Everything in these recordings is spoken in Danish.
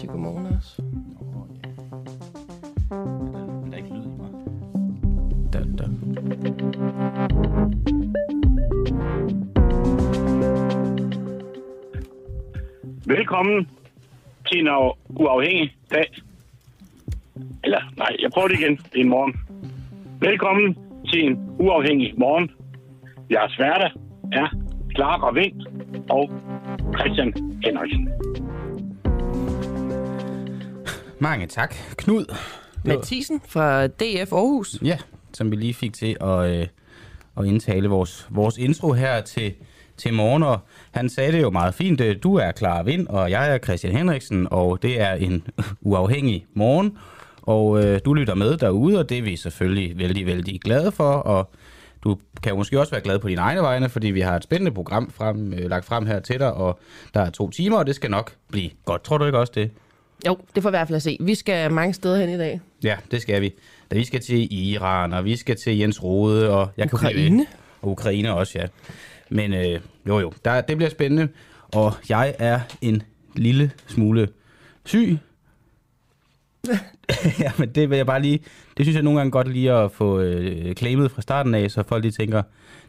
Sig godmorgen også. Åh, ja. Men der er ikke lyd i mig. Da, da. Velkommen til en u- uafhængig dag. Eller, nej, jeg prøver det igen. Det er en morgen. Velkommen til en uafhængig morgen. Jeres værter er Clark og Vind og Christian Henriksen. Mange tak. Knud. Mathisen fra DF Aarhus. Ja, som vi lige fik til at, øh, at indtale vores, vores intro her til, til morgen. Og han sagde det jo meget fint. øh, Du er Clara Vind, og jeg er Christian Henriksen, og det er en uafhængig morgen. Og øh, du lytter med derude, og det er vi selvfølgelig vældig, vældig glade for. Og du kan måske også være glad på dine egne vegne, fordi vi har et spændende program frem, øh, lagt frem her til dig, og der er to timer, og det skal nok blive godt. Tror du ikke også det? Jo, det får vi i hvert fald at se. Vi skal mange steder hen i dag. Ja, det skal vi. Da vi skal til Iran, og vi skal til Jens Rode, og jeg kan blive. Ukraine. Og Ukraine også, ja. Men øh, jo jo, der, det bliver spændende, og jeg er en lille smule syg. ja, men det vil jeg bare lige, det synes jeg nogle gange godt lige at få øh, claimet fra starten af, så folk lige tænker,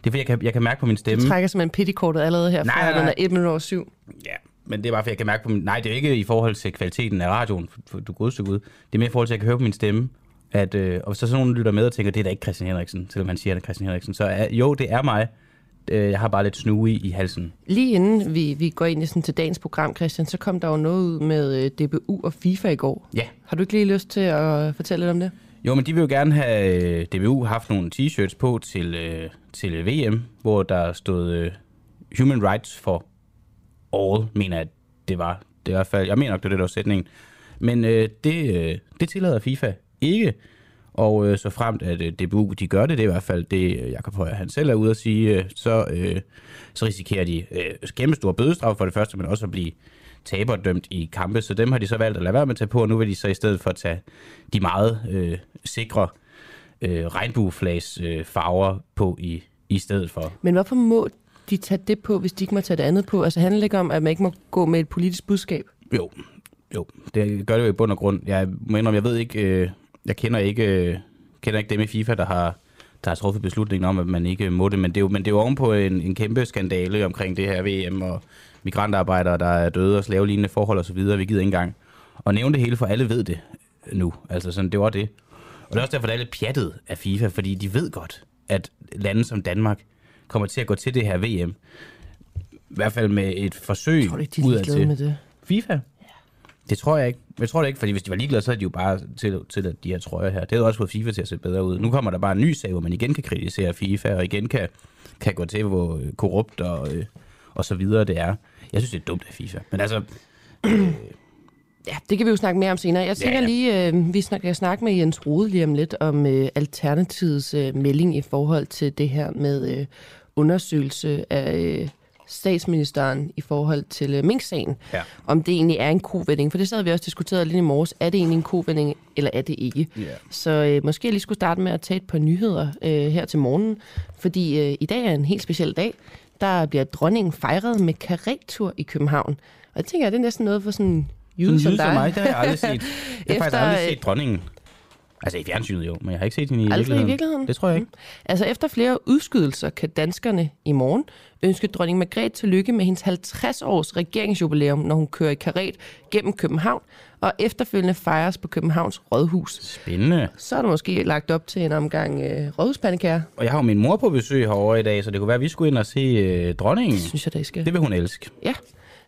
det er fordi, jeg kan, jeg kan mærke på min Du stemme. trækker simpelthen petticoatet allerede her, Nej, fra nej, den er 1 minut over 7. Ja, men det er bare, fordi jeg kan mærke på min... Nej, det er ikke i forhold til kvaliteten af radioen, for, for du godste Gud. Det er mere i forhold til, at jeg kan høre på min stemme, at, øh, og så sådan nogen lytter med og tænker, det er da ikke Christian Henriksen, selvom han siger, at det er Christian Henriksen, så er, jo, det er mig. Øh, jeg har bare lidt snue i, i halsen. Lige inden vi, vi går ind i sådan til dagens program, Christian, så kom der jo noget ud med øh, DBU og FIFA i går. Ja. Har du ikke lige lyst til at fortælle lidt om det? Jo, men de vil jo gerne have øh, DBU haft nogle t-shirts på til, øh, til VM, hvor der stod øh, Human Rights for All, mener jeg, det var. Det er i hvert fald, jeg mener nok, det er det, der var sætningen. Men øh, det, øh, det tillader FIFA ikke. Og øh, så fremt, at øh, DBU de gør det, det er i hvert fald det, øh, Jakob Højer han selv er ude at sige, øh, så, øh, så risikerer de øh, kæmpe store bødestraf for det første, men også at blive taberdømt i kampe. Så dem har de så valgt at lade være med at tage på, og nu vil de så i stedet for tage de meget øh, sikre øh, regnbueflags øh, farver på i, i stedet for. Men hvorfor må de tage det på, hvis de ikke må tage det andet på? Altså handler det ikke om, at man ikke må gå med et politisk budskab? Jo, jo, det gør det jo i bund og grund. Jeg må indrømme, jeg ved ikke, øh, jeg kender ikke, øh, kender ikke dem i FIFA, der har, der har truffet beslutningen om, at man ikke må det, men det er jo, men det er jo ovenpå en, en kæmpe skandale omkring det her VM, og migrantarbejdere, der er døde og slavelignende forhold osv., vi gider ikke engang Og nævne det hele, for alle ved det nu. Altså sådan, det var det. Og det er også derfor, det er lidt pjattet af FIFA, fordi de ved godt, at lande som Danmark kommer til at gå til det her VM, i hvert fald med et forsøg Jeg tror du ikke, de er udadtil. ligeglade med det? FIFA? Det tror jeg ikke. Jeg tror det ikke, fordi hvis de var ligeglade, så er de jo bare til, til at de her trøjer her. Det havde også fået FIFA til at se bedre ud. Nu kommer der bare en ny sag, hvor man igen kan kritisere FIFA, og igen kan, kan gå til, hvor øh, korrupt og, øh, og så videre det er. Jeg synes, det er dumt af FIFA. Men altså, Ja, det kan vi jo snakke mere om senere. Jeg tænker Ja, ja. lige, øh, vi snakker, snakke med Jens Rode lige om lidt om øh, Alternativets øh, melding i forhold til det her med øh, undersøgelse af øh, statsministeren i forhold til øh, Mink-sagen. Ja. Om det egentlig er en kovending. For det sad vi også diskuteret lige i morges. Er det egentlig en kovending, eller er det ikke? Ja. Så øh, måske jeg lige skulle starte med at tage et par nyheder øh, her til morgen. Fordi øh, i dag er en helt speciel dag. Der bliver dronningen fejret med karettur i København. Og jeg tænker, det er næsten noget for sådan en jyde som som dig. mig, det har jeg aldrig set. Jeg har faktisk Efter, aldrig øh, set dronningen. Altså i fjernsynet jo, men jeg har ikke set hende i Aldrig i virkeligheden. virkeligheden? Det tror jeg ikke. Altså efter flere udskydelser kan danskerne i morgen ønske dronning Margrethe tillykke med hendes 50-års regeringsjubilæum, når hun kører i karet gennem København, og efterfølgende fejres på Københavns Rådhus. Spændende. Så er der måske lagt op til en omgang øh, rådhuspandekager. Og jeg har jo min mor på besøg herovre i dag, så det kunne være, at vi skulle ind og se øh, dronningen. Det synes jeg, der skal. Det vil hun elske. Ja.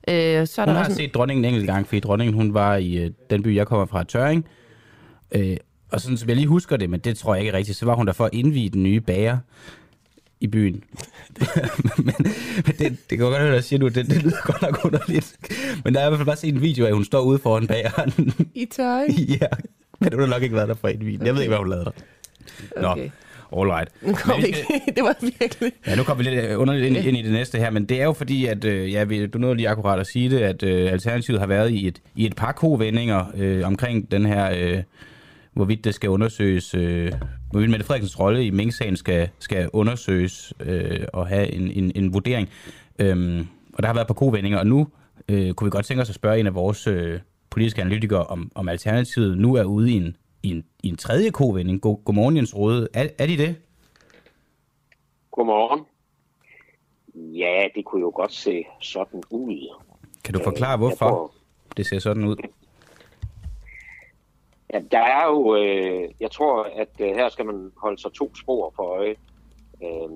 Øh, så er Hun der har også set dronningen en enkelt gang, fordi dronningen hun var i øh, den by, jeg kommer fra, Tøring. Øh, og sådan som jeg lige husker det, men det tror jeg ikke rigtigt, så var hun der for at indvige den nye bager i byen. men men det, det kan godt høre, at jeg siger nu, det, det lyder godt nok underligt. Men der er i hvert fald bare set en video af, at hun står ude foran bageren. I tøj. ja, men hun har nok ikke været der for en vin. Jeg ved ikke, hvad hun lavede der. Nå, Okay. all right. Nu kom Men ikke. det var virkelig... Ja, nu kommer vi lidt øh, underligt ind, ind i det næste her, men det er jo fordi, at øh, ja, du nåede lige akkurat at sige det, at øh, Alternativet har været i et, i et par kovendinger øh, omkring den her, øh, hvorvidt det skal undersøges, øh, hvorvidt Mette Frederiksens rolle i Mink-sagen skal, skal undersøges øh, og have en, en, en vurdering. Øhm, og der har været et par kovendinger, og nu øh, kunne vi godt tænke os at spørge en af vores øh, politiske analytikere, om, om Alternativet nu er ude i en, i en, i en tredje kovending. God, godmorgen, Jens Rode. Er, er de det? Godmorgen. Ja, det kunne jo godt se sådan ud. Kan du forklare, hvorfor tror, det ser sådan ud? Ja, der er jo, øh, jeg tror, at øh, her skal man holde sig to spor for øje. Øh,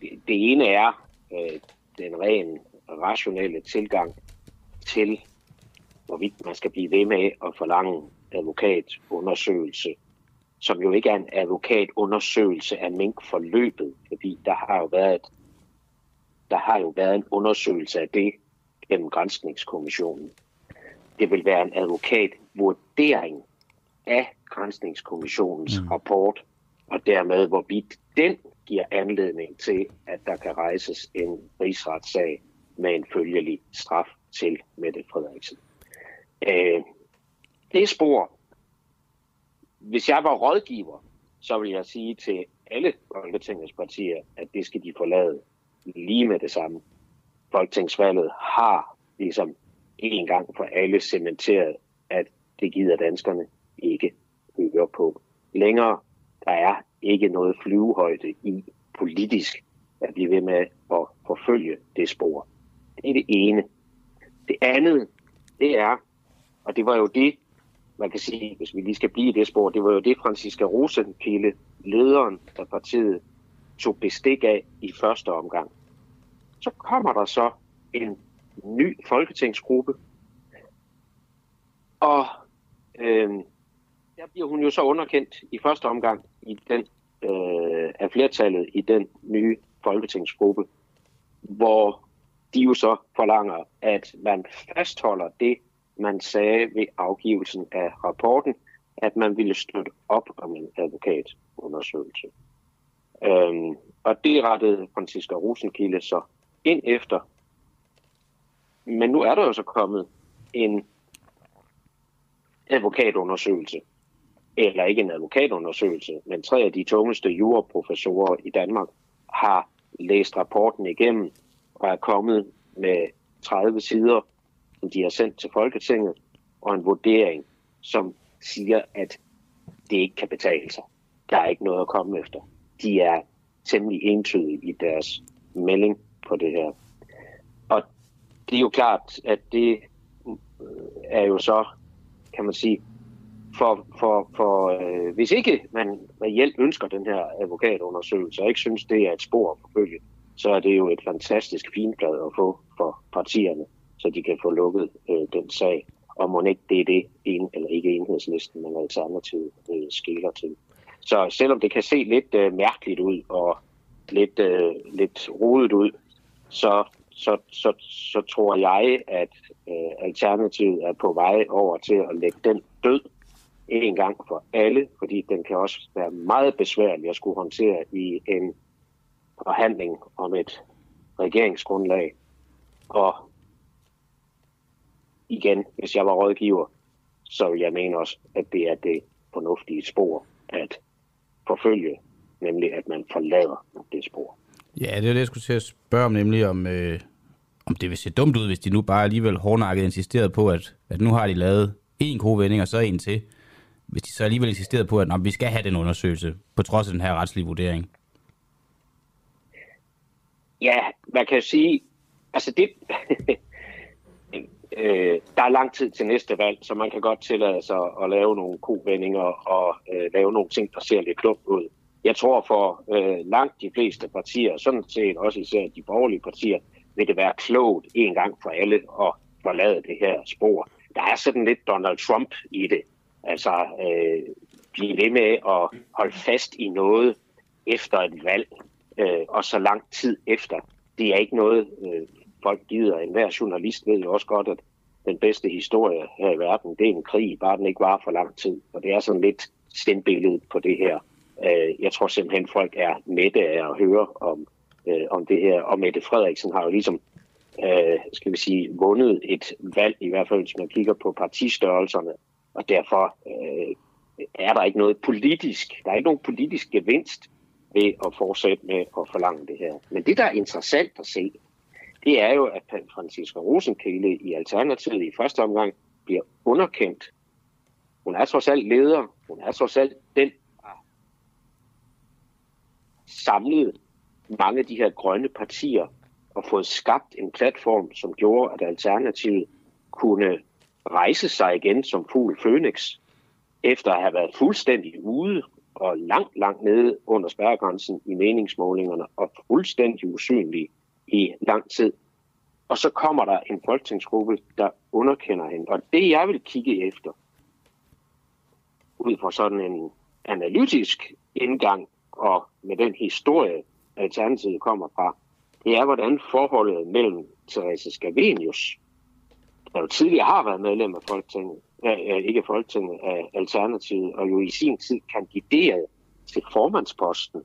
det, det ene er øh, den ren rationelle tilgang til, hvorvidt man skal blive ved med at forlange advokatundersøgelse, som jo ikke er en advokatundersøgelse af minkforløbet, fordi der har jo været, der har jo været en undersøgelse af det gennem Grænskningskommissionen. Det vil være en advokatvurdering af Grænsningskommissionens mm. rapport, og dermed hvorvidt den giver anledning til, at der kan rejses en rigsretssag med en følgelig straf til Mette Frederiksen. Øh, det spor, hvis jeg var rådgiver, så vil jeg sige til alle Folketingets partier, at det skal de forlade lige med det samme. Folketingsvalget har ligesom en gang for alle cementeret, at det gider danskerne ikke høre på længere. Der er ikke noget flyvehøjde i politisk at blive ved med at forfølge det spor. Det er det ene. Det andet, det er, og det var jo det, man kan sige, hvis vi lige skal blive i det spor, det var jo det, Franziska Rosenkilde, lederen af partiet, tog bestik af i første omgang. Så kommer der så en ny folketingsgruppe, og øh, der bliver hun jo så underkendt i første omgang i den, øh, af flertallet i den nye folketingsgruppe, hvor de jo så forlanger, at man fastholder det, man sagde ved afgivelsen af rapporten, at man ville støtte op om en advokatundersøgelse. Øhm, og det rettede Franziska Rosenkilde så ind efter. Men nu er der jo så kommet en advokatundersøgelse, eller ikke en advokatundersøgelse, men tre af de tungeste juraprofessorer i Danmark har læst rapporten igennem og er kommet med 30 sider, som de har sendt til Folketinget, og en vurdering, som siger, at det ikke kan betale sig. Der er ikke noget at komme efter. De er temmelig entydige i deres melding på det her. Og det er jo klart, at det øh, er jo så, kan man sige, for, for, for øh, hvis ikke man reelt ønsker den her advokatundersøgelse, og ikke synes, det er et spor at forfølge, så er det jo et fantastisk finblad at få for partierne, så de kan få lukket øh, den sag. Og må ikke det er det, en, eller ikke enhedslisten, men alternativet øh, skiller til. Så selvom det kan se lidt øh, mærkeligt ud og lidt, øh, lidt rodet ud, så, så, så, så tror jeg, at øh, Alternativet er på vej over til at lægge den død en gang for alle, fordi den kan også være meget besværlig at skulle håndtere i en forhandling om et regeringsgrundlag. Og igen, hvis jeg var rådgiver, så vil jeg mene også, at det er det fornuftige spor at forfølge, nemlig at man forlader det spor. Ja, det er det, jeg skulle til at spørge om, nemlig om, øh, om det vil se dumt ud, hvis de nu bare alligevel hårdnakket insisterede på, at, at nu har de lavet en god vending og så en til hvis de så alligevel insisterede på, at vi skal have den undersøgelse, på trods af den her retslige vurdering? Ja, man kan sige, altså det, øh, der er lang tid til næste valg, så man kan godt tillade sig at lave nogle kovendinger og øh, lave nogle ting, der ser lidt klogt ud. Jeg tror for øh, langt de fleste partier, sådan set også især de borgerlige partier, vil det være klogt en gang for alle at forlade det her spor. Der er sådan lidt Donald Trump i det. Altså øh, blive ved med at holde fast i noget efter et valg, øh, og så lang tid efter. Det er ikke noget, øh, folk gider. En hver journalist ved jo også godt, at den bedste historie her i verden, det er en krig, bare den ikke var for lang tid. Og det er sådan lidt stembilledet på det her. Øh, jeg tror simpelthen, folk er mætte af at høre om, øh, om det her. Og Mette Frederiksen har jo ligesom øh, skal vi sige, vundet et valg, i hvert fald hvis man kigger på partistørrelserne, og derfor øh, er der ikke noget politisk, der er ikke nogen politisk gevinst ved at fortsætte med at forlange det her. Men det, der er interessant at se, det er jo, at Francisca Rosenkilde i Alternativet i første omgang bliver underkendt. Hun er trods alt leder. Hun er trods alt den, der samlet mange af de her grønne partier og fået skabt en platform, som gjorde, at Alternativet kunne rejse sig igen som fugl Phoenix, efter at have været fuldstændig ude og langt, langt nede under spærregrænsen i meningsmålingerne og fuldstændig usynlig i lang tid. Og så kommer der en folketingsgruppe, der underkender hende. Og det, jeg vil kigge efter, ud fra sådan en analytisk indgang og med den historie, Alternativet kommer fra, det er, hvordan forholdet mellem Therese Scavenius, der jo tidligere har været medlem af Folketinget, øh, ikke Folketinget, af Alternativet, og jo i sin tid kandiderede til formandsposten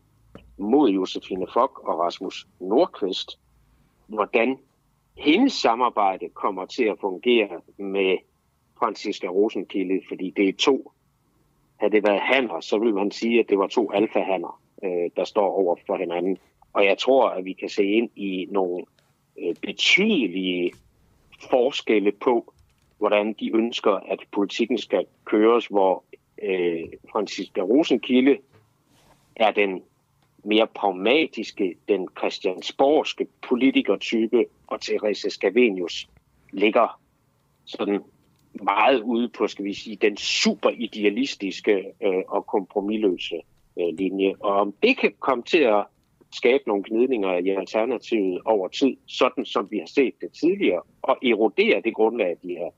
mod Josefine Fock og Rasmus Nordqvist, hvordan hendes samarbejde kommer til at fungere med Franziska Rosenkilde, fordi det er to. Havde det været hanner, så vil man sige, at det var to alfahanner, øh, der står over for hinanden. Og jeg tror, at vi kan se ind i nogle øh, betydelige forskelle på, hvordan de ønsker, at politikken skal køres, hvor øh, Franziska Rosenkilde er den mere pragmatiske, den christiansborgske politikertype, og Therese Scavenius ligger sådan meget ude på, skal vi sige, den super idealistiske øh, og kompromilløse øh, linje. Og om det kan komme til at skabe nogle gnidninger i alternativet over tid, sådan som vi har set det tidligere, og erodere det grundlag, de har,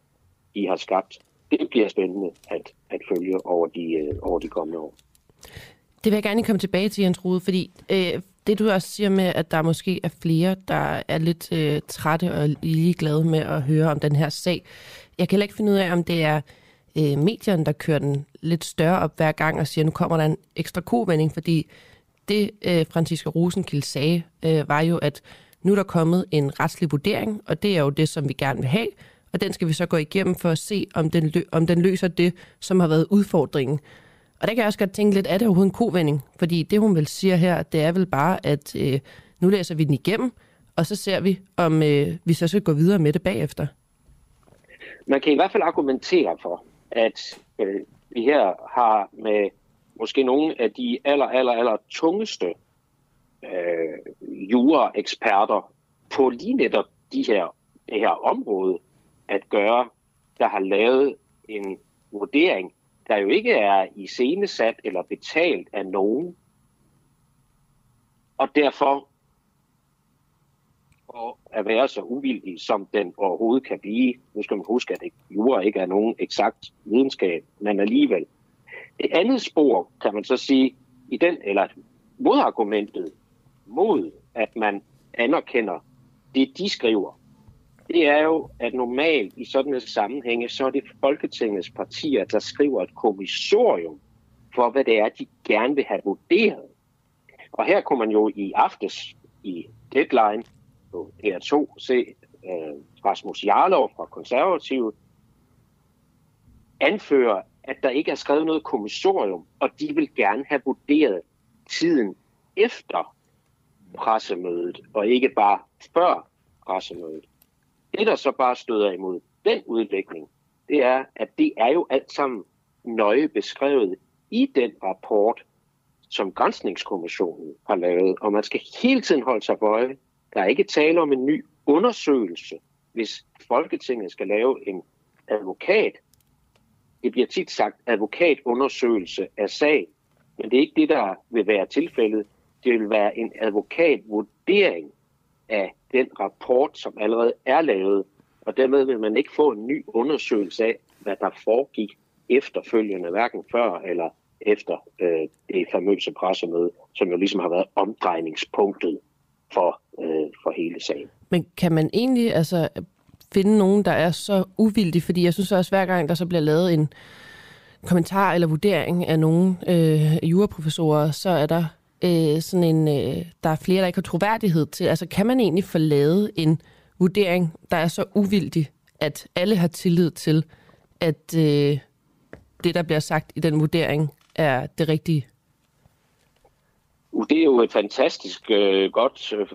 de har skabt, det bliver spændende at, at følge over de, øh, over de kommende år. Det vil jeg gerne komme tilbage til, Jens Rude, fordi øh, det du også siger med, at der måske er flere, der er lidt øh, trætte og ligeglade med at høre om den her sag. Jeg kan heller ikke finde ud af, om det er øh, medierne, der kører den lidt større op hver gang og siger, nu kommer der en ekstra kovending, fordi det øh, Franziska Rosenkilde sagde, øh, var jo, at nu er der kommet en retslig vurdering, og det er jo det, som vi gerne vil have, og den skal vi så gå igennem for at se, om den, lø- om den løser det, som har været udfordringen. Og der kan jeg også godt tænke lidt, er det overhovedet en kovending? Fordi det, hun vil sige her, det er vel bare, at øh, nu læser vi den igennem, og så ser vi, om øh, vi så skal gå videre med det bagefter. Man kan i hvert fald argumentere for, at øh, vi her har med måske nogle af de aller, aller, aller tungeste øh, juraeksperter på lige netop de her, det her område at gøre, der har lavet en vurdering, der jo ikke er iscenesat eller betalt af nogen. Og derfor og at være så uvildig, som den overhovedet kan blive. Nu skal man huske, at jura ikke er nogen eksakt videnskab, men alligevel. Det andet spor, kan man så sige, i den, eller modargumentet mod, at man anerkender det, de skriver, det er jo, at normalt i sådan et sammenhænge, så er det Folketingets partier, der skriver et kommissorium for, hvad det er, de gerne vil have vurderet. Og her kunne man jo i aftes i Deadline på DR2 se uh, Rasmus Jarlov fra Konservative anføre, at der ikke er skrevet noget kommissorium, og de vil gerne have vurderet tiden efter pressemødet, og ikke bare før pressemødet. Det, der så bare støder imod den udvikling, det er, at det er jo alt sammen nøje beskrevet i den rapport, som Grænsningskommissionen har lavet. Og man skal hele tiden holde sig for øje. Der er ikke tale om en ny undersøgelse, hvis Folketinget skal lave en advokat. Det bliver tit sagt advokatundersøgelse af sag, men det er ikke det, der vil være tilfældet. Det vil være en advokatvurdering af den rapport, som allerede er lavet, og dermed vil man ikke få en ny undersøgelse af, hvad der foregik efterfølgende, hverken før eller efter øh, det famøse pressemøde, som jo ligesom har været omdrejningspunktet for, øh, for hele sagen. Men kan man egentlig altså finde nogen, der er så uvildig? Fordi jeg synes også, hver gang der så bliver lavet en kommentar eller vurdering af nogle øh, juraprofessorer, så er der øh, sådan en, øh, der er flere, der ikke har troværdighed til. Altså kan man egentlig få lavet en vurdering, der er så uvildig, at alle har tillid til, at øh, det, der bliver sagt i den vurdering, er det rigtige? Det er jo et fantastisk øh, godt øh,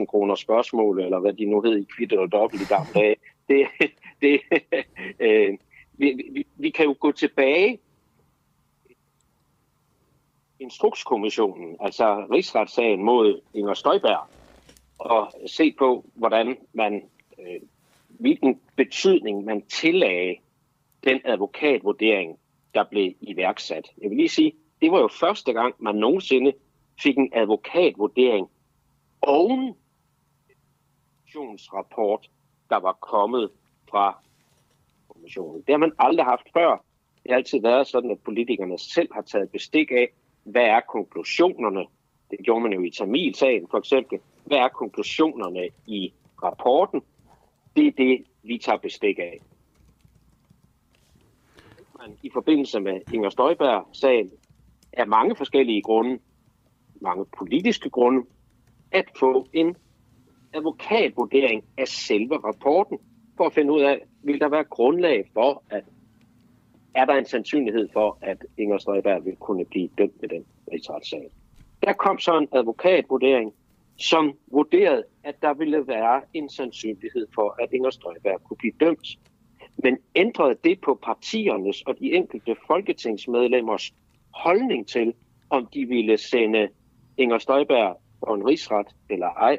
25.000 kroner spørgsmål, eller hvad de nu hed i kvitter og dobbelt i gamle dage. Det, det, øh, vi, vi, vi kan jo gå tilbage Instrukskommissionen, altså rigsretssagen mod Inger Støjberg, og se på, hvordan man, øh, hvilken betydning man tillagde den advokatvurdering, der blev iværksat. Jeg vil lige sige, det var jo første gang, man nogensinde fik en advokatvurdering oven rapport, der var kommet fra kommissionen. Det har man aldrig haft før. Det har altid været sådan, at politikerne selv har taget bestik af, hvad er konklusionerne? Det gjorde man jo i Tamil-sagen for eksempel. Hvad er konklusionerne i rapporten? Det er det, vi tager bestik af. I forbindelse med Inger Støjberg-sagen er mange forskellige grunde, mange politiske grunde, at få en advokatvurdering af selve rapporten, for at finde ud af, vil der være grundlag for, at er der en sandsynlighed for, at Inger Støjberg vil kunne blive dømt med den rigsretssag. Der kom så en advokatvurdering, som vurderede, at der ville være en sandsynlighed for, at Inger Støjberg kunne blive dømt. Men ændrede det på partiernes og de enkelte folketingsmedlemmers holdning til, om de ville sende Inger Støjberg for en rigsret eller ej.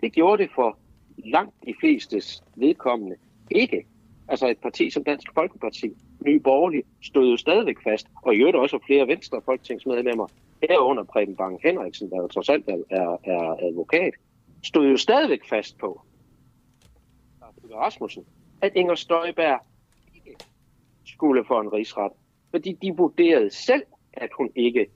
Det gjorde det for langt de flestes vedkommende ikke. Altså et parti som Dansk Folkeparti Nye Borgerlige stod jo stadigvæk fast, og i øvrigt også flere venstre folketingsmedlemmer, herunder Preben Bang Henriksen, der jo trods alt er, er advokat, stod jo stadigvæk fast på, Rasmussen, at Inger Støjberg ikke skulle for en rigsret, fordi de vurderede selv, at hun ikke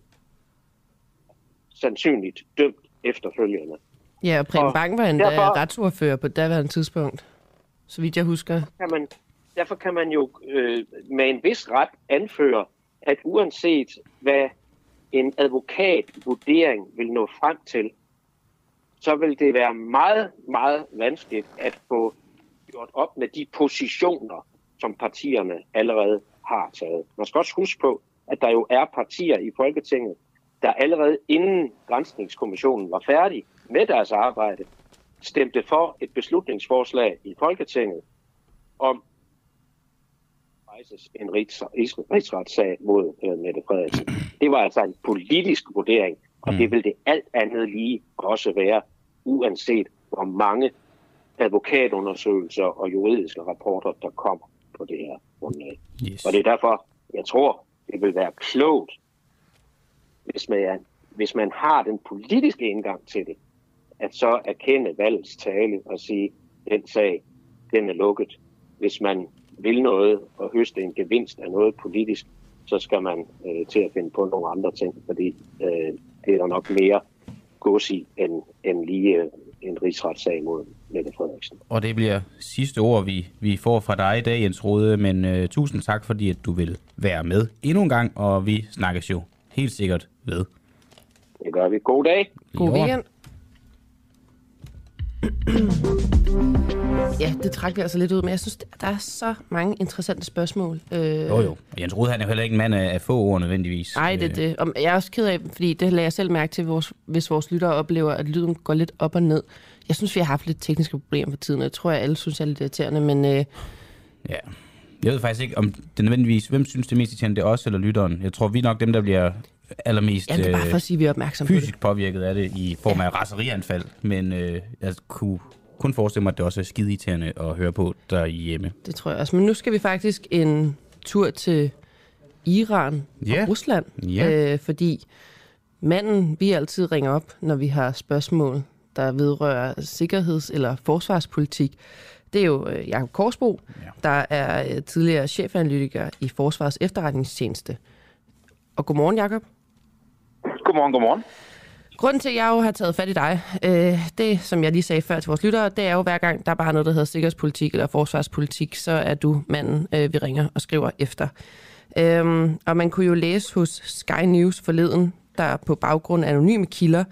sandsynligt dømt efterfølgende. Ja, og Preben Bang var en derfor, retsordfører på daværende tidspunkt, så vidt jeg husker. Kan man, derfor kan man jo øh, med en vis ret anføre, at uanset hvad en advokatvurdering vil nå frem til, så vil det være meget, meget vanskeligt at få gjort op med de positioner, som partierne allerede har taget. Man skal også huske på, at der jo er partier i Folketinget, der allerede inden Grænsningskommissionen var færdig med deres arbejde, stemte for et beslutningsforslag i Folketinget om rejses en rigsretssag mod øh, Mette Frederiksen. Det var altså en politisk vurdering, og mm. det vil det alt andet lige også være, uanset hvor mange advokatundersøgelser og juridiske rapporter, der kommer på det her grundlag. Yes. Og det er derfor, jeg tror, det vil være klogt, hvis man, hvis man har den politiske indgang til det, at så erkende valgets tale og sige, den sag, den er lukket. Hvis man vil noget og høste en gevinst af noget politisk, så skal man øh, til at finde på nogle andre ting, fordi øh, det er der nok mere gods i end, end lige øh, en rigsretssag mod Mette Frederiksen. Og det bliver sidste ord, vi, vi får fra dig i dag, Jens Rode, men øh, tusind tak, fordi at du vil være med endnu en gang, og vi snakkes jo helt sikkert ved. Det gør vi. God dag. God weekend. Ja, det trækker vi altså lidt ud, men jeg synes, der er så mange interessante spørgsmål. Øh... Jo, jo. Jens Rud, han er heller ikke en mand af få ord nødvendigvis. Nej, det er det. Og jeg er også ked af, fordi det lader jeg selv mærke til, hvis vores lyttere oplever, at lyden går lidt op og ned. Jeg synes, vi har haft lidt tekniske problemer for tiden, og jeg tror, at alle synes, jeg er lidt irriterende, men... Øh... Ja, jeg ved faktisk ikke, om det nødvendigvis... Hvem synes det mest irriterende, det er os eller lytteren? Jeg tror, vi er nok dem, der bliver allermest ja, det er bare for at sige, at vi er opmærksom fysisk på det. påvirket af det i form af ja. raserianfald. Men øh, jeg kunne kun forestille mig, at det også er skide irriterende at høre på derhjemme. Det tror jeg også. Men nu skal vi faktisk en tur til Iran og Rusland. Ja. Øh, fordi manden, vi altid ringer op, når vi har spørgsmål, der vedrører sikkerheds- eller forsvarspolitik, det er jo øh, Jakob Korsbo, ja. der er øh, tidligere chefanalytiker i Forsvars efterretningstjeneste. Og godmorgen, Jakob. Godmorgen, godmorgen. Grunden til, at jeg jo har taget fat i dig, øh, det som jeg lige sagde før til vores lyttere, det er jo hver gang, der er bare noget, der hedder sikkerhedspolitik eller forsvarspolitik, så er du manden, øh, vi ringer og skriver efter. Øhm, og man kunne jo læse hos Sky News forleden, der på baggrund af anonyme kilder,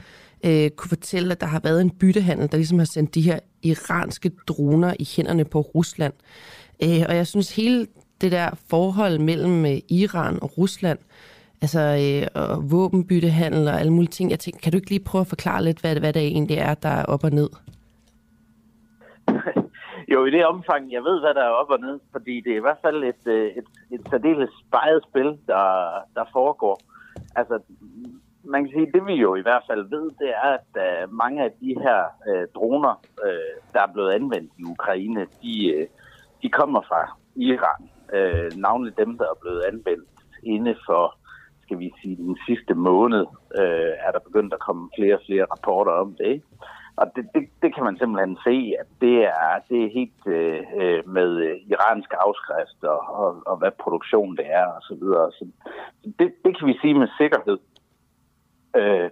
øh, kunne fortælle, at der har været en byttehandel, der ligesom har sendt de her iranske droner i hænderne på Rusland. Øh, og jeg synes, hele det der forhold mellem øh, Iran og Rusland, altså øh, og våbenbyttehandel og alle mulige ting. Jeg tænker, kan du ikke lige prøve at forklare lidt, hvad, hvad det egentlig er, der er op og ned? Jo, i det omfang, jeg ved, hvad der er op og ned, fordi det er i hvert fald et, øh, et, et særdeles spejlet spil, der, der foregår. Altså, man kan sige, det vi jo i hvert fald ved, det er, at uh, mange af de her uh, droner, uh, der er blevet anvendt i Ukraine, de, uh, de kommer fra Iran. Uh, navnlig dem, der er blevet anvendt inde for, skal vi sige, den sidste måned, uh, er der begyndt at komme flere og flere rapporter om det. Ikke? Og det, det, det kan man simpelthen se, at det er, det er helt øh, med iransk afskrift og, og, og hvad produktion det er og så videre. Så det, det kan vi sige med sikkerhed. Øh,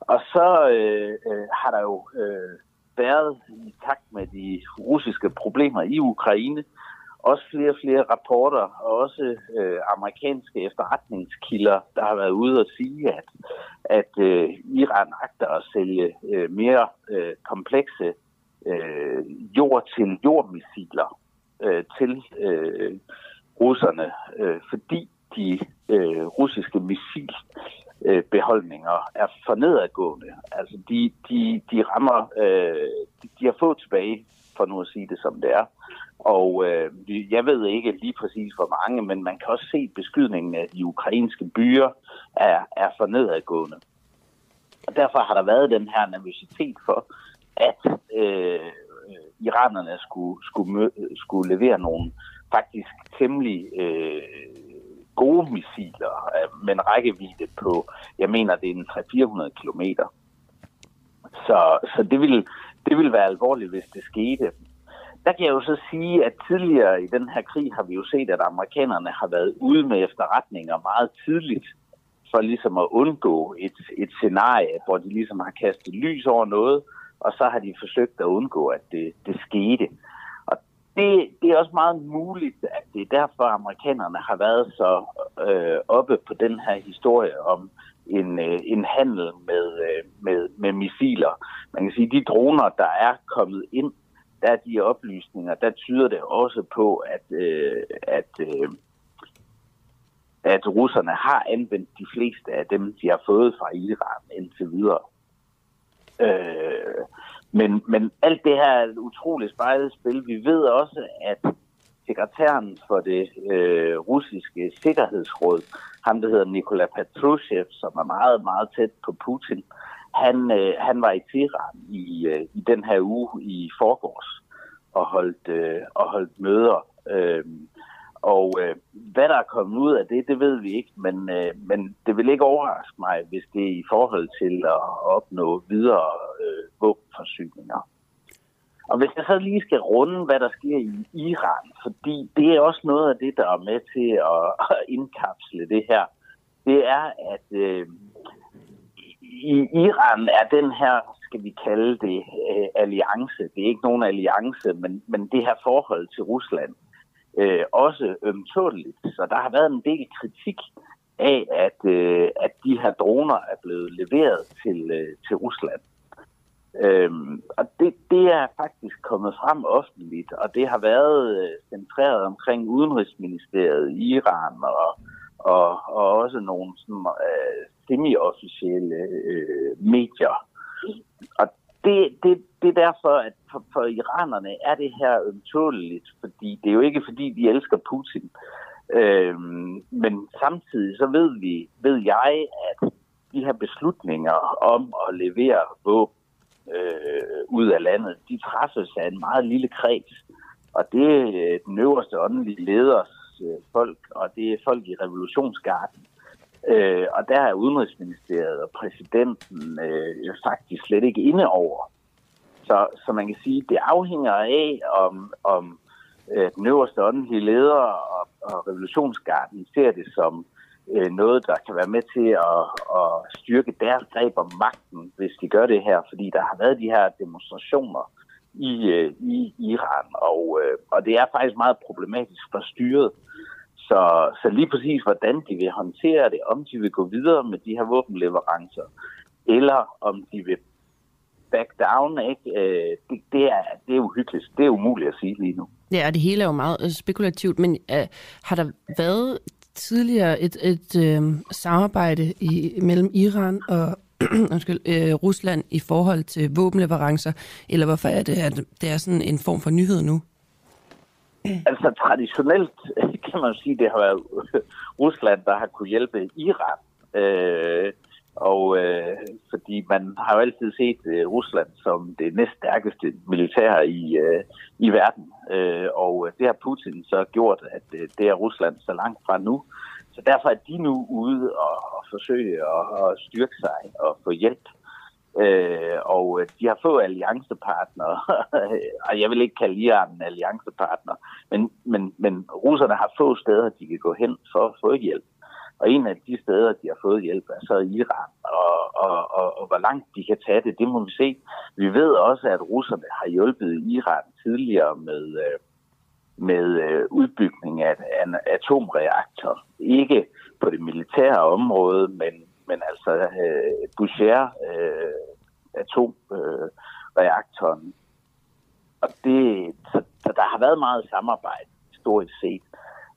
og så øh, øh, har der jo øh, været i takt med de russiske problemer i Ukraine, også flere og flere rapporter, og også øh, amerikanske efterretningskilder, der har været ude og sige, at, at øh, Iran agter at sælge øh, mere øh, komplekse øh, jord-til-jord-missiler øh, til øh, russerne, øh, fordi de øh, russiske missil øh, beholdninger er for nedadgående. Altså de, de, de rammer, øh, de, de har fået tilbage, for nu at sige det som det er. Og øh, jeg ved ikke lige præcis hvor mange, men man kan også se, at beskydningen af de ukrainske byer er, er for nedadgående. Og derfor har der været den her nervøsitet for, at øh, iranerne skulle, skulle, skulle levere nogle faktisk temmelig øh, gode missiler øh, med en rækkevidde på, jeg mener, det er en 300-400 kilometer. Så, så det, vil, det vil være alvorligt, hvis det skete. Der kan jeg jo så sige, at tidligere i den her krig har vi jo set, at amerikanerne har været ude med efterretninger meget tidligt, for ligesom at undgå et, et scenarie, hvor de ligesom har kastet lys over noget, og så har de forsøgt at undgå, at det, det skete det, det er også meget muligt, at det er derfor, amerikanerne har været så øh, oppe på den her historie om en, øh, en handel med, øh, med, med missiler. Man kan sige, at de droner, der er kommet ind, der er de oplysninger, der tyder det også på, at, øh, at, øh, at russerne har anvendt de fleste af dem, de har fået fra Iran indtil videre. Øh, men, men alt det her er et utroligt spejlet spil. Vi ved også, at sekretæren for det øh, russiske sikkerhedsråd, ham der hedder Nikola Patrushev, som er meget, meget tæt på Putin, han, øh, han var i Teheran i, øh, i den her uge i forgårs og holdt, øh, og holdt møder. Øh, og øh, hvad der er kommet ud af det, det ved vi ikke, men, øh, men det vil ikke overraske mig, hvis det er i forhold til at opnå videre øh, våbenforsyninger. Og hvis jeg så lige skal runde, hvad der sker i Iran, fordi det er også noget af det, der er med til at, at indkapsle det her, det er, at øh, i Iran er den her, skal vi kalde det, øh, alliance. Det er ikke nogen alliance, men, men det her forhold til Rusland øh, også ømtåligt. Så der har været en del kritik af, at, øh, at de her droner er blevet leveret til, øh, til Rusland. Øhm, og det, det er faktisk kommet frem offentligt, og det har været øh, centreret omkring Udenrigsministeriet i Iran og, og, og også nogle sådan, øh, semi-officielle øh, medier. Og det, det, det er derfor, at for, for iranerne er det her ømtåleligt, fordi det er jo ikke fordi, de elsker Putin. Øhm, men samtidig så ved vi, ved jeg, at de her beslutninger om at levere våben øh, ud af landet, de træffes af en meget lille kreds. Og det er den øverste åndelige leders øh, folk, og det er folk i revolutionsgarden. Øh, og der er Udenrigsministeriet og præsidenten øh, faktisk slet ikke inde over. Så, så man kan sige, det afhænger af, om, om øh, den øverste åndelige leder og, og revolutionsgarden ser det som øh, noget, der kan være med til at, at styrke deres greb om magten, hvis de gør det her. Fordi der har været de her demonstrationer i, øh, i Iran, og, øh, og det er faktisk meget problematisk for styret. Så, så lige præcis, hvordan de vil håndtere det, om de vil gå videre med de her våbenleverancer, eller om de vil back down, ikke? Øh, det, det, er, det er uhyggeligt. Det er umuligt at sige lige nu. Ja, og det hele er jo meget øh, spekulativt, men øh, har der været tidligere et, et øh, samarbejde i, mellem Iran og undskyld, øh, Rusland i forhold til våbenleverancer, eller hvorfor er det, at det er sådan en form for nyhed nu? Altså traditionelt kan man sige, det har været Rusland, der har kunne hjælpe Iran. Øh, og øh, fordi man har jo altid set øh, Rusland som det næststærkeste militær i, øh, i verden. Øh, og øh, det har Putin så gjort, at øh, det er Rusland så langt fra nu. Så derfor er de nu ude og, og forsøge at, at styrke sig og få hjælp. Øh, og øh, de har få alliancepartnere, og jeg vil ikke kalde Iran en alliancepartner, men, men, men russerne har få steder, de kan gå hen for at få hjælp. Og en af de steder, de har fået hjælp, er så Iran. Og, og, og, og hvor langt de kan tage det, det må vi se. Vi ved også, at russerne har hjulpet Iran tidligere med, øh, med øh, udbygning af en atomreaktor. Ikke på det militære område, men, men altså øh, Boucher øh, atomreaktoren. Øh, og det, så, så der har været meget samarbejde historisk set.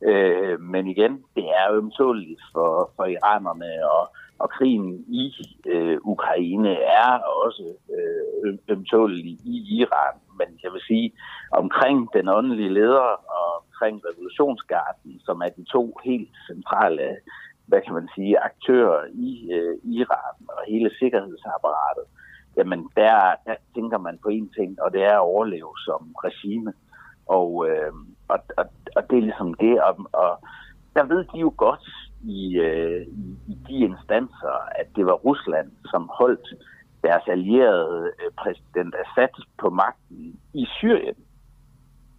Øh, men igen, det er ømtåligt for, for iranerne, og, og krigen i øh, Ukraine er også øh, ømtålig i Iran. Men jeg vil sige, omkring den åndelige leder og omkring revolutionsgarden, som er de to helt centrale hvad kan man sige, aktører i øh, Iran og hele sikkerhedsapparatet, jamen der, der tænker man på én ting, og det er at overleve som regime. Og, øh, og, og, og det er ligesom det, og, og der ved de jo godt i, øh, i de instanser, at det var Rusland, som holdt deres allierede øh, præsident Assad på magten i Syrien,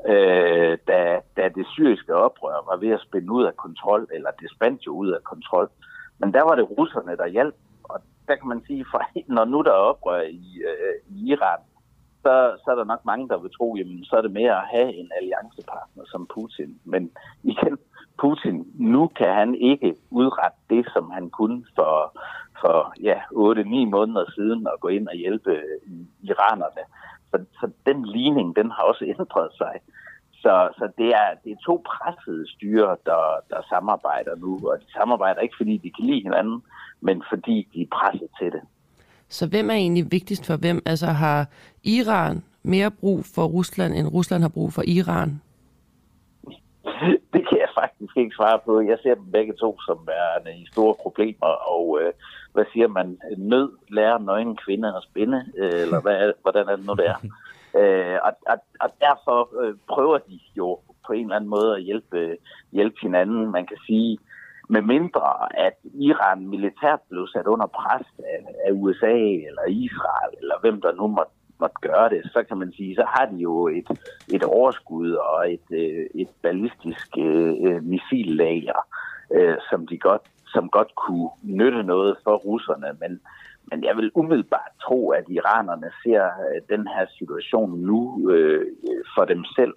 øh, da, da det syriske oprør var ved at spænde ud af kontrol, eller det spændte jo ud af kontrol. Men der var det russerne, der hjalp, og der kan man sige, for når nu der er oprør i, øh, i Iran, så, så er der nok mange, der vil tro, jamen så er det mere at have en alliancepartner som Putin. Men igen, Putin, nu kan han ikke udrette det, som han kunne for, for ja, 8-9 måneder siden at gå ind og hjælpe øh, iranerne. Så, så den ligning, den har også ændret sig. Så, så det, er, det er to pressede styre, der, der samarbejder nu, og de samarbejder ikke, fordi de kan lide hinanden, men fordi de er presset til det. Så hvem er egentlig vigtigst for hvem? Altså har Iran mere brug for Rusland, end Rusland har brug for Iran? Det kan jeg faktisk ikke svare på. Jeg ser dem begge to som er i store problemer, og øh, hvad siger man, nød lærer nøgen kvinde at spinde, øh, eller hvad, hvordan er det nu, der? Øh, og, og, og derfor øh, prøver de jo på en eller anden måde at hjælpe, hjælpe hinanden. Man kan sige, med mindre at Iran militært blev sat under pres af, af USA eller Israel, eller hvem der nu måtte, måtte gøre det, så kan man sige, så har de jo et, et overskud og et, øh, et ballistisk øh, missillager, øh, som de godt som godt kunne nytte noget for russerne, men, men jeg vil umiddelbart tro, at iranerne ser øh, den her situation nu øh, for dem selv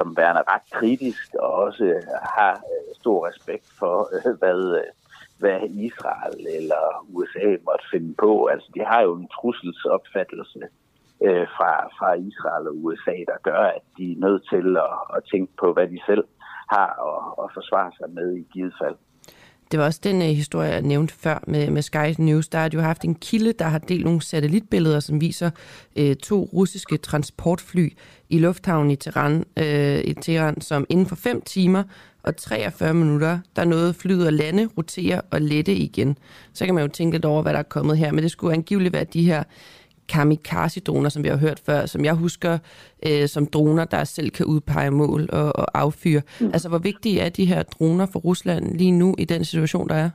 som værende ret kritisk, og også øh, har øh, stor respekt for, øh, hvad, hvad Israel eller USA måtte finde på. Altså, de har jo en trusselsopfattelse øh, fra, fra Israel og USA, der gør, at de er nødt til at, at tænke på, hvad de selv har og, og forsvare sig med i givet fald. Det var også den uh, historie, jeg nævnte før med, med Sky News. Der har jo haft en kilde, der har delt nogle satellitbilleder, som viser uh, to russiske transportfly i lufthavnen i Teheran, uh, i Teheran, som inden for 5 timer og 43 minutter, der nåede flyet at lande, rotere og lette igen. Så kan man jo tænke lidt over, hvad der er kommet her, men det skulle angiveligt være de her kamikaze-droner, som vi har hørt før, som jeg husker øh, som droner, der selv kan udpege mål og, og affyre. Mm. Altså, hvor vigtige er de her droner for Rusland lige nu i den situation, der er?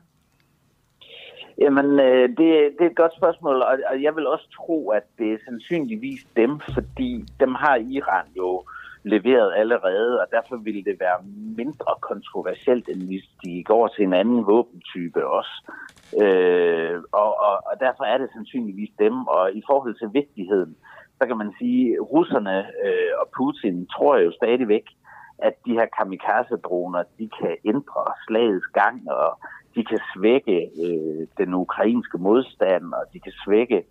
Jamen, øh, det, det er et godt spørgsmål, og, og jeg vil også tro, at det er sandsynligvis dem, fordi dem har Iran jo leveret allerede, og derfor ville det være mindre kontroversielt, end hvis de går til en anden våbentype også. Øh, og, og, og derfor er det sandsynligvis dem, og i forhold til vigtigheden, så kan man sige, at russerne øh, og Putin tror jo stadigvæk, at de her kamikaze-droner, de kan ændre slagets gang, og de kan svække øh, den ukrainske modstand, og de kan svække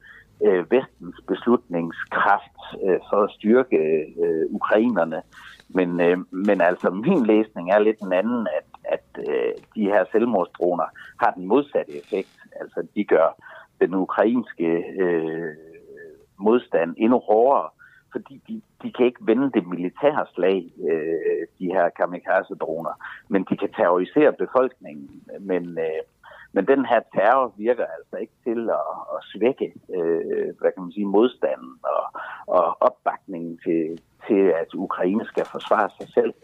øh, vestens beslutningskraft øh, for at styrke øh, ukrainerne. Men, øh, men altså, min læsning er lidt en anden, at, at øh, de her selvmordsdroner har den modsatte effekt. Altså, de gør den ukrainske øh, modstand endnu hårdere, fordi de, de kan ikke vende det militære slag, øh, de her kamikaze-droner, men de kan terrorisere befolkningen. Men, øh, men den her terror virker altså ikke til at, at svække øh, hvad kan man sige, modstanden og, og opbakningen til, til, at Ukraine skal forsvare sig selv.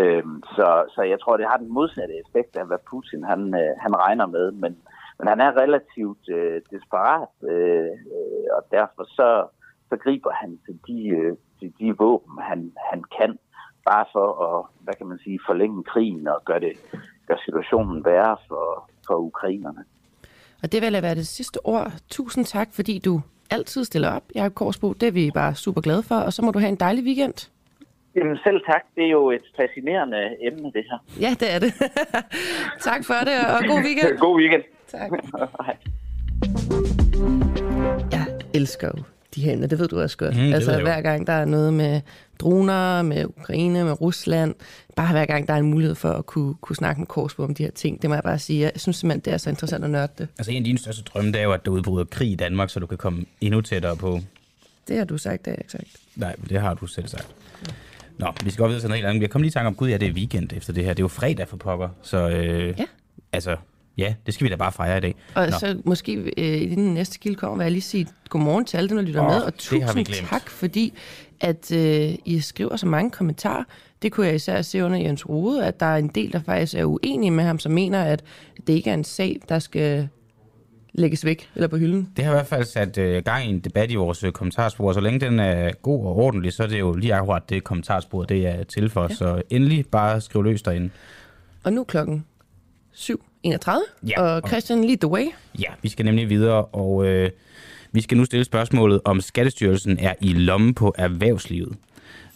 Øhm, så, så jeg tror, det har den modsatte effekt af, hvad Putin han, øh, han regner med. Men, men han er relativt øh, desperat, øh, øh, og derfor så, så griber han til de, øh, til de våben, han, han kan, bare for at, hvad kan man sige, forlænge krigen og gøre, det, gøre situationen værre for, for ukrainerne. Og det vil være det sidste ord. Tusind tak, fordi du altid stiller op, Jacob Korsbo. Det er vi bare super glade for, og så må du have en dejlig weekend. Jamen selv tak. Det er jo et fascinerende emne, det her. Ja, det er det. tak for det, og god weekend. god weekend. Tak. Jeg elsker jo de her emner, det ved du også godt. Mm, altså hver gang der er noget med droner, med Ukraine, med Rusland, bare hver gang der er en mulighed for at kunne, kunne snakke med Korsbo om de her ting, det må jeg bare sige. Jeg synes simpelthen, det er så interessant at nørde det. Altså en af dine største drømme, det er jo, at der udbryder krig i Danmark, så du kan komme endnu tættere på. Det har du sagt, det har jeg ikke sagt. Nej, men det har du selv sagt. Nå, vi skal godt videre til noget helt andet. Jeg kom lige i tanke om, gud ja, det er weekend efter det her. Det er jo fredag for pokker. Så øh, Ja. altså, ja, det skal vi da bare fejre i dag. Og Nå. så måske øh, i den næste kilde kommer, vil jeg lige sige godmorgen til alle dem, der lytter Åh, med, og tusind tak, fordi at øh, I skriver så mange kommentarer. Det kunne jeg især se under Jens Rode, at der er en del, der faktisk er uenige med ham, som mener, at det ikke er en sag, der skal lægges væk eller på hylden. Det har i hvert fald sat øh, gang i en debat i vores øh, kommentarspor. Så længe den er god og ordentlig, så er det jo lige akkurat det kommentarspor, det er til for. Ja. Så endelig bare skriv løs derinde. Og nu klokken 7.31, Ja, og og- Christian, lead the way. Ja, vi skal nemlig videre, og øh, vi skal nu stille spørgsmålet, om Skattestyrelsen er i lommen på erhvervslivet.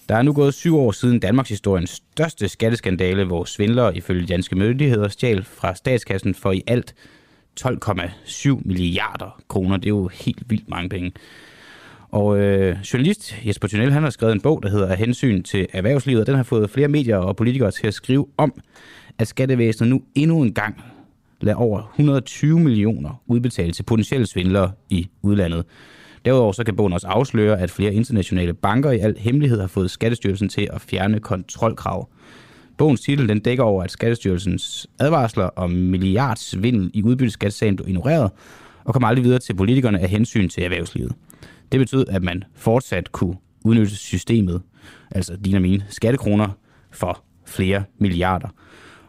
Der er nu gået syv år siden Danmarks historiens største skatteskandale, hvor svindlere ifølge danske myndigheder stjal fra statskassen for i alt 12,7 milliarder kroner. Det er jo helt vildt mange penge. Og øh, journalist Jesper Thunel, han har skrevet en bog, der hedder Af hensyn til erhvervslivet, og den har fået flere medier og politikere til at skrive om, at skattevæsenet nu endnu en gang lader over 120 millioner udbetale til potentielle svindlere i udlandet. Derudover så kan bogen også afsløre, at flere internationale banker i al hemmelighed har fået Skattestyrelsen til at fjerne kontrolkrav. Bogens titel den dækker over, at Skattestyrelsens advarsler om milliardsvindel i udbytteskatsagen blev ignoreret, og kom aldrig videre til politikerne af hensyn til erhvervslivet. Det betød, at man fortsat kunne udnytte systemet, altså dine og mine skattekroner, for flere milliarder.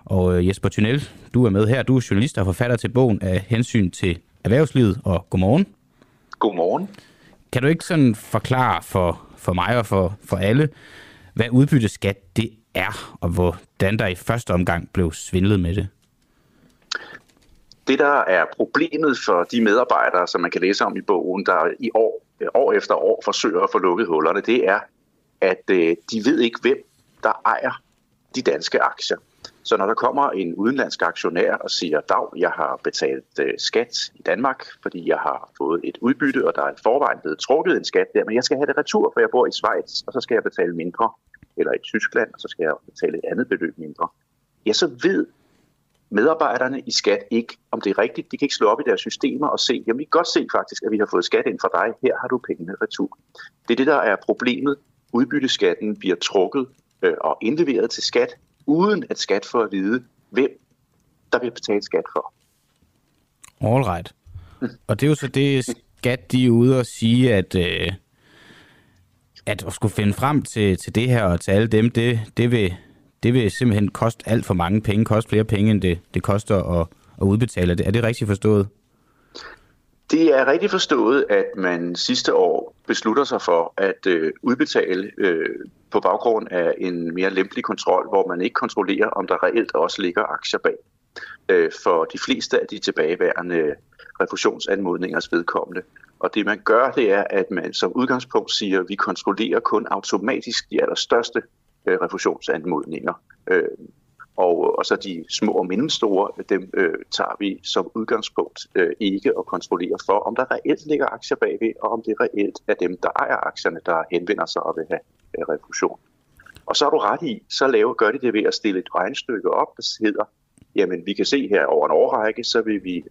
Og øh, Jesper Tunnel, du er med her. Du er journalist og forfatter til bogen af hensyn til erhvervslivet, og godmorgen. Godmorgen. Kan du ikke sådan forklare for, for mig og for, for alle, hvad udbytteskat det er, og hvordan der i første omgang blev svindlet med det? Det, der er problemet for de medarbejdere, som man kan læse om i bogen, der i år, øh, år efter år forsøger at få lukket hullerne, det er, at øh, de ved ikke, hvem der ejer de danske aktier. Så når der kommer en udenlandsk aktionær og siger, dag, jeg har betalt øh, skat i Danmark, fordi jeg har fået et udbytte, og der er i forvejen blevet trukket en skat der, men jeg skal have det retur, for jeg bor i Schweiz, og så skal jeg betale mindre, eller i Tyskland, og så skal jeg betale et andet beløb mindre. Ja, så ved medarbejderne i skat ikke, om det er rigtigt. De kan ikke slå op i deres systemer og se, jamen vi kan godt se faktisk, at vi har fået skat ind fra dig. Her har du pengene retur. Det er det, der er problemet. Udbytteskatten bliver trukket øh, og indleveret til skat, uden at skat får at vide, hvem der bliver betalt skat for. All right. Og det er jo så det, skat de er ude og sige, at, øh, at skulle finde frem til, til det her og til alle dem, det, det, vil, det vil simpelthen koste alt for mange penge, koste flere penge, end det, det koster at, at udbetale. Er det, er det rigtigt forstået? Det er rigtigt forstået, at man sidste år beslutter sig for at øh, udbetale øh, på baggrund af en mere lempelig kontrol, hvor man ikke kontrollerer, om der reelt også ligger aktier bag. Øh, for de fleste af de tilbageværende refusionsanmodningers vedkommende. Og det man gør, det er, at man som udgangspunkt siger, at vi kontrollerer kun automatisk de allerstørste øh, refusionsanmodninger. Øh, og, og så de små og mellemstore, dem øh, tager vi som udgangspunkt øh, ikke og kontrollerer for, om der reelt ligger aktier bagved, og om det reelt er dem, der ejer aktierne, der henvender sig og vil have øh, refusion. Og så er du ret i, så laver, gør de det ved at stille et regnstykke op, der hedder, jamen vi kan se her over en årrække, så vil vi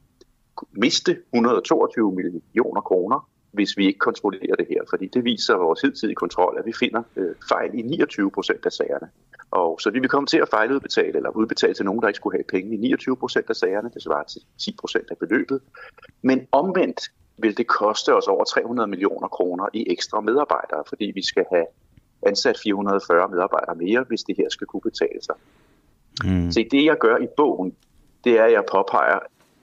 miste 122 millioner kroner hvis vi ikke kontrollerer det her. Fordi det viser vores hidtidige kontrol, at vi finder øh, fejl i 29 procent af sagerne. Og så vi vil komme til at fejludbetale eller udbetale til nogen, der ikke skulle have penge i 29 procent af sagerne. Det svarer til 10 procent af beløbet. Men omvendt vil det koste os over 300 millioner kroner i ekstra medarbejdere, fordi vi skal have ansat 440 medarbejdere mere, hvis det her skal kunne betale sig. Mm. Så det, jeg gør i bogen, det er, at jeg påpeger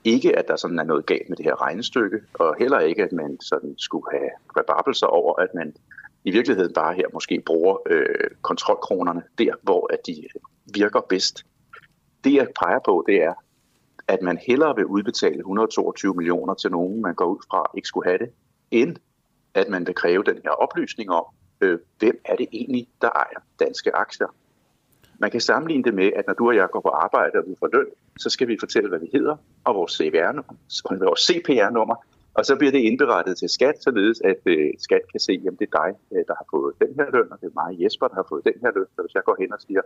ikke, at der sådan er noget galt med det her regnestykke, og heller ikke, at man sådan skulle have rababelser over, at man i virkeligheden bare her måske bruger øh, kontrolkronerne der, hvor at de virker bedst. Det, jeg peger på, det er, at man hellere vil udbetale 122 millioner til nogen, man går ud fra ikke skulle have det, end at man vil kræve den her oplysning om, øh, hvem er det egentlig, der ejer danske aktier. Man kan sammenligne det med, at når du og jeg går på arbejde og vi får løn, så skal vi fortælle, hvad vi hedder, og vores CPR-nummer, vores CPR-nummer, og så bliver det indberettet til skat, således at øh, skat kan se, at det er dig, øh, der har fået den her løn, og det er mig, Jesper, der har fået den her løn. Så hvis jeg går hen og siger,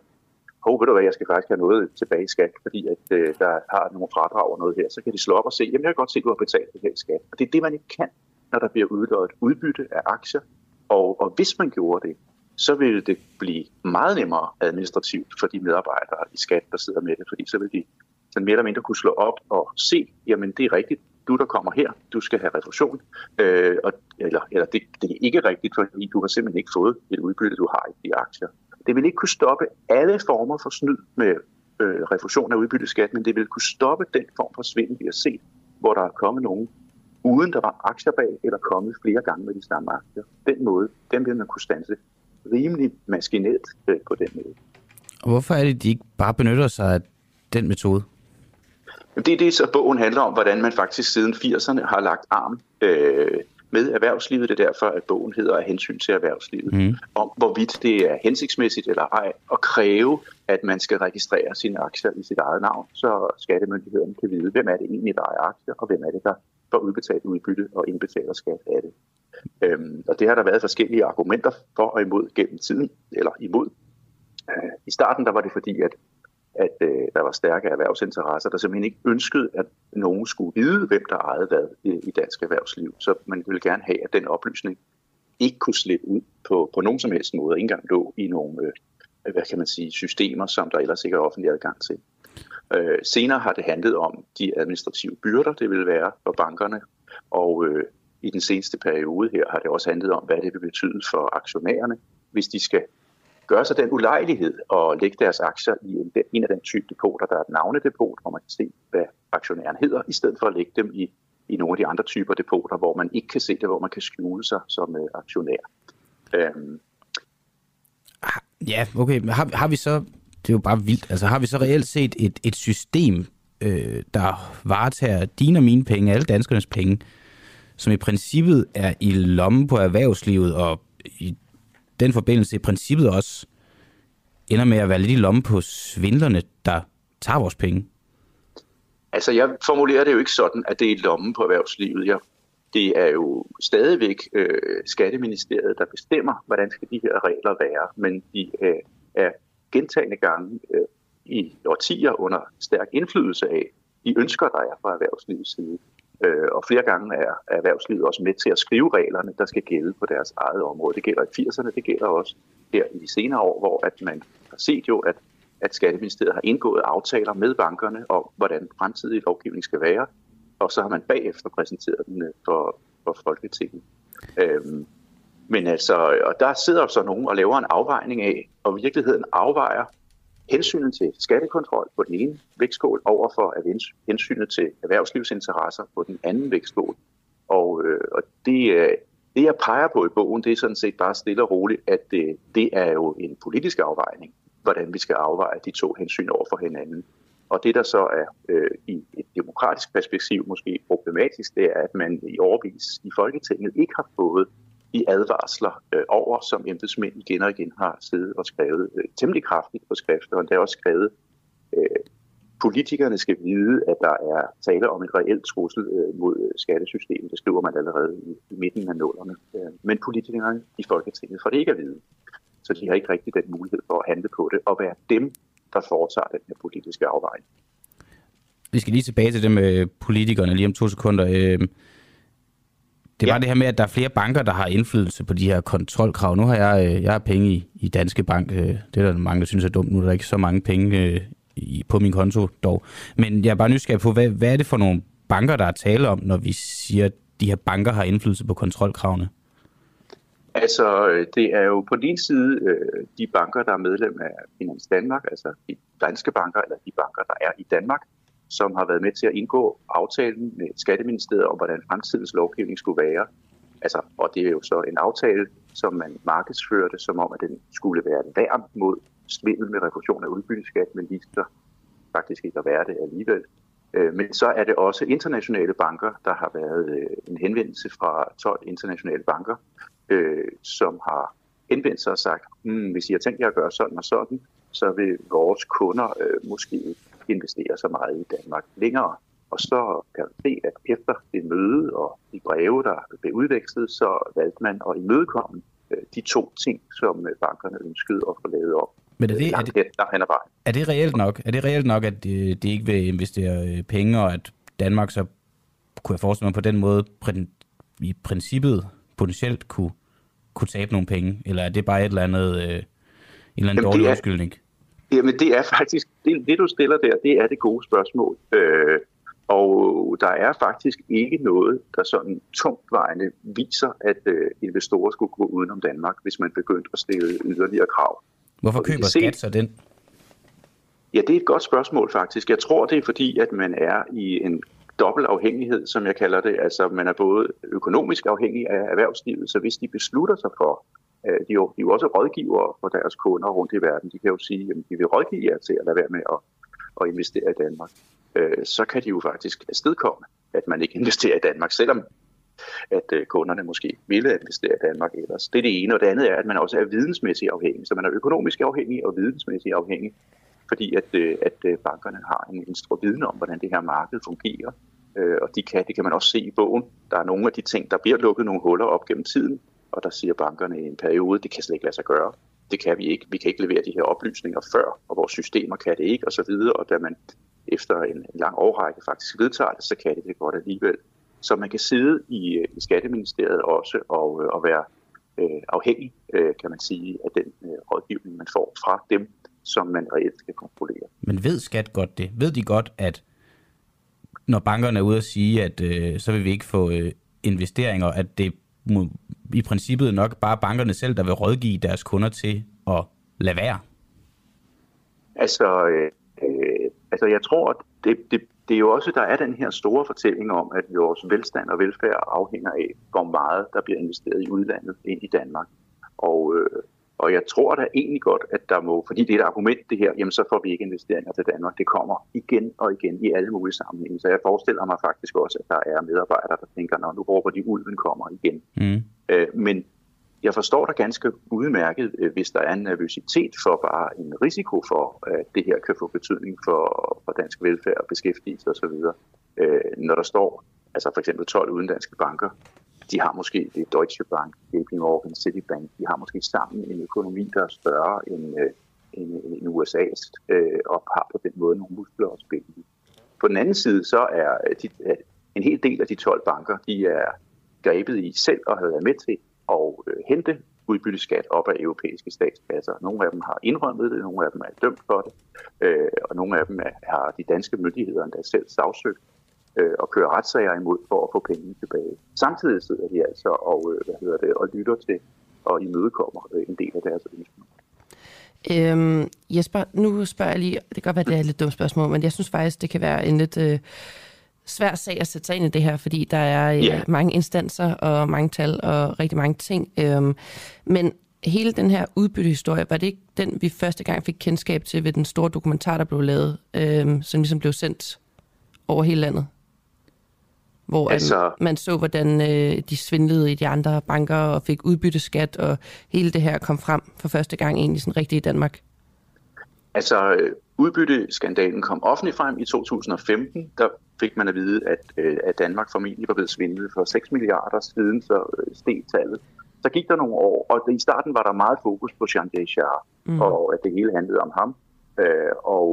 hov, ved du hvad, jeg skal faktisk have noget tilbage i skat, fordi at, øh, der har nogle fradrag og noget her, så kan de slå op og se, jamen jeg kan godt se, at du har betalt det her i skat. Og det er det, man ikke kan, når der bliver udløjet udbytte af aktier. Og, og hvis man gjorde det, så ville det blive meget nemmere administrativt for de medarbejdere i skat, der sidder med det, fordi så vil de sådan mere eller mindre kunne slå op og se, jamen det er rigtigt, du der kommer her, du skal have refusion, øh, og, eller, eller det, det er ikke rigtigt, fordi du har simpelthen ikke fået et udbytte, du har i de aktier. Det vil ikke kunne stoppe alle former for snyd med øh, refusion af udbytteskat, men det vil kunne stoppe den form for svindel, vi har set, hvor der er kommet nogen, uden der var aktier bag, eller kommet flere gange med de samme aktier. Den måde, den vil man kunne stanse rimelig maskinelt øh, på den måde. Og hvorfor er det, de ikke bare benytter sig af den metode? Det er det, så bogen handler om, hvordan man faktisk siden 80'erne har lagt arm øh, med erhvervslivet. Det er derfor, at bogen hedder af hensyn til erhvervslivet. Mm. Om hvorvidt det er hensigtsmæssigt eller ej at kræve, at man skal registrere sine aktier i sit eget navn, så skattemyndighederne kan vide, hvem er det egentlig, der ejer aktier, og hvem er det, der får udbetalt udbytte og indbetaler skat af det. Øhm, og det har der været forskellige argumenter for og imod gennem tiden, eller imod. Øh, I starten der var det fordi, at at øh, der var stærke erhvervsinteresser, der simpelthen ikke ønskede, at nogen skulle vide, hvem der ejede hvad i, i dansk erhvervsliv. Så man ville gerne have, at den oplysning ikke kunne slippe ud på, på nogen som helst måde, ikke engang lå i nogle øh, hvad kan man sige, systemer, som der ellers ikke er offentlig adgang til. Øh, senere har det handlet om de administrative byrder, det vil være for bankerne, og øh, i den seneste periode her har det også handlet om, hvad det vil betyde for aktionærerne, hvis de skal gøre sig den ulejlighed og lægge deres aktier i en, en af den type depoter, der er et navnedepot, hvor man kan se, hvad aktionæren hedder, i stedet for at lægge dem i, i nogle af de andre typer depoter, hvor man ikke kan se det, hvor man kan skjule sig som uh, aktionær. Øhm. Ja, okay. Men har, har vi så, det er jo bare vildt, altså har vi så reelt set et, et system, øh, der varetager dine og mine penge, alle danskernes penge, som i princippet er i lommen på erhvervslivet og i den forbindelse i princippet også ender med at være lidt i lommen på svindlerne, der tager vores penge? Altså, jeg formulerer det jo ikke sådan, at det er i lommen på erhvervslivet. Jeg, det er jo stadigvæk øh, Skatteministeriet, der bestemmer, hvordan skal de her regler være. Men de øh, er gentagende gange øh, i årtier under stærk indflydelse af de ønsker, der er fra erhvervslivets side. Øh, og flere gange er erhvervslivet også med til at skrive reglerne, der skal gælde på deres eget område. Det gælder i 80'erne, det gælder også her i de senere år, hvor at man har set jo, at, at Skatteministeriet har indgået aftaler med bankerne om, hvordan fremtidig lovgivning skal være, og så har man bagefter præsenteret den øh, for, for Folketinget. Øhm, men altså, og der sidder så nogen og laver en afvejning af, og i virkeligheden afvejer hensynet til skattekontrol på den ene vægtskål over for hensynet til erhvervslivsinteresser på den anden vægtskål. Og, øh, og det, øh, det, jeg peger på i bogen, det er sådan set bare stille og roligt, at det, det er jo en politisk afvejning, hvordan vi skal afveje de to hensyn over for hinanden. Og det, der så er øh, i et demokratisk perspektiv måske problematisk, det er, at man i overvis i Folketinget ikke har fået de advarsler øh, over, som embedsmænd igen og igen har siddet og skrevet øh, temmelig kraftigt på skrift, og det er også skrevet, øh, politikerne skal vide, at der er tale om en reelt trussel øh, mod øh, skattesystemet. Det skriver man allerede i, i midten af nullerne. Øh, men politikerne i Folketinget får det ikke at vide. Så de har ikke rigtig den mulighed for at handle på det, og være dem, der foretager den her politiske afvejning. Vi skal lige tilbage til det med politikerne lige om to sekunder. Øh det er ja. bare det her med, at der er flere banker, der har indflydelse på de her kontrolkrav. Nu har jeg, øh, jeg har penge i, i Danske Bank. Øh, det er der mange, der synes er dumt. Nu er der ikke så mange penge øh, i, på min konto dog. Men jeg er bare nysgerrig på, hvad, hvad er det for nogle banker, der er tale om, når vi siger, at de her banker har indflydelse på kontrolkravene? Altså, det er jo på din side øh, de banker, der er medlem af Finans Danmark, altså de danske banker, eller de banker, der er i Danmark, som har været med til at indgå aftalen med Skatteministeriet om, hvordan fremtidens lovgivning skulle være. Altså, og det er jo så en aftale, som man markedsførte, som om, at den skulle være et værn mod svindel med refusion af udbytteskat, men viste så faktisk ikke at være det alligevel. Øh, men så er det også internationale banker, der har været øh, en henvendelse fra 12 internationale banker, øh, som har henvendt sig og sagt, hmm, hvis I har tænkt jer at gøre sådan og sådan, så vil vores kunder øh, måske investere så meget i Danmark længere. Og så kan man se, at efter det møde og de breve, der blev udvekslet, så valgte man at imødekomme øh, de to ting, som øh, bankerne ønskede at få lavet op. Men er det, er, det, er det reelt nok? Er det reelt nok, at de, de ikke vil investere penge, og at Danmark så, kunne jeg forestille mig på den måde, i princippet potentielt kunne, kunne tabe nogle penge? Eller er det bare et eller andet, øh, en eller anden Jamen, dårlig undskyldning? Jamen det er faktisk, det, det du stiller der, det er det gode spørgsmål. Øh, og der er faktisk ikke noget, der sådan tungtvejende viser, at øh, investorer skulle gå udenom Danmark, hvis man begyndte at stille yderligere krav. Hvorfor køber skat så den? Ja, det er et godt spørgsmål faktisk. Jeg tror, det er fordi, at man er i en dobbelt afhængighed, som jeg kalder det. Altså, man er både økonomisk afhængig af erhvervslivet, så hvis de beslutter sig for Øh, de er, jo, de er jo også rådgivere for deres kunder rundt i verden. De kan jo sige, at de vil rådgive jer til at lade være med at, at investere i Danmark. Øh, så kan de jo faktisk afstedkomme, at man ikke investerer i Danmark, selvom at øh, kunderne måske ville investere i Danmark ellers. Det er det ene, og det andet er, at man også er vidensmæssigt afhængig. Så man er økonomisk afhængig og vidensmæssigt afhængig, fordi at, at bankerne har en, en stor viden om, hvordan det her marked fungerer. Og de kan, det kan man også se i bogen. Der er nogle af de ting, der bliver lukket nogle huller op gennem tiden, og der siger bankerne i en periode, det kan slet ikke lade sig gøre. Det kan vi ikke. Vi kan ikke levere de her oplysninger før, og vores systemer kan det ikke, osv. Og da man efter en, lang årrække faktisk vedtager det, så kan det det godt alligevel. Så man kan sidde i, øh, i Skatteministeriet også og, øh, og være øh, afhængig, øh, kan man sige, af den øh, rådgivning, man får fra dem, som man reelt skal kontrollere. Men ved Skat godt det? Ved de godt, at når bankerne er ude at sige, at øh, så vil vi ikke få øh, investeringer, at det i princippet nok bare bankerne selv, der vil rådgive deres kunder til at lade være? Altså, øh, øh, altså jeg tror, at det, det, det er jo også, der er den her store fortælling om, at vores velstand og velfærd afhænger af, hvor meget der bliver investeret i udlandet ind i Danmark. Og, øh, og jeg tror da egentlig godt, at der må, fordi det er et argument det her, jamen så får vi ikke investeringer til Danmark. Det kommer igen og igen i alle mulige sammenhænge. Så jeg forestiller mig faktisk også, at der er medarbejdere, der tænker, når nu råber de, ulven kommer igen. Mm. Øh, men jeg forstår da ganske udmærket, øh, hvis der er en nervøsitet for bare en risiko for, at det her kan få betydning for, for dansk velfærd og beskæftigelse osv. Øh, når der står altså for eksempel 12 udenlandske banker, de har måske, det er Deutsche Bank, JP Morgan, Citibank, de har måske sammen en økonomi, der er større end, øh, end, øh, end USA's, øh, og har på den måde nogle muskler at spille På den anden side, så er øh, de, øh, en hel del af de 12 banker, de er grebet i selv og havde været med til at øh, hente udbytteskat op af europæiske statskasser. Nogle af dem har indrømmet det, nogle af dem er dømt for det, øh, og nogle af dem er, har de danske myndigheder endda selv sagsøgt øh, og kører retssager imod for at få pengene tilbage. Samtidig sidder de altså og, øh, hvad hedder det, og lytter til og imødekommer øh, en del af deres ønsker. Øhm, Jesper, nu spørger jeg lige, det kan godt være, det er et lidt dumt spørgsmål, men jeg synes faktisk, det kan være en lidt øh, svær sag at sætte sig ind i det her, fordi der er øh, yeah. mange instanser og mange tal og rigtig mange ting. Øhm, men hele den her udbyttehistorie, var det ikke den, vi første gang fik kendskab til ved den store dokumentar, der blev lavet, øhm, som ligesom blev sendt over hele landet? Hvor altså, man så, hvordan øh, de svindlede i de andre banker og fik udbytteskat, og hele det her kom frem for første gang egentlig sådan rigtigt i Danmark. Altså, øh, udbytteskandalen kom offentligt frem i 2015. Der fik man at vide, at, øh, at Danmark formentlig var blevet svindlet for 6 milliarder siden, så øh, steg tallet. Så gik der nogle år, og i starten var der meget fokus på Jean Deschamps, mm. og at det hele handlede om ham. Øh, og,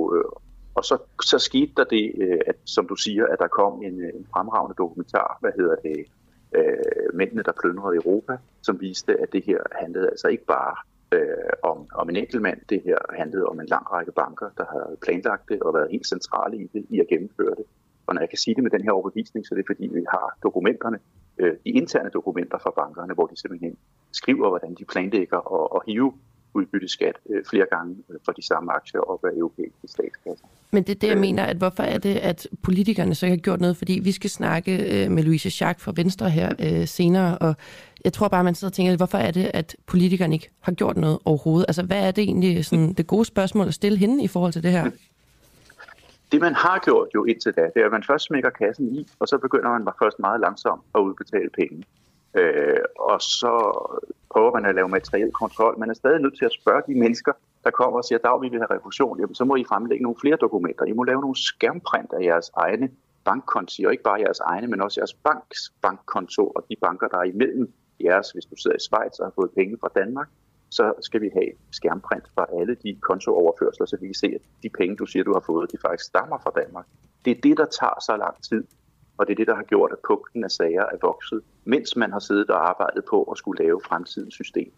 og så, så skete der det, øh, at, som du siger, at der kom en, øh, en fremragende dokumentar, hvad hedder det, øh, mændene, der plyndrede Europa, som viste, at det her handlede altså ikke bare øh, om, om en enkelt mand. Det her handlede om en lang række banker, der havde planlagt det og været helt centrale i det, i at gennemføre det. Og når jeg kan sige det med den her overbevisning, så er det fordi, vi har dokumenterne, øh, de interne dokumenter fra bankerne, hvor de simpelthen skriver, hvordan de planlægger at, at hive udbytteskat øh, flere gange øh, for de samme aktier op af europæiske statskasser. Men det er det, jeg mener, at hvorfor er det, at politikerne så ikke har gjort noget? Fordi vi skal snakke øh, med Louise Schack fra Venstre her øh, senere, og jeg tror bare, man sidder og tænker, hvorfor er det, at politikerne ikke har gjort noget overhovedet? Altså, hvad er det egentlig sådan, det gode spørgsmål at stille hende i forhold til det her? Det, man har gjort jo indtil da, det er, at man først smækker kassen i, og så begynder man først meget langsomt at udbetale penge. Øh, og så prøver man at lave materiel kontrol. Man er stadig nødt til at spørge de mennesker, der kommer og siger, at vi vil have refusion. Jamen, så må I fremlægge nogle flere dokumenter. I må lave nogle skærmprint af jeres egne bankkonti, og ikke bare jeres egne, men også jeres banks bankkonto og de banker, der er imellem jeres. Hvis du sidder i Schweiz og har fået penge fra Danmark, så skal vi have skærmprint fra alle de kontooverførsler, så vi kan se, at de penge, du siger, du har fået, de faktisk stammer fra Danmark. Det er det, der tager så lang tid, og det er det, der har gjort, at pukten af sager er vokset, mens man har siddet og arbejdet på at skulle lave fremtidens system.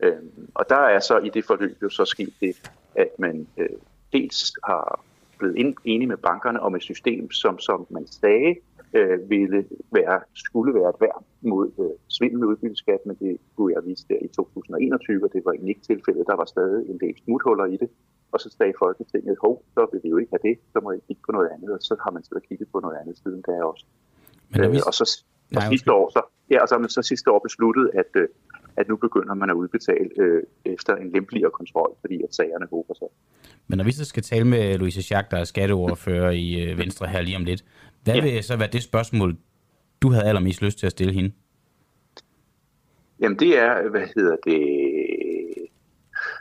Øhm, og der er så i det forløb jo så sket det, at man øh, dels har blevet enige med bankerne om et system, som, som man sagde øh, ville være, skulle være et værn mod øh, svindel med udbytteskat, men det kunne jeg vise der i 2021, og det var egentlig ikke tilfældet. Der var stadig en del smuthuller i det. Og så sagde Folketinget, hov, så vil vi jo ikke have det, så må I kigge på noget andet, og så har man så kigget på noget andet siden der også. Men øh, vi... Og så og Nej, sidste år, så, ja, og så har man så sidste år besluttet, at, øh, at nu begynder man at udbetale øh, efter en lempeligere kontrol, fordi at sagerne håber sig. Men når vi så skal tale med Louise Schack, der er skatteordfører i øh, Venstre her lige om lidt, hvad ja. vil så være det spørgsmål, du havde allermest lyst til at stille hende? Jamen det er, hvad hedder det...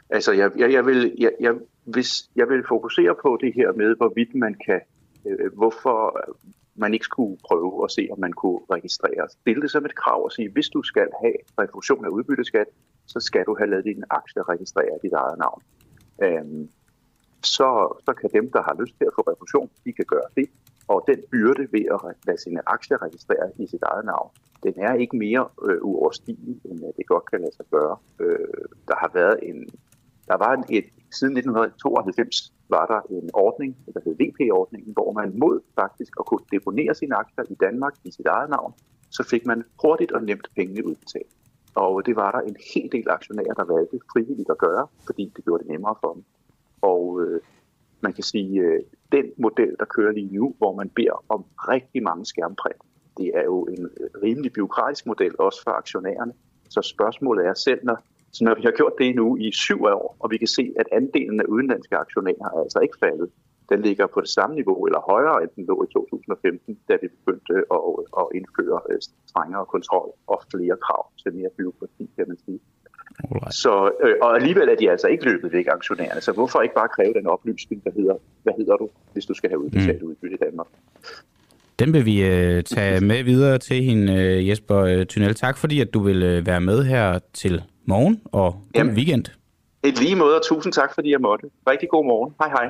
Altså jeg, jeg, jeg, vil, jeg, jeg, hvis jeg vil fokusere på det her med, hvorvidt man kan, øh, hvorfor man ikke skulle prøve at se, om man kunne registrere. Stille det som et krav og sige, hvis du skal have refusion af udbytteskat, så skal du have lavet din aktie registrere dit eget navn. Øhm, så, så kan dem, der har lyst til at få refusion, de kan gøre det. Og den byrde ved at lade sine aktier registrere i sit eget navn, den er ikke mere øh, uoverstigelig, end øh, det godt kan lade sig gøre. Øh, der har været en, der var en, et, siden 1992 var der en ordning, der hed VP-ordningen, hvor man mod faktisk at kunne deponere sine aktier i Danmark i sit eget navn, så fik man hurtigt og nemt pengene udbetalt. Og det var der en hel del aktionærer, der valgte frivilligt at gøre, fordi det gjorde det nemmere for dem. Og øh, man kan sige, øh, den model, der kører lige nu, hvor man beder om rigtig mange skærmpræmier, det er jo en øh, rimelig byråkratisk model, også for aktionærerne. Så spørgsmålet er selv, når så når vi har gjort det nu i syv år, og vi kan se, at andelen af udenlandske aktionærer er altså ikke faldet, den ligger på det samme niveau eller højere, end den lå i 2015, da vi begyndte at, at indføre øh, strengere kontrol og flere krav til mere byråkrati, kan man sige. Alright. Så, øh, og alligevel er de altså ikke løbet væk, aktionærerne. Så hvorfor ikke bare kræve den oplysning, der hedder, hvad hedder du, hvis du skal have udbetalt mm. udbytte i Danmark? Den vil vi øh, tage med videre til hende, øh, Jesper øh, Tynel. Tak fordi, at du vil øh, være med her til morgen og god Jamen, weekend. Et lige måde, og tusind tak, fordi jeg måtte. Rigtig god morgen. Hej hej.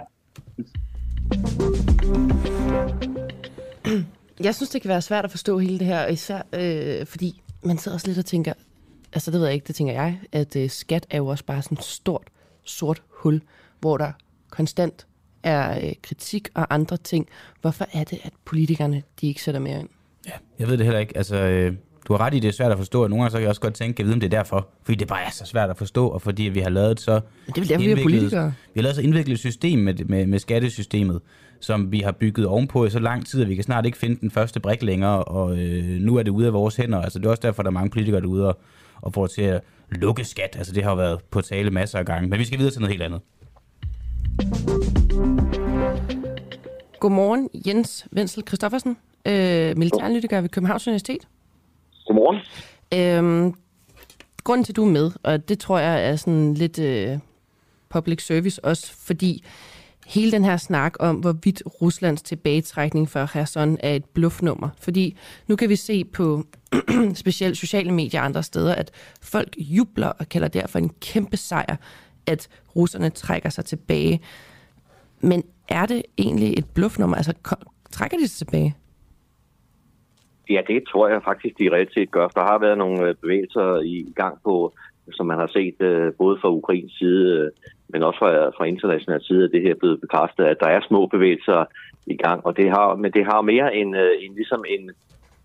Jeg synes, det kan være svært at forstå hele det her, især øh, fordi man sidder også lidt og tænker, altså det ved jeg ikke, det tænker jeg, at øh, skat er jo også bare sådan et stort, sort hul, hvor der konstant er øh, kritik og andre ting. Hvorfor er det, at politikerne de ikke sætter mere ind? Ja, jeg ved det heller ikke. Altså, øh, du har ret i, det er svært at forstå, og nogle gange så kan jeg også godt tænke, at om det er derfor. Fordi det bare er så svært at forstå, og fordi vi har lavet så det er derfor, vi er politikere. Vi har lavet så indviklet system med, med, med skattesystemet, som vi har bygget ovenpå i så lang tid, at vi kan snart ikke finde den første brik længere, og øh, nu er det ude af vores hænder. Altså, det er også derfor, der er mange politikere derude og, og får til at lukke skat. Altså, det har været på tale masser af gange. Men vi skal videre til noget helt andet. Godmorgen, Jens Wenzel Christoffersen, øh, militæranalytiker ved Københavns Universitet. Godmorgen. Øhm, grunden til, at du er med, og det tror jeg er sådan lidt øh, public service også, fordi hele den her snak om, hvorvidt Ruslands tilbagetrækning fra Kherson er et bluffnummer. Fordi nu kan vi se på specielt sociale medier og andre steder, at folk jubler og kalder det for en kæmpe sejr, at russerne trækker sig tilbage. Men er det egentlig et bluffnummer? Altså, trækker de sig tilbage? Ja, det tror jeg faktisk, de reelt set gør. Der har været nogle øh, bevægelser i gang på, som man har set øh, både fra Ukrains side, øh, men også fra, fra international side, at det her er blevet bekræftet, at der er små bevægelser i gang. Og det har, men det har mere en, en ligesom en,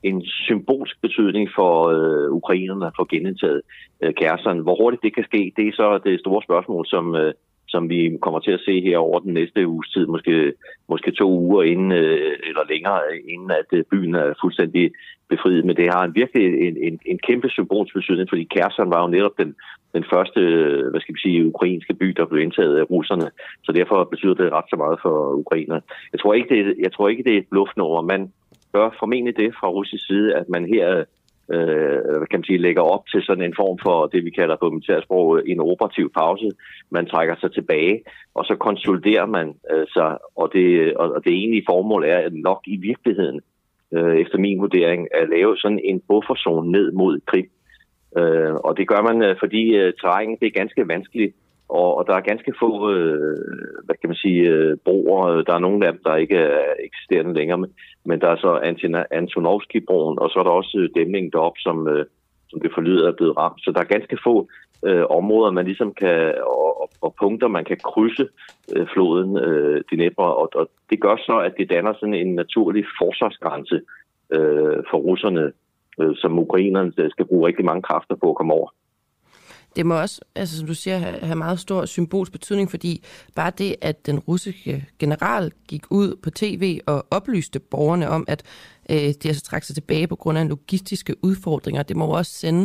en symbolsk betydning for øh, ukrainerne at få genindtaget øh, kæresterne. Hvor hurtigt det kan ske, det er så det store spørgsmål, som, øh, som vi kommer til at se her over den næste uges tid, måske, måske to uger inden, øh, eller længere, inden at øh, byen er fuldstændig befriet. Men det har en virkelig en, en, en kæmpe symbolsk betydning, fordi Kherson var jo netop den, den første, øh, hvad skal vi sige, ukrainske by, der blev indtaget af russerne. Så derfor betyder det ret så meget for ukrainer. Jeg tror ikke, det, jeg tror ikke, det er et bluffnummer. Man gør formentlig det fra russisk side, at man her øh, kan man sige, lægger op til sådan en form for det, vi kalder på militærsprog en operativ pause. Man trækker sig tilbage, og så konsoliderer man øh, sig, og det, og det egentlige formål er nok i virkeligheden, øh, efter min vurdering, at lave sådan en bufferzone ned mod Krim. Øh, og det gør man, øh, fordi øh, terrænet det er ganske vanskeligt og, og der er ganske få, øh, hvad kan man sige, øh, broer. Der er nogle af dem, der ikke er eksisterende længere, men, men der er så Antonovski-broen, og så er der også øh, dæmningen deroppe, som, øh, som det forlyder er blevet ramt. Så der er ganske få øh, områder, man ligesom kan, og, og, og punkter, man kan krydse øh, floden øh, Dnepr, og, og det gør så, at det danner sådan en naturlig forsvarsgrænse øh, for russerne, øh, som ukrainerne skal bruge rigtig mange kræfter på at komme over det må også, altså, som du siger, have meget stor symbolsk betydning, fordi bare det, at den russiske general gik ud på tv og oplyste borgerne om, at øh, de altså trak sig tilbage på grund af logistiske udfordringer, det må også sende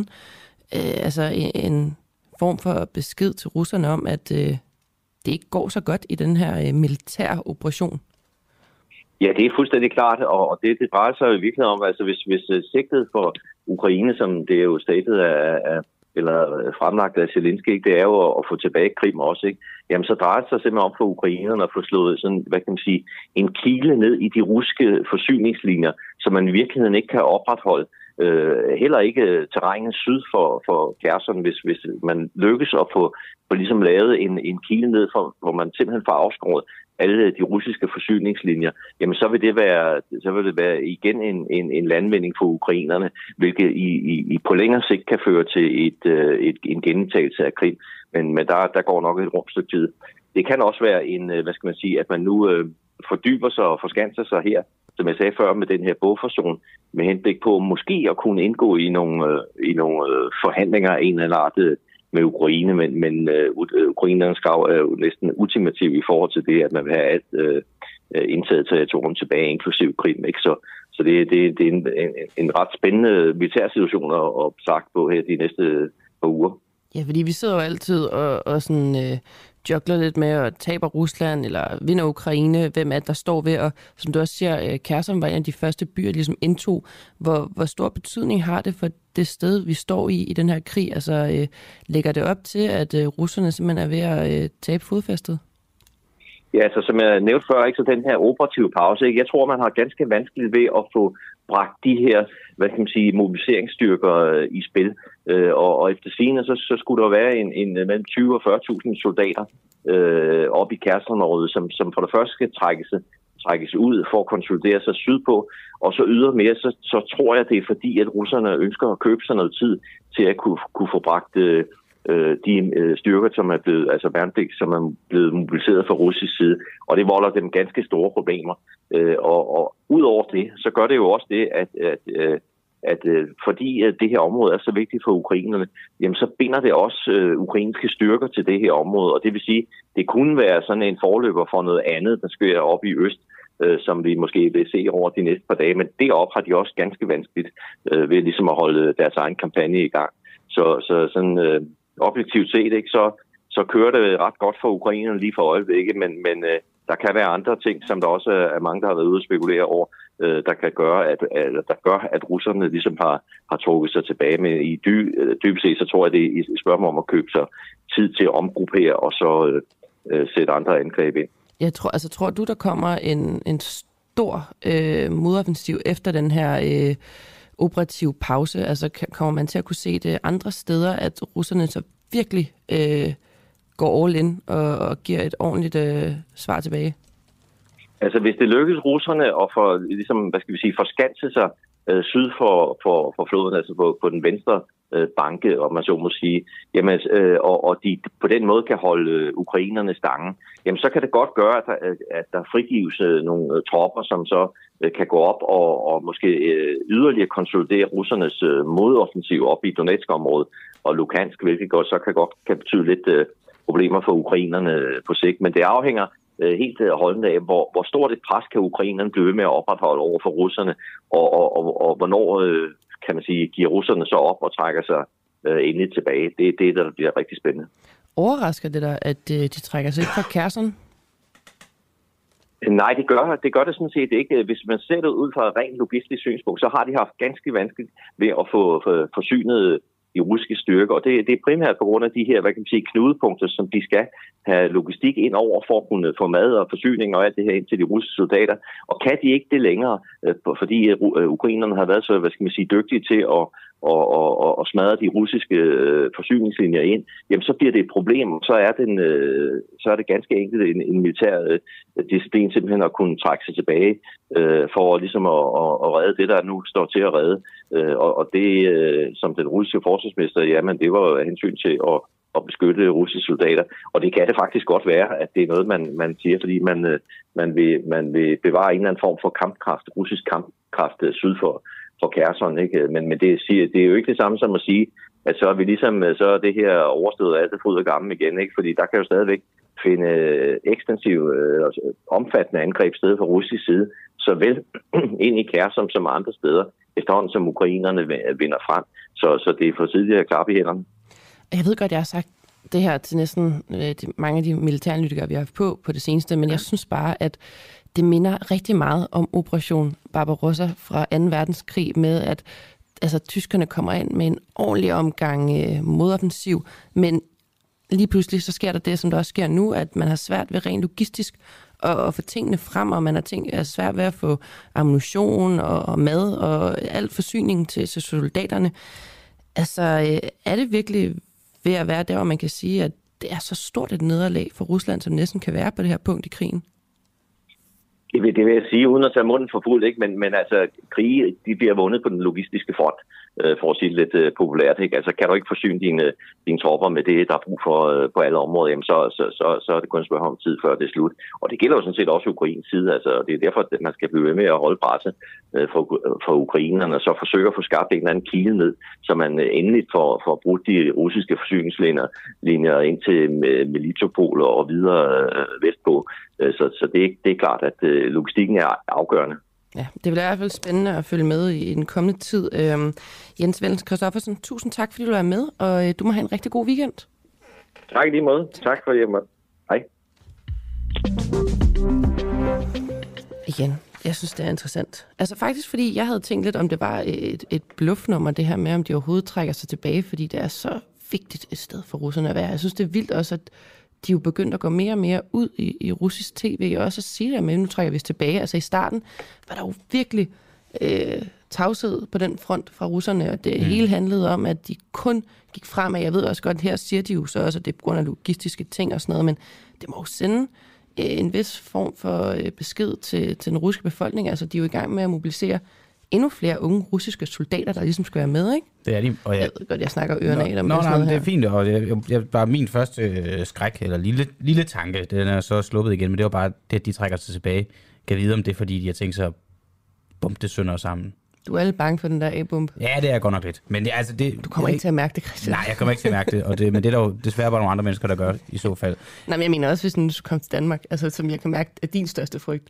øh, altså en, form for besked til russerne om, at øh, det ikke går så godt i den her øh, militære operation. Ja, det er fuldstændig klart, og det, det drejer sig jo virkelig om, altså hvis, hvis øh, sigtet for Ukraine, som det er jo statet af, af eller øh, fremlagt af Zelensky, det er jo at få tilbage Krim også, ikke? Jamen, så drejer det sig simpelthen om for ukrainerne at få slået sådan, hvad kan man sige, en kile ned i de russiske forsyningslinjer, som man i virkeligheden ikke kan opretholde. Øh, heller ikke øh, terrænet syd for, for Kherson, hvis, hvis man lykkes at få, få ligesom lavet en, en kile ned, for, hvor man simpelthen får afskåret alle de russiske forsyningslinjer, jamen så vil det være, så vil det være igen en, en, en landvinding for ukrainerne, hvilket i, i, i på længere sigt kan føre til et, øh, et, en gentagelse af krig. Men, men der, der går nok et rumstykke tid. Det kan også være en, øh, hvad skal man sige, at man nu øh, fordyber sig og forskanser sig her, som jeg sagde før, med den her bogforson, med henblik på måske at kunne indgå i nogle, øh, i nogle øh, forhandlinger af en eller anden art øh, med Ukraine, men, men øh, øh, ukrainernes krav er jo næsten ultimativ i forhold til det, at man vil have alt øh, øh indtaget territorium tilbage, inklusiv Krim. Ikke? Så, så det, det, det er en, en, en ret spændende militær situation at, at sagt på her de næste par uger. Ja, fordi vi sidder jo altid og, og sådan, øh, jogler lidt med at tabe Rusland eller vinder Ukraine, hvem er det, der står ved, og som du også siger, øh, Kærsom var en af de første byer, ligesom indtog. Hvor, hvor stor betydning har det for det sted, vi står i i den her krig? Altså, øh, lægger det op til, at øh, russerne simpelthen er ved at øh, tabe fodfæstet? Ja, altså som jeg nævnte før, ikke, så den her operative pause, ikke? jeg tror, man har ganske vanskeligt ved at få bragt de her, hvad kan man sige, mobiliseringsstyrker øh, i spil. Øh, og, og efter scenen, så, så skulle der være en, en øh, mellem 20 og 40.000 soldater øh, op i Kærstrømrådet, som, som for det første skal trækkes, trækkes ud for at konsolidere sig sydpå, og så ydermere, så, så tror jeg, det er fordi, at russerne ønsker at købe sig noget tid til at kunne, kunne få bragt øh, øh de øh, styrker, som er blevet, altså værnepligt, som er blevet mobiliseret fra russisk side, og det volder dem ganske store problemer. Øh, og, og ud over det, så gør det jo også det, at, at, øh, at, øh, fordi at det her område er så vigtigt for ukrainerne, jamen så binder det også øh, ukrainske styrker til det her område, og det vil sige, det kunne være sådan en forløber for noget andet, der sker op i øst, øh, som vi måske vil se over de næste par dage, men deroppe har de også ganske vanskeligt øh, ved ligesom at holde deres egen kampagne i gang. Så, så sådan, øh, objektivt set, ikke, så, så kører det ret godt for ukrainerne lige for øjeblikket, men, men øh, der kan være andre ting, som der også er mange, der har været ude og spekulere over, øh, der kan gøre, at, at, der gør, at russerne ligesom har, har trukket sig tilbage. Men i dy, øh, dybest set, så tror jeg, det er et spørgsmål om at købe sig tid til at omgruppere og så øh, øh, sætte andre angreb ind. Jeg tror, altså, tror du, der kommer en, en stor øh, modoffensiv efter den her... Øh operative pause? Altså kommer man til at kunne se det andre steder, at russerne så virkelig øh, går all in og, og giver et ordentligt øh, svar tilbage? Altså, hvis det lykkes russerne at for, ligesom, hvad skal vi sige, forskanse sig øh, syd for, for, for floden, altså på, på den venstre øh, banke, om man så må sige, jamen, øh, og, og de på den måde kan holde øh, ukrainerne stangen, jamen så kan det godt gøre, at der, at der frigives øh, nogle øh, tropper, som så øh, kan gå op og, og måske øh, yderligere konsolidere russernes øh, modoffensiv op i Donetsk-området og Lukansk, hvilket godt, så kan godt kan betyde lidt øh, problemer for ukrainerne øh, på sigt. Men det afhænger øh, helt øh, holdende af, hvor, hvor stort et pres kan ukrainerne blive ved med at opretholde over for russerne, og, og, og, og hvornår, øh, kan man sige, giver russerne så op og trækker sig øh, endelig tilbage. Det er det, der bliver rigtig spændende. Overrasker det dig, at øh, de trækker sig ikke fra Kherson? Nej, det gør, det gør det sådan set ikke. Hvis man ser det ud fra et rent logistisk synspunkt, så har de haft ganske vanskeligt ved at få forsynet de russiske styrker, og det, det er primært på grund af de her, hvad kan man sige, knudepunkter, som de skal have logistik ind over for at kunne få mad og forsyning og alt det her ind til de russiske soldater. Og kan de ikke det længere, øh, fordi øh, øh, ukrainerne har været så, hvad skal man sige, dygtige til at og, og, og og smadre de russiske øh, forsyningslinjer ind, jamen så bliver det et problem. Så er, den, øh, så er det ganske enkelt en, en militær øh, disciplin simpelthen at kunne trække sig tilbage øh, for ligesom at, at, at redde det, der nu står til at redde. Øh, og, og det, øh, som den russiske forsvarsminister, jamen det var hensyn til at, at beskytte russiske soldater. Og det kan det faktisk godt være, at det er noget, man, man siger, fordi man, øh, man, vil, man vil bevare en eller anden form for kampkraft, russisk kampkraft øh, syd for, for Kærson, ikke? Men, men det, siger, det er jo ikke det samme som at sige, at så er vi ligesom, så er det her overstået alt det fryd og gammel igen, ikke? Fordi der kan jo stadigvæk finde ekstensive, øh, omfattende angreb sted fra russisk side, såvel ind i Kærsom som andre steder, efterhånden som ukrainerne vinder frem. Så, så det er for tidligere klap i hænderne. Jeg ved godt, jeg har sagt det her til næsten øh, de, mange af de militærnyttikere, vi har haft på på det seneste, men jeg synes bare, at det minder rigtig meget om Operation Barbarossa fra 2. verdenskrig med, at altså, tyskerne kommer ind med en ordentlig omgang øh, modoffensiv, men lige pludselig så sker der det, som der også sker nu, at man har svært ved rent logistisk at, at få tingene frem, og man har ting, er svært ved at få ammunition og, og mad og alt forsyning til, til soldaterne. Altså, øh, er det virkelig ved at være der, hvor man kan sige, at det er så stort et nederlag for Rusland, som næsten kan være på det her punkt i krigen? Det vil, det vil jeg sige, uden at tage munden for fuld, ikke? Men, men altså, krige, de bliver vundet på den logistiske front, øh, for at sige lidt øh, populært. Ikke? Altså, kan du ikke forsyne dine, dine tropper med det, der er brug for øh, på alle områder, jamen, så, så, så, så er det kun spørgsmål om tid, før det er slut. Og det gælder jo sådan set også Ukrains side. Altså, det er derfor, at man skal blive ved med at holde presset øh, for, for ukrainerne, og så forsøge at få skabt en eller anden kilde ned, så man øh, endelig får, får brudt de russiske forsyningslinjer linjer ind til øh, Melitopol og videre øh, vestpå. Øh, så, så det, det er klart, at øh, logistikken er afgørende. Ja, det bliver i hvert fald spændende at følge med i, den kommende tid. Øhm, Jens Vellens Christoffersen, tusind tak, fordi du er med, og øh, du må have en rigtig god weekend. Tak i lige måde. Tak for det. Hej. Igen, jeg synes, det er interessant. Altså faktisk, fordi jeg havde tænkt lidt, om det var et, et bluffnummer, det her med, om de overhovedet trækker sig tilbage, fordi det er så vigtigt et sted for russerne at være. Jeg synes, det er vildt også, at de er jo begyndt at gå mere og mere ud i, i russisk tv, og også at sige det med, nu trækker vi os tilbage. Altså i starten var der jo virkelig øh, tavshed på den front fra russerne, og det mm. hele handlede om, at de kun gik fremad. Jeg ved også godt, her siger de jo så også, at det er på grund af logistiske ting og sådan noget, men det må jo sende øh, en vis form for øh, besked til, til den russiske befolkning. Altså de er jo i gang med at mobilisere endnu flere unge russiske soldater, der ligesom skal være med, ikke? Det er de. Og jeg, jeg ved godt, jeg snakker ørerne af dem. Nå, nej, det er fint, og jeg, jeg, jeg, bare min første øh, skræk, eller lille, lille tanke, den er så sluppet igen, men det var bare det, at de trækker sig tilbage. Kan vide, om det er, fordi de har tænkt sig at bumpe det sønder sammen. Du er alle bange for den der A-bump. Ja, det er godt nok lidt. Men det, altså, det, du kommer jeg, ikke til at mærke det, Christian. Nej, jeg kommer ikke til at mærke det, og det men det er der jo desværre bare nogle andre mennesker, der gør i så fald. Nej, men jeg mener også, hvis du kommer til Danmark, altså, som jeg kan mærke, er din største frygt.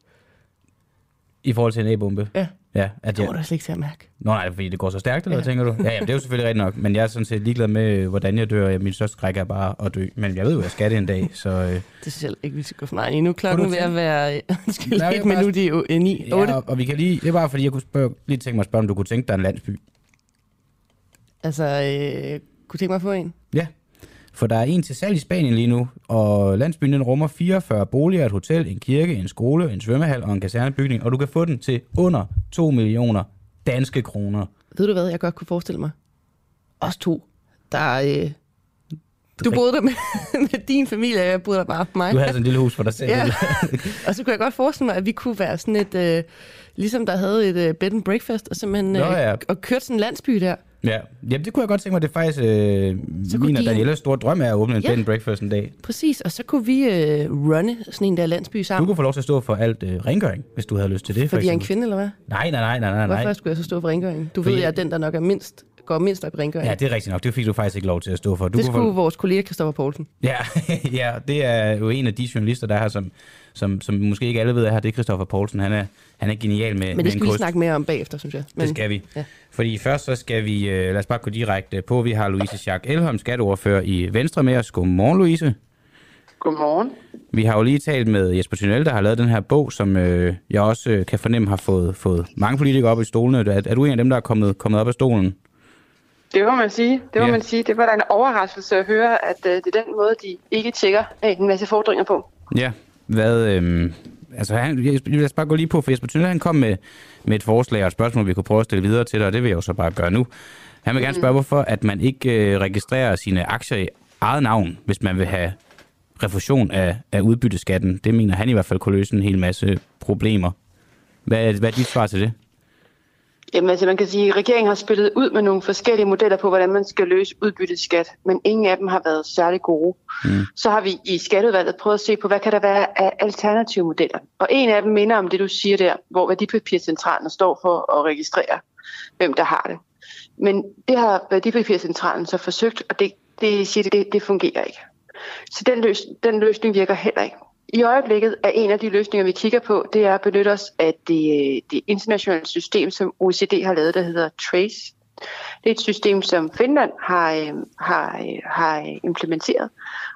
I forhold til en A-bombe? Ja. Ja, at det må du slet ikke til at mærke. Nå nej, fordi det går så stærkt, eller ja. hvad tænker du? Ja, ja, det er jo selvfølgelig rigtigt nok, men jeg er sådan set ligeglad med, hvordan jeg dør. Min største skræk er bare at dø, men jeg ved jo, at jeg skal det en dag, så... Øh... Det synes jeg ikke, vi skal gå for meget. Nu er klokken ved at være... Undskyld, et minut i 9, 8. Ja, og vi kan lige... Det er bare, fordi jeg kunne spørge, lige tænke mig at spørge, om du kunne tænke dig en landsby. Altså, øh, kunne tænke mig at få en? Ja. For der er en til salg i Spanien lige nu, og landsbyen den rummer 44 boliger, et hotel, en kirke, en skole, en svømmehal og en kasernebygning, og du kan få den til under 2 millioner danske kroner. Ved du hvad, jeg godt kunne forestille mig? Os to, der øh, Du boede der med, med din familie, og jeg boede der bare med mig. Du havde sådan et lille hus for dig selv. Ja. og så kunne jeg godt forestille mig, at vi kunne være sådan et, øh, ligesom der havde et øh, bed and breakfast, og simpelthen Nå, øh, ja. og kørte sådan en landsby der. Ja. Jamen, det kunne jeg godt tænke mig. Det er faktisk øh, Så min og Danielles store drøm er at åbne en Ja. bed and breakfast en dag. Præcis, og så kunne vi øh, runne sådan en der landsby Du sammen. kunne få lov til at stå for alt øh, rengøring, hvis du havde lyst til det. for Fordi jeg er en kvinde, eller hvad? Nej, nej, nej, nej, nej. nej. Hvorfor skulle jeg så stå for rengøring? Du Fordi- ved, jeg er den, der nok er mindst, går mindst op i rengøring. Ja, det er rigtigt nok. Det fik du faktisk ikke lov til at stå for. Du det kunne skulle få... vores kollega Christoffer Poulsen. Ja, ja, det er jo en af de journalister, der er her, som, som, som måske ikke alle ved er her. Det er Christoffer Poulsen. Han er, han er genial med, Men det skal vi kost. snakke mere om bagefter, synes jeg. Men, Det skal vi. Ja. Fordi først så skal vi, øh, lad os bare gå direkte på. Vi har Louise Schack Elholm, skatteordfører i Venstre med os. Godmorgen, Louise. Godmorgen. Vi har jo lige talt med Jesper Thunel, der har lavet den her bog, som øh, jeg også øh, kan fornemme har fået, fået mange politikere op i stolene. Er, er du en af dem, der er kommet, kommet op af stolen? Det må man sige. Det må Ja. man sige. Det var da en overraskelse at høre, at uh, det er den måde, de ikke tjekker øh, en masse fordringer på. Ja. Hvad, øh, altså han, jeg- lad os bare gå lige på, for Jesper Thunel, han kom med, med et forslag og et spørgsmål, vi kunne prøve at stille videre til dig, og det vil jeg jo så bare gøre nu. Han vil gerne spørge, hvorfor at man ikke øh, registrerer sine aktier i eget navn, hvis man vil have refusion af, af udbytteskatten. Det mener han i hvert fald kunne løse en hel masse problemer. Hvad, hvad er dit svar til det? Jamen altså, man kan sige, at regeringen har spillet ud med nogle forskellige modeller på, hvordan man skal løse udbytteskat, men ingen af dem har været særlig gode. Mm. Så har vi i skatteudvalget prøvet at se på, hvad kan der være af alternative modeller. Og en af dem minder om det, du siger der, hvor værdipapircentralen står for at registrere, hvem der har det. Men det har værdipapircentralen så forsøgt, og det, det siger, det, det fungerer ikke. Så den, løs, den løsning virker heller ikke. I øjeblikket er en af de løsninger, vi kigger på, det er at benytte os af det, det internationale system, som OECD har lavet, der hedder TRACE. Det er et system, som Finland har, øh, har, øh, har implementeret,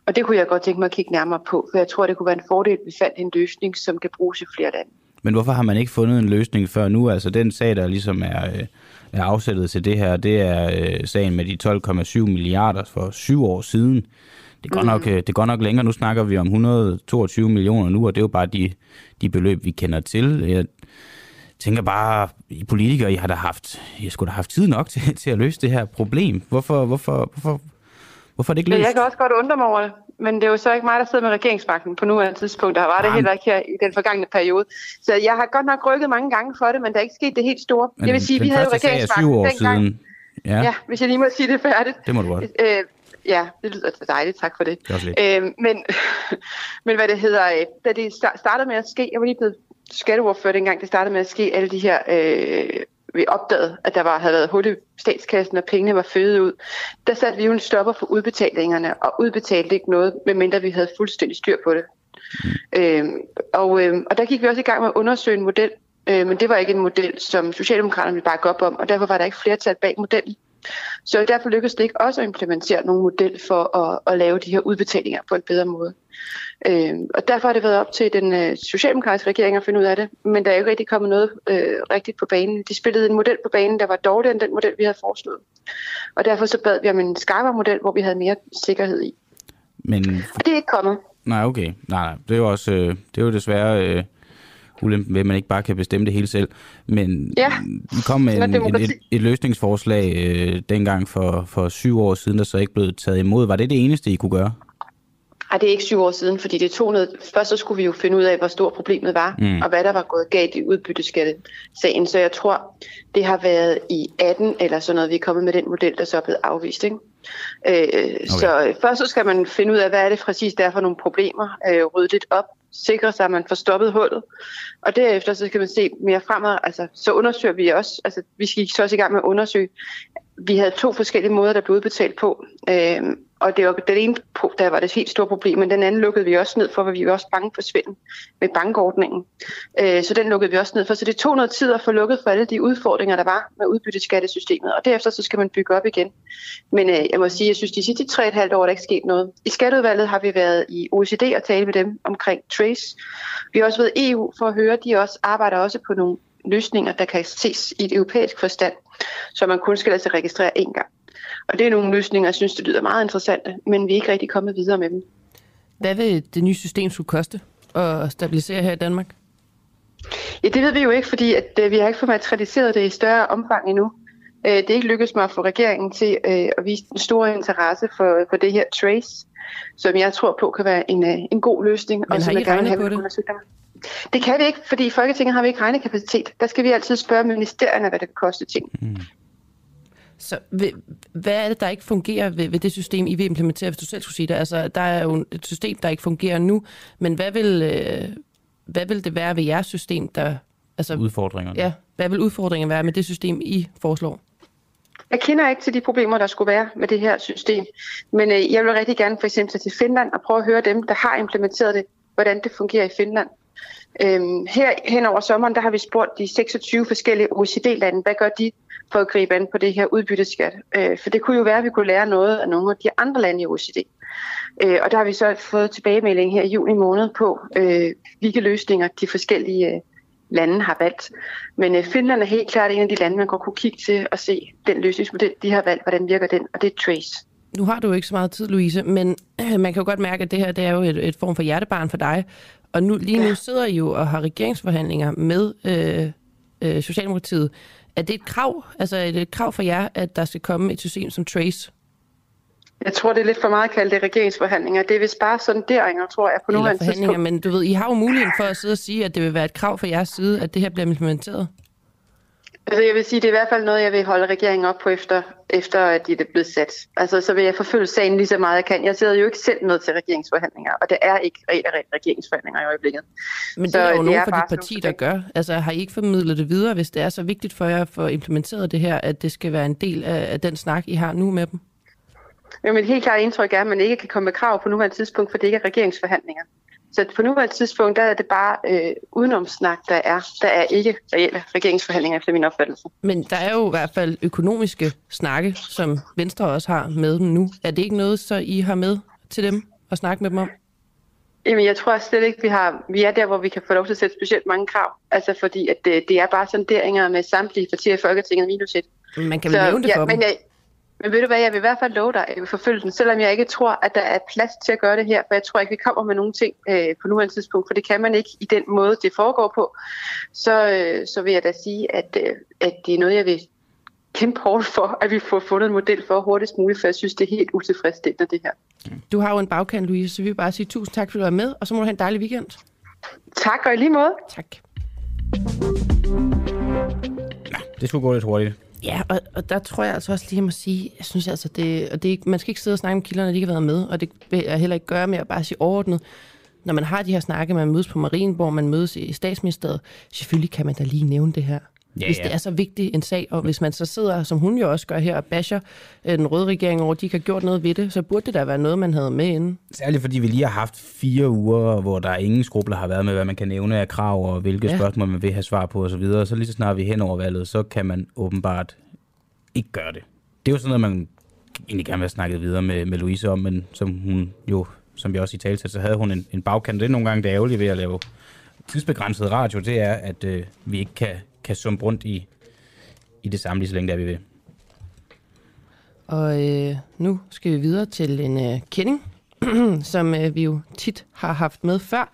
og det kunne jeg godt tænke mig at kigge nærmere på, for jeg tror, det kunne være en fordel, at vi fandt en løsning, som kan bruges i flere lande. Men hvorfor har man ikke fundet en løsning før nu? Altså den sag, der ligesom er, øh, er afsættet til det her, det er sagen med de 12,7 milliarder for syv år siden. Det går, nok, øh, det går nok længere. Nu snakker vi om 122 millioner nu, og det er jo bare de, de beløb, vi kender til. Jeg tænker bare, I politikere, I har da haft, I skulle da haft tid nok til, til at løse det her problem. Hvorfor, hvorfor, hvorfor, hvorfor er det ikke løst? jeg kan også godt undre mig over det, men det er jo så ikke mig, der sidder med regeringsmagten på nuværende tidspunkt. Der var det heller ikke her i den forgangne periode. Så jeg har godt nok rykket mange gange for det, men der er ikke sket det helt store. Men jeg vil sige, vi havde jo er regeringsmagten syv år dengang. siden. Ja, Ja. ja, hvis jeg lige må sige det færdigt. det må du godt. Øh, ja, det lyder dejligt. Tak for det. Det er også lidt. Øh, men, men hvad det hedder, øh, da det sta- startede med at ske, jeg var lige blevet skatteordfører dengang, det startede med at ske, alle de her, øh, vi opdagede, at der var, havde været hul i statskassen, og pengene var fødet ud. Der satte vi jo en stopper for udbetalingerne, og udbetalte ikke noget, medmindre vi havde fuldstændig styr på det. Mm. Øh, og, øh, og der gik vi også i gang med at undersøge en model, øh, men det var ikke en model, som Socialdemokraterne ville bakke op om, og derfor var der ikke flertal bag modellen. Så derfor lykkedes det ikke også at implementere nogen model for at, at lave de her udbetalinger på en bedre måde. Øh, og derfor har det været op til den øh, socialdemokratiske regering at finde ud af det, men der er jo ikke rigtig kommet noget øh, rigtigt på banen. De spillede en model på banen, der var dårligere end den model, vi havde foreslået. Og derfor så bad vi om en skarpere model, hvor vi havde mere sikkerhed i. Men Og det er ikke kommet. Nej, okay. Nej, nej. Det er jo også, øh, det er jo desværre øh, ulempen ved, at man ikke bare kan bestemme det hele selv. Men Ja, vi kom med en, en, et, et løsningsforslag øh, dengang for, for syv år siden, der så ikke blev taget imod. Var det det eneste, I kunne gøre? Ej, det er ikke syv år siden, fordi det tog noget... Først så skulle vi jo finde ud af, hvor stort problemet var, Mm. mm. og hvad der var gået galt i udbytteskattesagen. Så jeg tror, det har været i 18 eller sådan noget, vi er kommet med den model, der så er blevet afvist. Ikke? Øh, okay. Så øh, først så skal man finde ud af, hvad er det præcis, der er for nogle problemer, øh, rydde lidt op, sikre sig, at man får stoppet hullet. Og derefter så kan man se mere fremad, altså så undersøger vi også, altså vi skal så også i gang med at undersøge, vi havde to forskellige måder, der blev udbetalt på. Øh, og det var den ene, der var det helt store problem, men den anden lukkede vi også ned for, for vi var også bange for svindel med bankordningen. Øh, så den lukkede vi også ned for. Så det tog noget tid at få lukket for alle de udfordringer, der var med udbytteskattesystemet. Og derefter så skal man bygge op igen. Men øh, jeg må sige, jeg synes, de sidste tre og et halvt år er der ikke sket noget. I skatteudvalget har vi været i OECD og tale med dem omkring Trace. Vi har også været i EU for at høre, de også arbejder også på nogle løsninger, der kan ses i et europæisk forstand, så man kun skal lade sig registrere én gang. Og det er nogle løsninger, jeg synes, det lyder meget interessante, men vi er ikke rigtig kommet videre med dem. Hvad vil det nye system skulle koste at stabilisere her i Danmark? Ja, det ved vi jo ikke, fordi at, øh, vi har ikke fået materialiseret det i større omfang endnu. Øh, det er ikke lykkedes mig at få regeringen til øh, at vise en stor interesse for, for det her trace, som jeg tror på kan være en, en god løsning. Men og har som I jeg gerne regnet på det? Det kan vi ikke, fordi i Folketinget har vi ikke regnekapacitet. Der skal vi altid spørge ministerierne, hvad det vil koste ting. Så ved- hvad er det, der ikke fungerer ved, ved det system, I vil implementere, hvis du selv skulle sige det? Altså, der er jo et system, der ikke fungerer nu, men hvad vil, øh, hvad vil det være ved jeres system, der... Altså, Udfordringerne. ja, hvad vil udfordringen være med det system, I foreslår? Jeg kender ikke til de problemer, der skulle være med det her system, men øh, jeg vil rigtig gerne for eksempel tage til Finland og prøve at høre dem, der har implementeret det, hvordan det fungerer i Finland. Øhm, her hen over sommeren, der har vi spurgt de 26 forskellige OECD-lande, hvad gør de for at gribe an på det her udbytteskat? Øh, for det kunne jo være, at vi kunne lære noget af nogle af de andre lande i OECD. Øh, og der har vi så fået tilbagemelding her i juni måned på, øh, hvilke løsninger de forskellige øh, lande har valgt. Men øh, Finland er helt klart en af de lande, man godt kunne kigge til og se den løsningsmodel, de har valgt, hvordan virker den, og det er Trace. Nu har du jo ikke så meget tid, Louise, men man kan jo godt mærke, at det her det er jo et, et form for hjertebarn for dig. Og nu, lige nu Ja. sidder I jo og har regeringsforhandlinger med øh, øh, Socialdemokratiet. Er det et krav, altså er det et krav for jer, at der skal komme et system som Trace? Jeg tror, det er lidt for meget at kalde det regeringsforhandlinger. Det er vist bare sonderinger, tror jeg, på nuværende tidspunkt. men du ved, I har jo muligheden for at sidde og sige, at det vil være et krav fra jeres side, at det her bliver implementeret. Altså, jeg vil sige, det er i hvert fald noget, jeg vil holde regeringen op på, efter, efter at de er blevet sat. Altså, så vil jeg forfølge sagen lige så meget, jeg kan. Jeg sidder jo ikke selv med til regeringsforhandlinger, og det er ikke reelle regeringsforhandlinger i øjeblikket. Men det Så er jo det nogen er fra dit parti, der gør. Altså har I ikke formidlet det videre, hvis det er så vigtigt for jer at få implementeret det her, at det skal være en del af, af den snak, I har nu med dem? Men mit helt klare indtryk er, at man ikke kan komme med krav på nuværende tidspunkt, for det ikke er regeringsforhandlinger. Så på nuværende tidspunkt, der er det bare øh, udenomsnak, der er. Der er ikke reelle regeringsforhandlinger, efter min opfattelse. Men der er jo i hvert fald økonomiske snakke, som Venstre også har med dem nu. Er det ikke noget, så I har med til dem at snakke med dem om? Jamen, jeg tror slet ikke, vi har, vi er der, hvor vi kan få lov til at sætte specielt mange krav. Altså, fordi at det, det er bare sonderinger med samtlige partier i Folketinget minus et. Man kan vel nævne det ja, for dem? men, jeg, men ved du hvad, jeg vil i hvert fald love dig, at jeg vil forfølge den, selvom jeg ikke tror, at der er plads til at gøre det her, for jeg tror ikke, vi kommer med nogen ting øh, på nuværende tidspunkt, for det kan man ikke i den måde, det foregår på. Så, øh, så vil jeg da sige, at, øh, at det er noget, jeg vil kæmpe hårdt for, at vi får fundet en model for hurtigst muligt, for jeg synes, det er helt utilfredsstillende, det her. Du har jo en bagkant, Louise, så vi vil bare sige tusind tak, fordi du var med, og så må du have en dejlig weekend. Tak, og i lige måde. Tak. Det skulle gå lidt hurtigt. Ja, og, og der tror jeg altså også lige, jeg må sige, jeg synes altså, det, og det man skal ikke sidde og snakke med kilderne, de ikke har været med, og det vil jeg heller ikke gøre med at bare sige overordnet. Når man har de her snakke, man mødes på Marienborg, man mødes i statsministeriet, selvfølgelig kan man da lige nævne det her. Ja, hvis ja. det er så vigtig en sag, og hvis man så sidder, som hun jo også gør her, og basher øh, den røde regering over, at de ikke har gjort noget ved det, så burde det da være noget, man havde med inden. Særligt fordi vi lige har haft fire uger, hvor der ingen skrubler har været med, hvad man kan nævne af krav, og hvilke Ja. spørgsmål man vil have svar på osv. Så, så lige så snart vi hen over valget, så kan man åbenbart ikke gøre det. Det er jo sådan noget, man egentlig gerne vil have snakket videre med, med Louise om, men som hun jo, som jeg også i tale så havde hun en, en bagkant. Det er nogle gange det ærgerlige ved at lave tidsbegrænset radio, det er, at øh, vi ikke kan, kan summe rundt i, i det samme lige så længe, der vi vil. Og øh, nu skal vi videre til en øh, kending, som øh, vi jo tit har haft med før.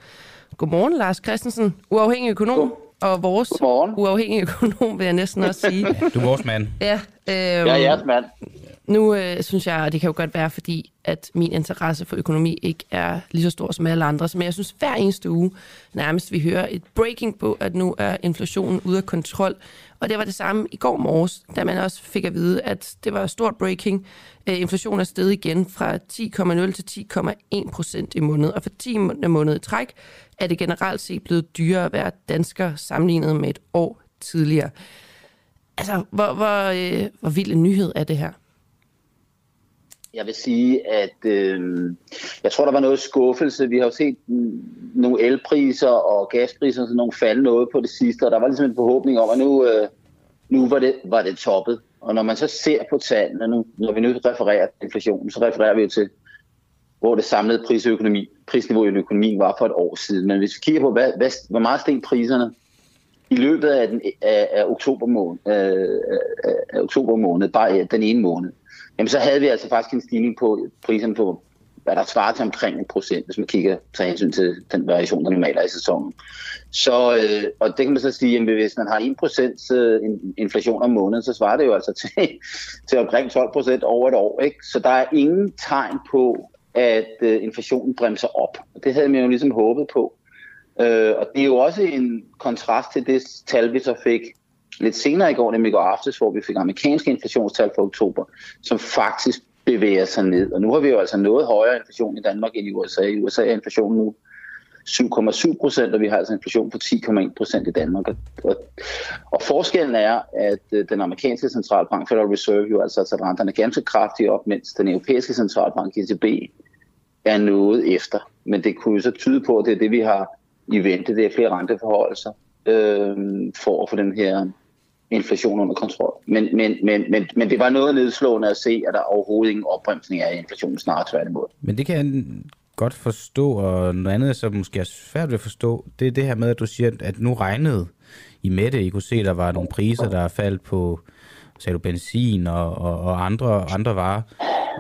Godmorgen, Lars Christensen, uafhængig økonom, og vores Godmorgen. uafhængige økonom, vil jeg næsten også sige. Du er vores mand. Ja, øhm, Jeg er jeres mand nu øh, synes jeg, og det kan jo godt være, fordi at min interesse for økonomi ikke er lige så stor som alle andres, men jeg synes hver eneste uge nærmest vi hører et breaking på, at nu er inflationen ude af kontrol. Og det var det samme i går morges, da man også fik at vide, at det var et stort breaking. Øh, inflationen er steget igen fra 10,0 til 10,1 procent i måned, og for 10 måneder i træk er det generelt set blevet dyrere at være dansker sammenlignet med et år tidligere. Altså, hvor, hvor, øh, hvor vild en nyhed er det her? Jeg vil sige, at øh, jeg tror, der var noget skuffelse. Vi har jo set nogle elpriser og gaspriser og sådan nogle falde noget på det sidste, og der var ligesom en forhåbning om, at nu, øh, nu var, det, var det toppet. Og når man så ser på tallene, nu, når vi nu refererer til inflationen, så refererer vi jo til, hvor det samlede prisøkonomi, prisniveau i økonomien var for et år siden. Men hvis vi kigger på, hvad, hvad, hvor meget steg priserne i løbet af, den, af, af, oktober, måned, øh, af, af oktober måned, bare den ene måned, jamen så havde vi altså faktisk en stigning på priserne på hvad der svarer til omkring en procent, hvis man kigger til hensyn til den variation, der normalt er i sæsonen. Så, øh, og det kan man så sige, at hvis man har 1% inflation om måneden, så svarer det jo altså til, til omkring 12% over et år. Ikke? Så der er ingen tegn på, at øh, inflationen bremser op. Og det havde man jo ligesom håbet på. Øh, og det er jo også en kontrast til det tal, vi så fik lidt senere i går, nemlig i går aftes, hvor vi fik amerikanske inflationstal for oktober, som faktisk bevæger sig ned. Og nu har vi jo altså noget højere inflation i Danmark end i USA. I USA er inflationen nu 7,7 procent, og vi har altså inflation på 10,1 procent i Danmark. Og, og forskellen er, at øh, den amerikanske centralbank, Federal Reserve, jo altså sat renterne ganske kraftigt op, mens den europæiske centralbank, ECB, er noget efter. Men det kunne jo så tyde på, at det er det, vi har i vente. Det er flere renteforholdelser øh, for at få den her inflation under kontrol. Men, men, men, men, men det var noget nedslående at se, at der overhovedet ingen opbremsning af i inflationen, snarere tværtimod. Men det kan jeg godt forstå, og noget andet, som måske er svært ved at forstå, det er det her med, at du siger, at nu regnede I med det. I kunne se, at der var nogle priser, der er faldt på sagde du, benzin og, og, og andre, andre varer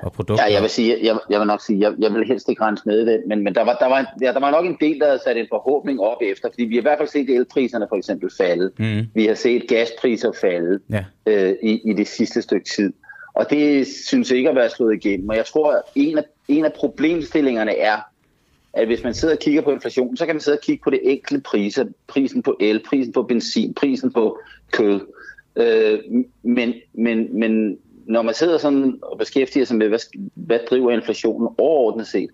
og produkter? Ja, jeg vil, sige, jeg, jeg vil nok sige, jeg, jeg vil helst ikke rense med det, men, men der, var, der, var, ja, der var nok en del, der havde sat en forhåbning op efter, fordi vi har i hvert fald set elpriserne for eksempel falde. Mm. Vi har set gaspriser falde ja. øh, i, i det sidste stykke tid. Og det synes jeg ikke at være slået igennem. Og jeg tror, at en af, en af problemstillingerne er, at hvis man sidder og kigger på inflation, så kan man sidde og kigge på det enkelte priser. Prisen på el, prisen på benzin, prisen på kød. Øh, men, men, men når man sidder sådan og beskæftiger sig med, hvad, hvad driver inflationen overordnet set,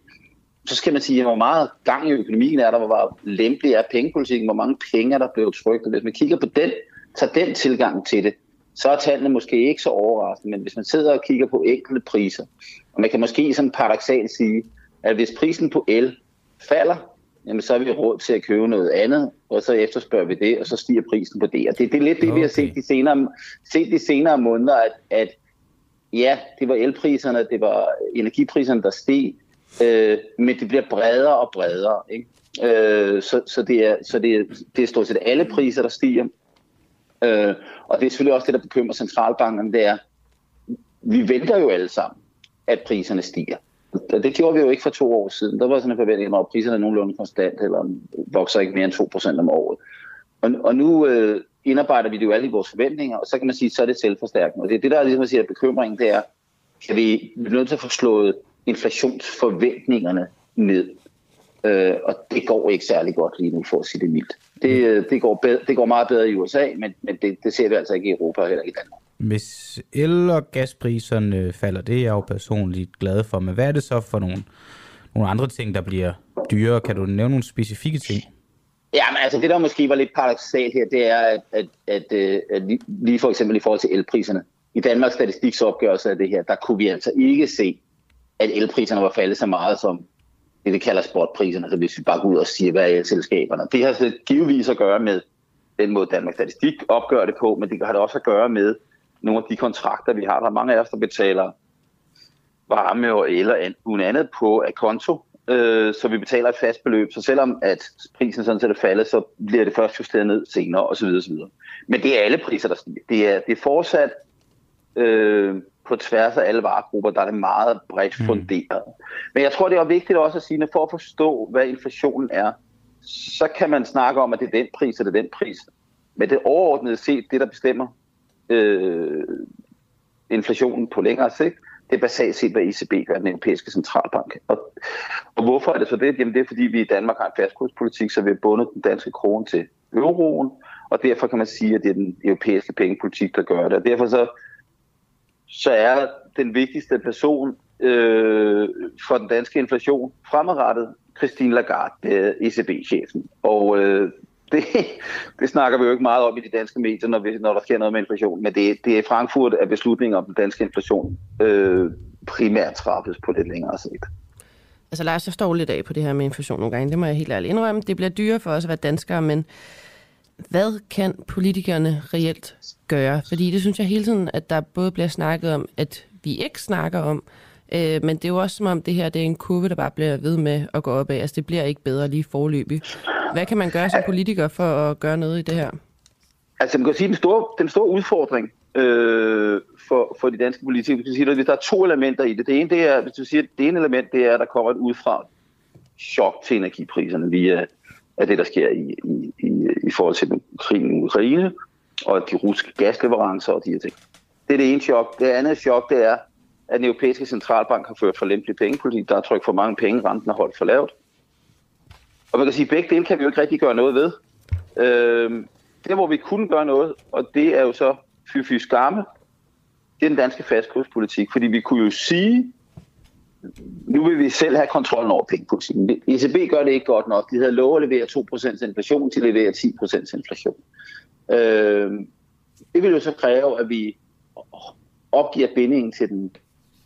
så skal man sige, hvor meget gang i økonomien er der, hvor lempelig er pengepolitikken, hvor mange penge er der blevet trykt. Og hvis man kigger på den, tager den tilgang til det, så er tallene måske ikke så overraskende, men hvis man sidder og kigger på enkelte priser, og man kan måske sådan paradoxalt sige, at hvis prisen på el falder, jamen så har vi råd til at købe noget andet, og så efterspørger vi det, og så stiger prisen på det. Og det, det er lidt det, okay. vi har set de senere, set de senere måneder, at, at ja, det var elpriserne, det var energipriserne, der steg, øh, men det bliver bredere og bredere. Ikke? Øh, så, så, det er, så det, er, det er stort set alle priser, der stiger. Øh, og det er selvfølgelig også det, der bekymrer centralbankerne, det er, vi venter jo alle sammen, at priserne stiger. Det gjorde vi jo ikke for to år siden. Der var sådan en forventning om, at priserne er nogenlunde konstant, eller vokser ikke mere end 2% om året. Og, og nu øh, indarbejder vi det jo alle i vores forventninger, og så kan man sige, så er det selvforstærkende. Og det er det, der er ligesom at sige, at bekymringen, det er, kan vi blive nødt til at få slået inflationsforventningerne ned. Øh, og det går ikke særlig godt lige nu, for at sige det mildt. Det, øh, det, går, bedre, det går meget bedre i USA, men, men det, det ser vi altså ikke i Europa og heller ikke i Danmark. Hvis el- og gaspriserne øh, falder, det er jeg jo personligt glad for, men hvad er det så for nogle, nogle andre ting, der bliver dyrere? Kan du nævne nogle specifikke ting? Ja, men altså det, der måske var lidt paradoxalt her, det er, at, at, at, øh, at lige for eksempel i forhold til elpriserne, i Danmarks Statistiks opgørelse af det her, der kunne vi altså ikke se, at elpriserne var faldet så meget som det, det kalder spotpriserne, så hvis vi bare går ud og siger, hvad er elselskaberne. Det har så givetvis at gøre med den måde, Danmarks Statistik opgør det på, men det har det også at gøre med nogle af de kontrakter, vi har. Der er mange af os, der betaler varme og el andet på af konto, øh, så vi betaler et fast beløb. Så selvom at prisen sådan set er faldet, så bliver det først justeret ned senere osv. osv. Men det er alle priser, der stiger. Det er, det er fortsat øh, på tværs af alle varegrupper, der er det meget bredt mm. funderet. Mm. Men jeg tror, det er vigtigt også at sige, at for at forstå, hvad inflationen er, så kan man snakke om, at det er den pris, eller den pris. Men det overordnede set, det der bestemmer øh, inflationen på længere sigt, det er basalt set, hvad ECB gør, den europæiske centralbank. Og, og hvorfor er det så det? Jamen det er, fordi vi i Danmark har en fastkurspolitik, så vi har bundet den danske krone til euroen, og derfor kan man sige, at det er den europæiske pengepolitik, der gør det. Og derfor så, så er den vigtigste person øh, for den danske inflation fremadrettet Christine Lagarde, øh, ECB-chefen. Og øh, det, det snakker vi jo ikke meget om i de danske medier, når, vi, når der sker noget med inflation, men det, det er Frankfurt, at beslutningen om den danske inflation øh, primært træffes på lidt længere sigt. Altså Lars, jeg står lidt af på det her med inflation nogle gange, det må jeg helt ærligt indrømme. Det bliver dyrere for os at være danskere, men hvad kan politikerne reelt gøre? Fordi det synes jeg hele tiden, at der både bliver snakket om, at vi ikke snakker om, øh, men det er jo også som om det her det er en kurve, der bare bliver ved med at gå opad. Altså det bliver ikke bedre lige forløbig. Hvad kan man gøre som politiker for at gøre noget i det her? Altså man kan sige, den store, den store udfordring øh, for, for de danske politikere. Hvis, du siger, hvis der er to elementer i det. Det ene, det er, hvis du siger, det ene element, det er, at der kommer et udefra chok til energipriserne via af det, der sker i, i, i, i forhold til krigen i Ukraine og de russiske gasleverancer og de her ting. Det er det ene chok. Det andet chok, det er, at den europæiske centralbank har ført for lempelig pengepolitik. Der er trykt for mange penge, renten er holdt for lavt. Og man kan sige, at begge dele kan vi jo ikke rigtig gøre noget ved. Øh, det, hvor vi kunne gøre noget, og det er jo så fy skamme, det er den danske fastkurspolitik. Fordi vi kunne jo sige, nu vil vi selv have kontrollen over pengepolitikken. ECB gør det ikke godt nok. De havde lovet at levere 2% inflation, til at levere 10% inflation. Øh, det vil jo så kræve, at vi opgiver bindingen til, den,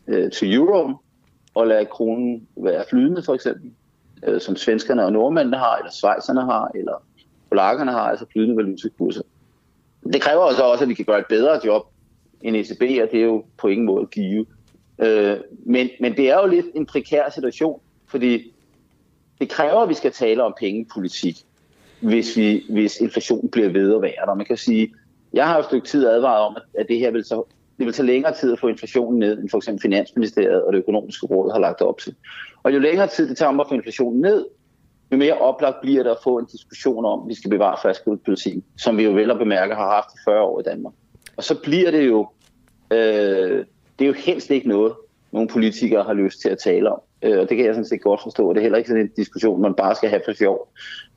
øh, til euroen, og lade kronen være flydende for eksempel, øh, som svenskerne og nordmændene har, eller schweizerne har, eller polakkerne har, altså flydende valutakurser. Det kræver også, også, at vi kan gøre et bedre job end ECB, og det er jo på ingen måde give. Øh, men, men det er jo lidt en prekær situation, fordi det kræver, at vi skal tale om pengepolitik, hvis, vi, hvis inflationen bliver ved at være der. Man kan sige, jeg har jo et stykke tid advaret om, at det her vil så det vil tage længere tid at få inflationen ned, end for eksempel Finansministeriet og det økonomiske råd har lagt op til. Og jo længere tid det tager om at få inflationen ned, jo mere oplagt bliver der at få en diskussion om, at vi skal bevare fastkurspolitikken, som vi jo vel og bemærke har haft i 40 år i Danmark. Og så bliver det jo, øh, det er jo helst ikke noget, nogle politikere har lyst til at tale om. Øh, og det kan jeg sådan set godt forstå. Det er heller ikke sådan en diskussion, man bare skal have for sjov.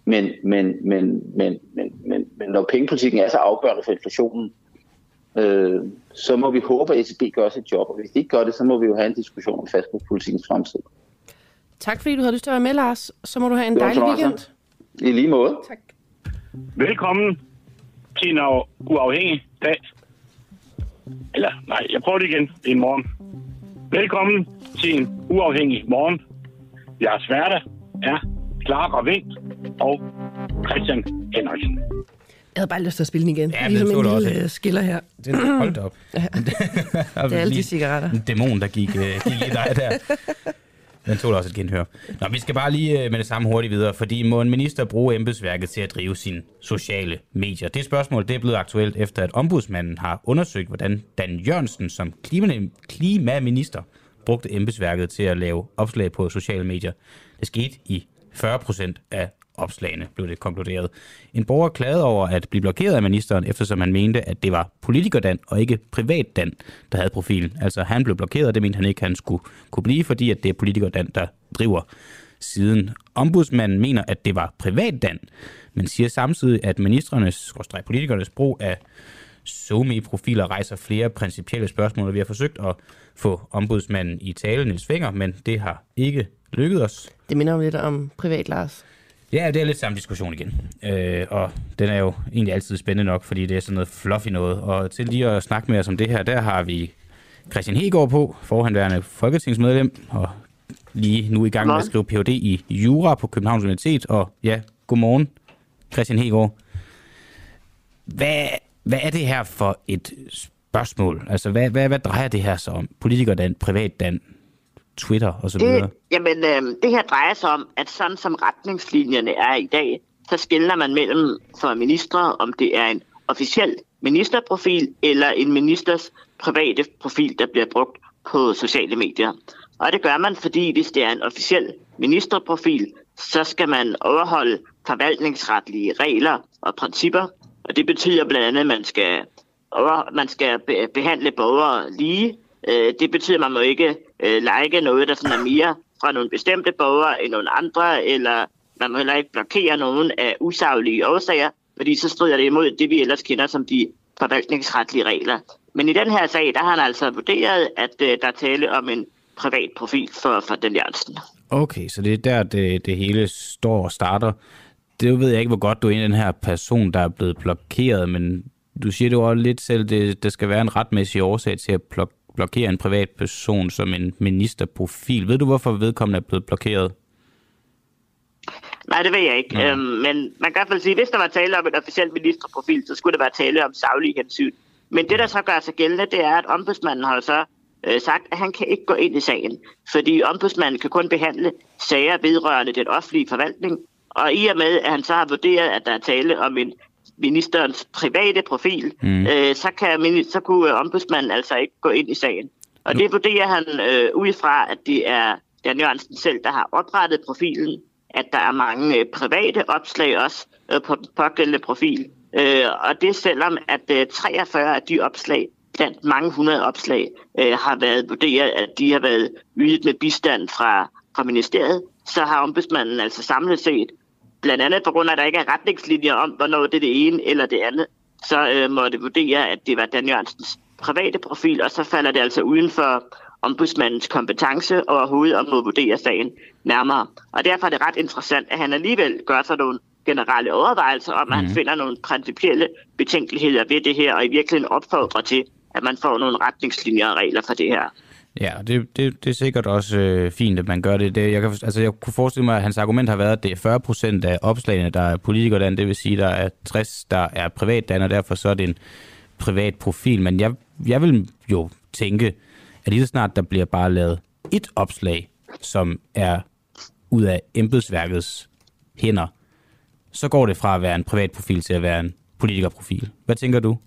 Men, men, men, men, men, men, men når pengepolitikken er så afgørende for inflationen, øh, så må vi håbe, at ECB gør sit job. Og hvis de ikke gør det, så må vi jo have en diskussion om fastkurspolitikkens fremtid. Tak fordi du havde lyst til at være med, Lars. Så må du have en dejlig weekend. I lige måde. Tak. Velkommen til en uafhængig dag. Eller, nej, jeg prøver det igen. Det er en morgen. Velkommen til en uafhængig morgen. Jeres hverdag er Clara Vink og Christian Henriksen. Jeg havde bare lyst til at spille den igen. Ja, ligesom det en lille også. øh, skiller her. Den holdt op. Ja. Det er alle de cigaretter. En dæmon, der gik, øh, gik i dig der. Den tog også et genhør. Nå, vi skal bare lige øh, med det samme hurtigt videre, fordi må en minister bruge embedsværket til at drive sine sociale medier? Det spørgsmål det er blevet aktuelt efter, at ombudsmanden har undersøgt, hvordan Dan Jørgensen som klima- klimaminister brugte embedsværket til at lave opslag på sociale medier. Det skete i 40 procent af opslagene, blev det konkluderet. En borger klagede over at blive blokeret af ministeren, eftersom han mente, at det var politikerdan og ikke privatdan, der havde profilen. Altså han blev blokeret, og det mente han ikke, han skulle kunne blive, fordi at det er politikerdan, der driver siden. Ombudsmanden mener, at det var privatdan, men siger samtidig, at ministernes, politikernes brug af SoMe-profiler rejser flere principielle spørgsmål, og vi har forsøgt at få ombudsmanden i tale, Niels Finger, men det har ikke lykkedes os. Det minder om lidt om privat, Lars. Ja, det er lidt samme diskussion igen. Øh, og den er jo egentlig altid spændende nok, fordi det er sådan noget fluffy noget. Og til lige at snakke med os om det her, der har vi Christian Hegård på, forhandværende folketingsmedlem, og lige nu i gang med at skrive Ph.D. i Jura på Københavns Universitet. Og ja, godmorgen, Christian Hegård. Hvad, hvad er det her for et spørgsmål? Altså, hvad, hvad, hvad drejer det her sig om? Politikerdan, privatdan, Twitter videre? Det, jamen, øh, det her drejer sig om, at sådan som retningslinjerne er i dag, så skiller man mellem for ministre, om det er en officiel ministerprofil eller en ministers private profil, der bliver brugt på sociale medier. Og det gør man, fordi hvis det er en officiel ministerprofil, så skal man overholde forvaltningsretlige regler og principper. Og det betyder blandt andet, at man skal, over, man skal be- behandle borgere lige. Øh, det betyder, at man må ikke øh, like noget, der sådan er mere fra nogle bestemte borgere end nogle andre, eller man må heller ikke blokere nogen af usaglige årsager, fordi så strider det imod det, vi ellers kender som de forvaltningsretlige regler. Men i den her sag, der har han altså vurderet, at øh, der er tale om en privat profil for, for den Jørgensen. Okay, så det er der, det, det hele står og starter. Det ved jeg ikke, hvor godt du er en den her person, der er blevet blokeret, men du siger jo også lidt selv, det, der skal være en retmæssig årsag til at blok blokere en privatperson som en ministerprofil. Ved du, hvorfor vedkommende er blevet blokeret? Nej, det ved jeg ikke. Ja. Øhm, men man kan i hvert fald sige, at hvis der var tale om en officiel ministerprofil, så skulle der være tale om savlige hensyn. Men det, der så gør sig gældende, det er, at ombudsmanden har så øh, sagt, at han kan ikke gå ind i sagen. Fordi ombudsmanden kan kun behandle sager vedrørende den offentlige forvaltning. Og i og med, at han så har vurderet, at der er tale om en ministerens private profil, mm. øh, så, kan, så kunne ombudsmanden altså ikke gå ind i sagen. Og det vurderer han øh, ud fra, at det er Dan Jørgensen selv, der har oprettet profilen, at der er mange øh, private opslag også øh, på den pågældende profil. Øh, og det selvom, at øh, 43 af de opslag, blandt mange hundrede opslag, øh, har været vurderet, at de har været ydet med bistand fra, fra ministeriet, så har ombudsmanden altså samlet set, blandt andet på grund af, at der ikke er retningslinjer om, hvornår det er det ene eller det andet, så øh, må det vurdere, at det var Dan Jørgensens private profil, og så falder det altså uden for ombudsmandens kompetence overhovedet om at vurdere sagen nærmere. Og derfor er det ret interessant, at han alligevel gør sig nogle generelle overvejelser om, at mm. han finder nogle principielle betænkeligheder ved det her, og i virkeligheden opfordrer til, at man får nogle retningslinjer og regler for det her. Ja, det, det, det er sikkert også øh, fint, at man gør det. det jeg, kan, altså, jeg kunne forestille mig, at hans argument har været, at det er 40 procent af opslagene, der er politikere, det vil sige, at der er 60, der er privatdan, og derfor så er det en privat profil. Men jeg, jeg vil jo tænke, at lige så snart der bliver bare lavet et opslag, som er ud af embedsværkets hænder, så går det fra at være en privat profil til at være en politikerprofil. Hvad tænker du?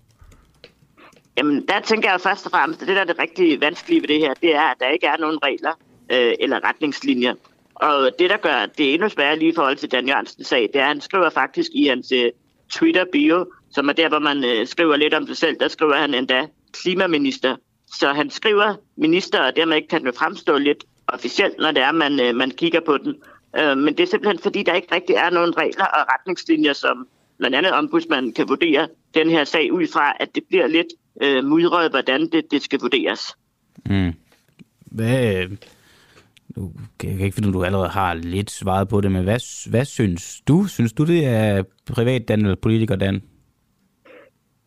Jamen, der tænker jeg først og fremmest, at det, der er det rigtig vanskelige ved det her, det er, at der ikke er nogen regler øh, eller retningslinjer. Og det, der gør det endnu sværere lige i forhold til Dan Jørgensens sag, det er, at han skriver faktisk i hans øh, Twitter-bio, som er der, hvor man øh, skriver lidt om sig selv, der skriver han endda klimaminister. Så han skriver minister, og dermed kan det fremstå lidt officielt, når det er, man, øh, man kigger på den. Øh, men det er simpelthen, fordi der ikke rigtig er nogen regler og retningslinjer, som blandt andet ombudsmanden kan vurdere den her sag ud fra, at det bliver lidt uh, mudret, hvordan det, det skal vurderes. Mm. Hvad, nu kan jeg ikke finde, du allerede har lidt svaret på det, men hvad, hvad synes du? Synes du, det er privat Dan eller politiker Dan?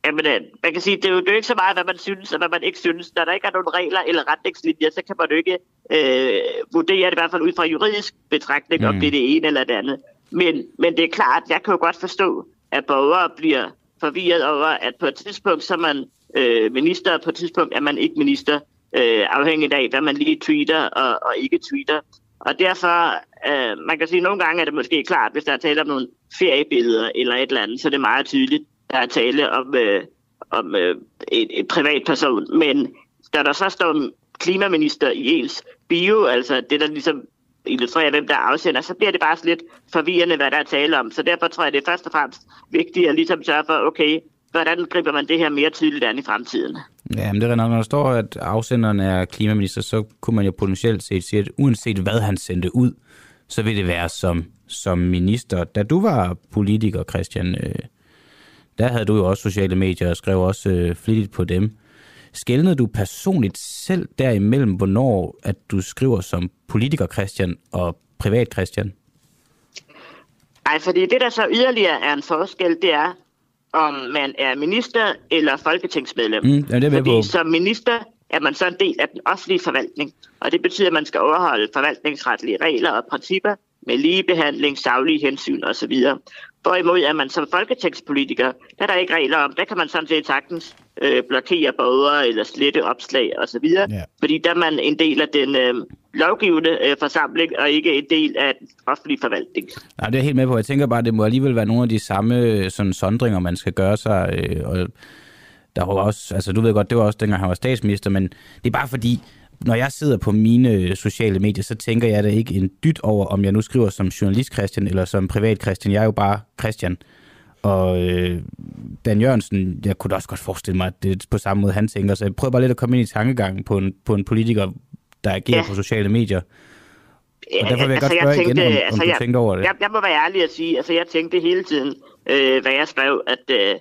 Jamen, øh, man kan sige, det er, jo, det er jo ikke så meget, hvad man synes og hvad man ikke synes. Når der ikke er nogen regler eller retningslinjer, så kan man jo ikke øh, vurdere det i hvert fald ud fra juridisk betragtning, mm. om det er det ene eller det andet. Men, men det er klart, jeg kan jo godt forstå, at borgere bliver forvirret over, at på et tidspunkt så man øh, minister, på et tidspunkt er man ikke minister, øh, afhængigt af, hvad man lige tweeter og, og ikke tweeter. Og derfor, øh, man kan sige, at nogle gange er det måske klart, hvis der er tale om nogle feriebilleder eller et eller andet, så er det meget tydeligt, der er tale om, øh, om øh, et, et privat person. Men da der så står klimaminister i ens bio, altså det, der ligesom illustrerer, hvem der afsender, så bliver det bare lidt forvirrende, hvad der er tale om. Så derfor tror jeg, det er først og fremmest vigtigt at ligesom sørge for, okay, hvordan griber man det her mere tydeligt an i fremtiden? Ja, men det er når der står, at afsenderen er klimaminister, så kunne man jo potentielt set sige, at uanset hvad han sendte ud, så vil det være som, som minister. Da du var politiker, Christian, øh, der havde du jo også sociale medier og skrev også øh, flittigt på dem. Skældnede du personligt selv derimellem, hvornår at du skriver som politiker Christian og privat Christian? Nej, fordi det, der så yderligere er en forskel, det er, om man er minister eller folketingsmedlem. Mm, ja, det er fordi på. som minister er man så en del af den offentlige forvaltning, og det betyder, at man skal overholde forvaltningsretlige regler og principper med ligebehandling, savlige hensyn osv. Hvorimod er man som folketingspolitiker, der er der ikke regler om, der kan man sådan set sagtens øh, blokere borgere eller slette opslag osv., ja. fordi der er man en del af den øh, lovgivende øh, forsamling og ikke en del af den offentlige forvaltning. Nej, det er jeg helt med på. Jeg tænker bare, at det må alligevel være nogle af de samme øh, sådan, sondringer, man skal gøre sig. Øh, og der var også, altså du ved godt, det var også dengang han var statsminister, men det er bare fordi, når jeg sidder på mine øh, sociale medier, så tænker jeg da ikke en dyt over, om jeg nu skriver som journalist Christian eller som privat Christian. Jeg er jo bare Christian. Og øh, Dan Jørgensen, jeg kunne da også godt forestille mig, at det er på samme måde, han tænker. Så jeg prøver bare lidt at komme ind i tankegangen på en, på en politiker, der agerer ja. på sociale medier. Og derfor vil jeg altså, godt spørge jeg tænkte, igen, om, altså, om du jeg, tænker over det. Jeg, jeg må være ærlig at sige, altså jeg tænkte hele tiden, øh, hvad jeg skrev, at øh, øh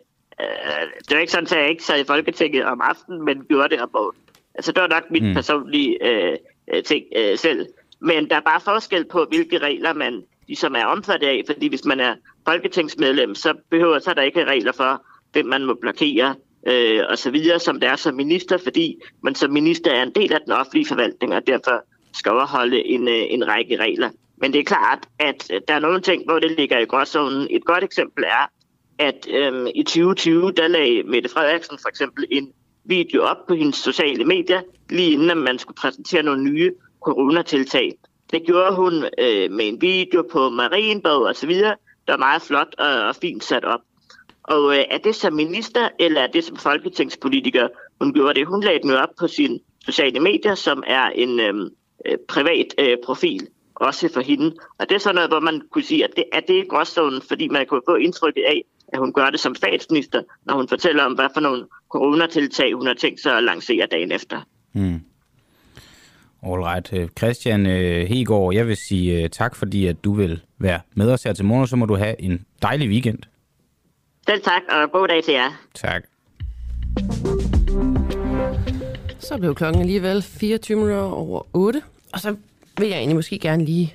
det var ikke sådan, at jeg ikke sad i Folketinget om aftenen, men gjorde det om morgenen. Altså, det var nok mit mm. personlige øh, øh, ting øh, selv. Men der er bare forskel på, hvilke regler man ligesom er omfattet af, fordi hvis man er folketingsmedlem, så behøver så er der ikke regler for, hvem man må blokere øh, og så videre, som det er som minister, fordi man som minister er en del af den offentlige forvaltning, og derfor skal overholde en, øh, en række regler. Men det er klart, at øh, der er nogle ting, hvor det ligger i gråzonen. Et godt eksempel er, at øh, i 2020, der lagde Mette Frederiksen for eksempel en video op på hendes sociale medier, lige inden man skulle præsentere nogle nye coronatiltag. Det gjorde hun øh, med en video på Marienborg og så videre, der var meget flot og, og fint sat op. Og øh, er det som minister, eller er det som folketingspolitiker, hun gjorde det? Hun lagde den jo op på sine sociale medier, som er en øhm, øh, privat øh, profil, også for hende. Og det er sådan noget, hvor man kunne sige, at det er det gråzonen, fordi man kunne få indtrykket af, at hun gør det som statsminister, når hun fortæller om, hvad for nogle coronatiltag, hun har tænkt sig at lancere dagen efter. Hmm. Alright. Øh, Christian øh, Hegård, jeg vil sige øh, tak, fordi at du vil være med os her til morgen, så må du have en dejlig weekend. Selv tak, og god dag til jer. Tak. Så blev klokken alligevel 24 minutter over 8. Og så vil jeg egentlig måske gerne lige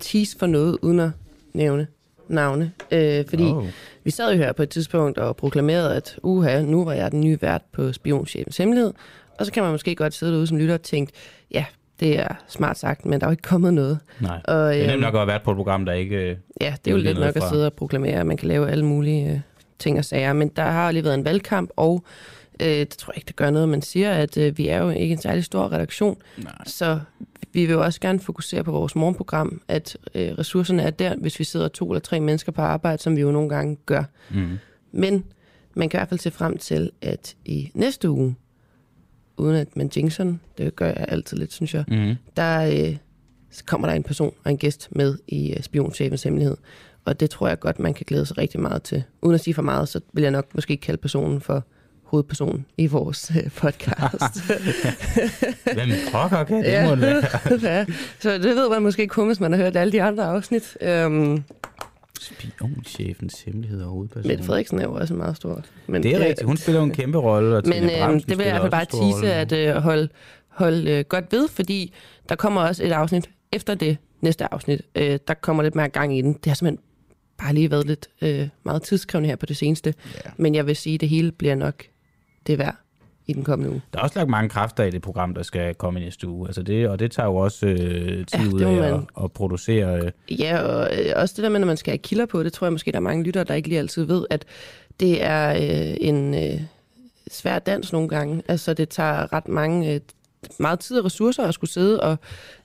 tease for noget, uden at nævne navne. Øh, fordi oh. vi sad jo her på et tidspunkt og proklamerede, at uha, nu var jeg den nye vært på Spionchefens Hemmelighed. Og så kan man måske godt sidde derude som lytter og tænke, ja, det er smart sagt, men der er jo ikke kommet noget. Nej, og, det er nemt øhm, nok at have været på et program, der ikke... øh, Ja, det er jo lidt nok at sidde og proklamere, at man kan lave alle mulige øh, ting og sager. Men der har lige været en valgkamp, og øh, det tror jeg ikke, det gør noget. Man siger, at øh, vi er jo ikke en særlig stor redaktion, Nej. så vi vil jo også gerne fokusere på vores morgenprogram, at øh, ressourcerne er der, hvis vi sidder to eller tre mennesker på arbejde, som vi jo nogle gange gør. Mm. Men man kan i hvert fald se frem til, at i næste uge, uden at man jinxer det gør jeg altid lidt, synes jeg, Mm. der øh, kommer der en person og en gæst med i øh, Spionchefens Hemmelighed. Og det tror jeg godt, man kan glæde sig rigtig meget til. Uden at sige for meget, så vil jeg nok måske kalde personen for hovedpersonen i vores øh, podcast. Hvem pokker kan det må være? ja, så det ved man måske kun, hvis man har hørt alle de andre afsnit. Øhm, Spionchefens hemmelighed og hovedperson. Mette Frederiksen er jo også meget stort. Men, Det er rigtigt. Hun spiller jo en kæmpe rolle. Og Men øh, det vil jeg i hvert fald bare stor rolle. at øh, holde hold, øh, godt ved, fordi der kommer også et afsnit efter det næste afsnit. Øh, der kommer lidt mere gang i den. Det har simpelthen bare lige været lidt øh, meget tidskrævende her på det seneste. Yeah. Men jeg vil sige, at det hele bliver nok det værd i den kommende uge. Der er også lagt mange kræfter i det program, der skal komme i næste uge. Altså det, og det tager jo også øh, tid Ja, ud af man- at, at producere. Øh, Ja, og øh, også det der med, når man skal have kilder på, det tror jeg måske, der er mange lyttere, der ikke lige altid ved, at det er øh, en øh, svær dans nogle gange. Altså, det tager ret mange, øh, meget tid og ressourcer at skulle sidde og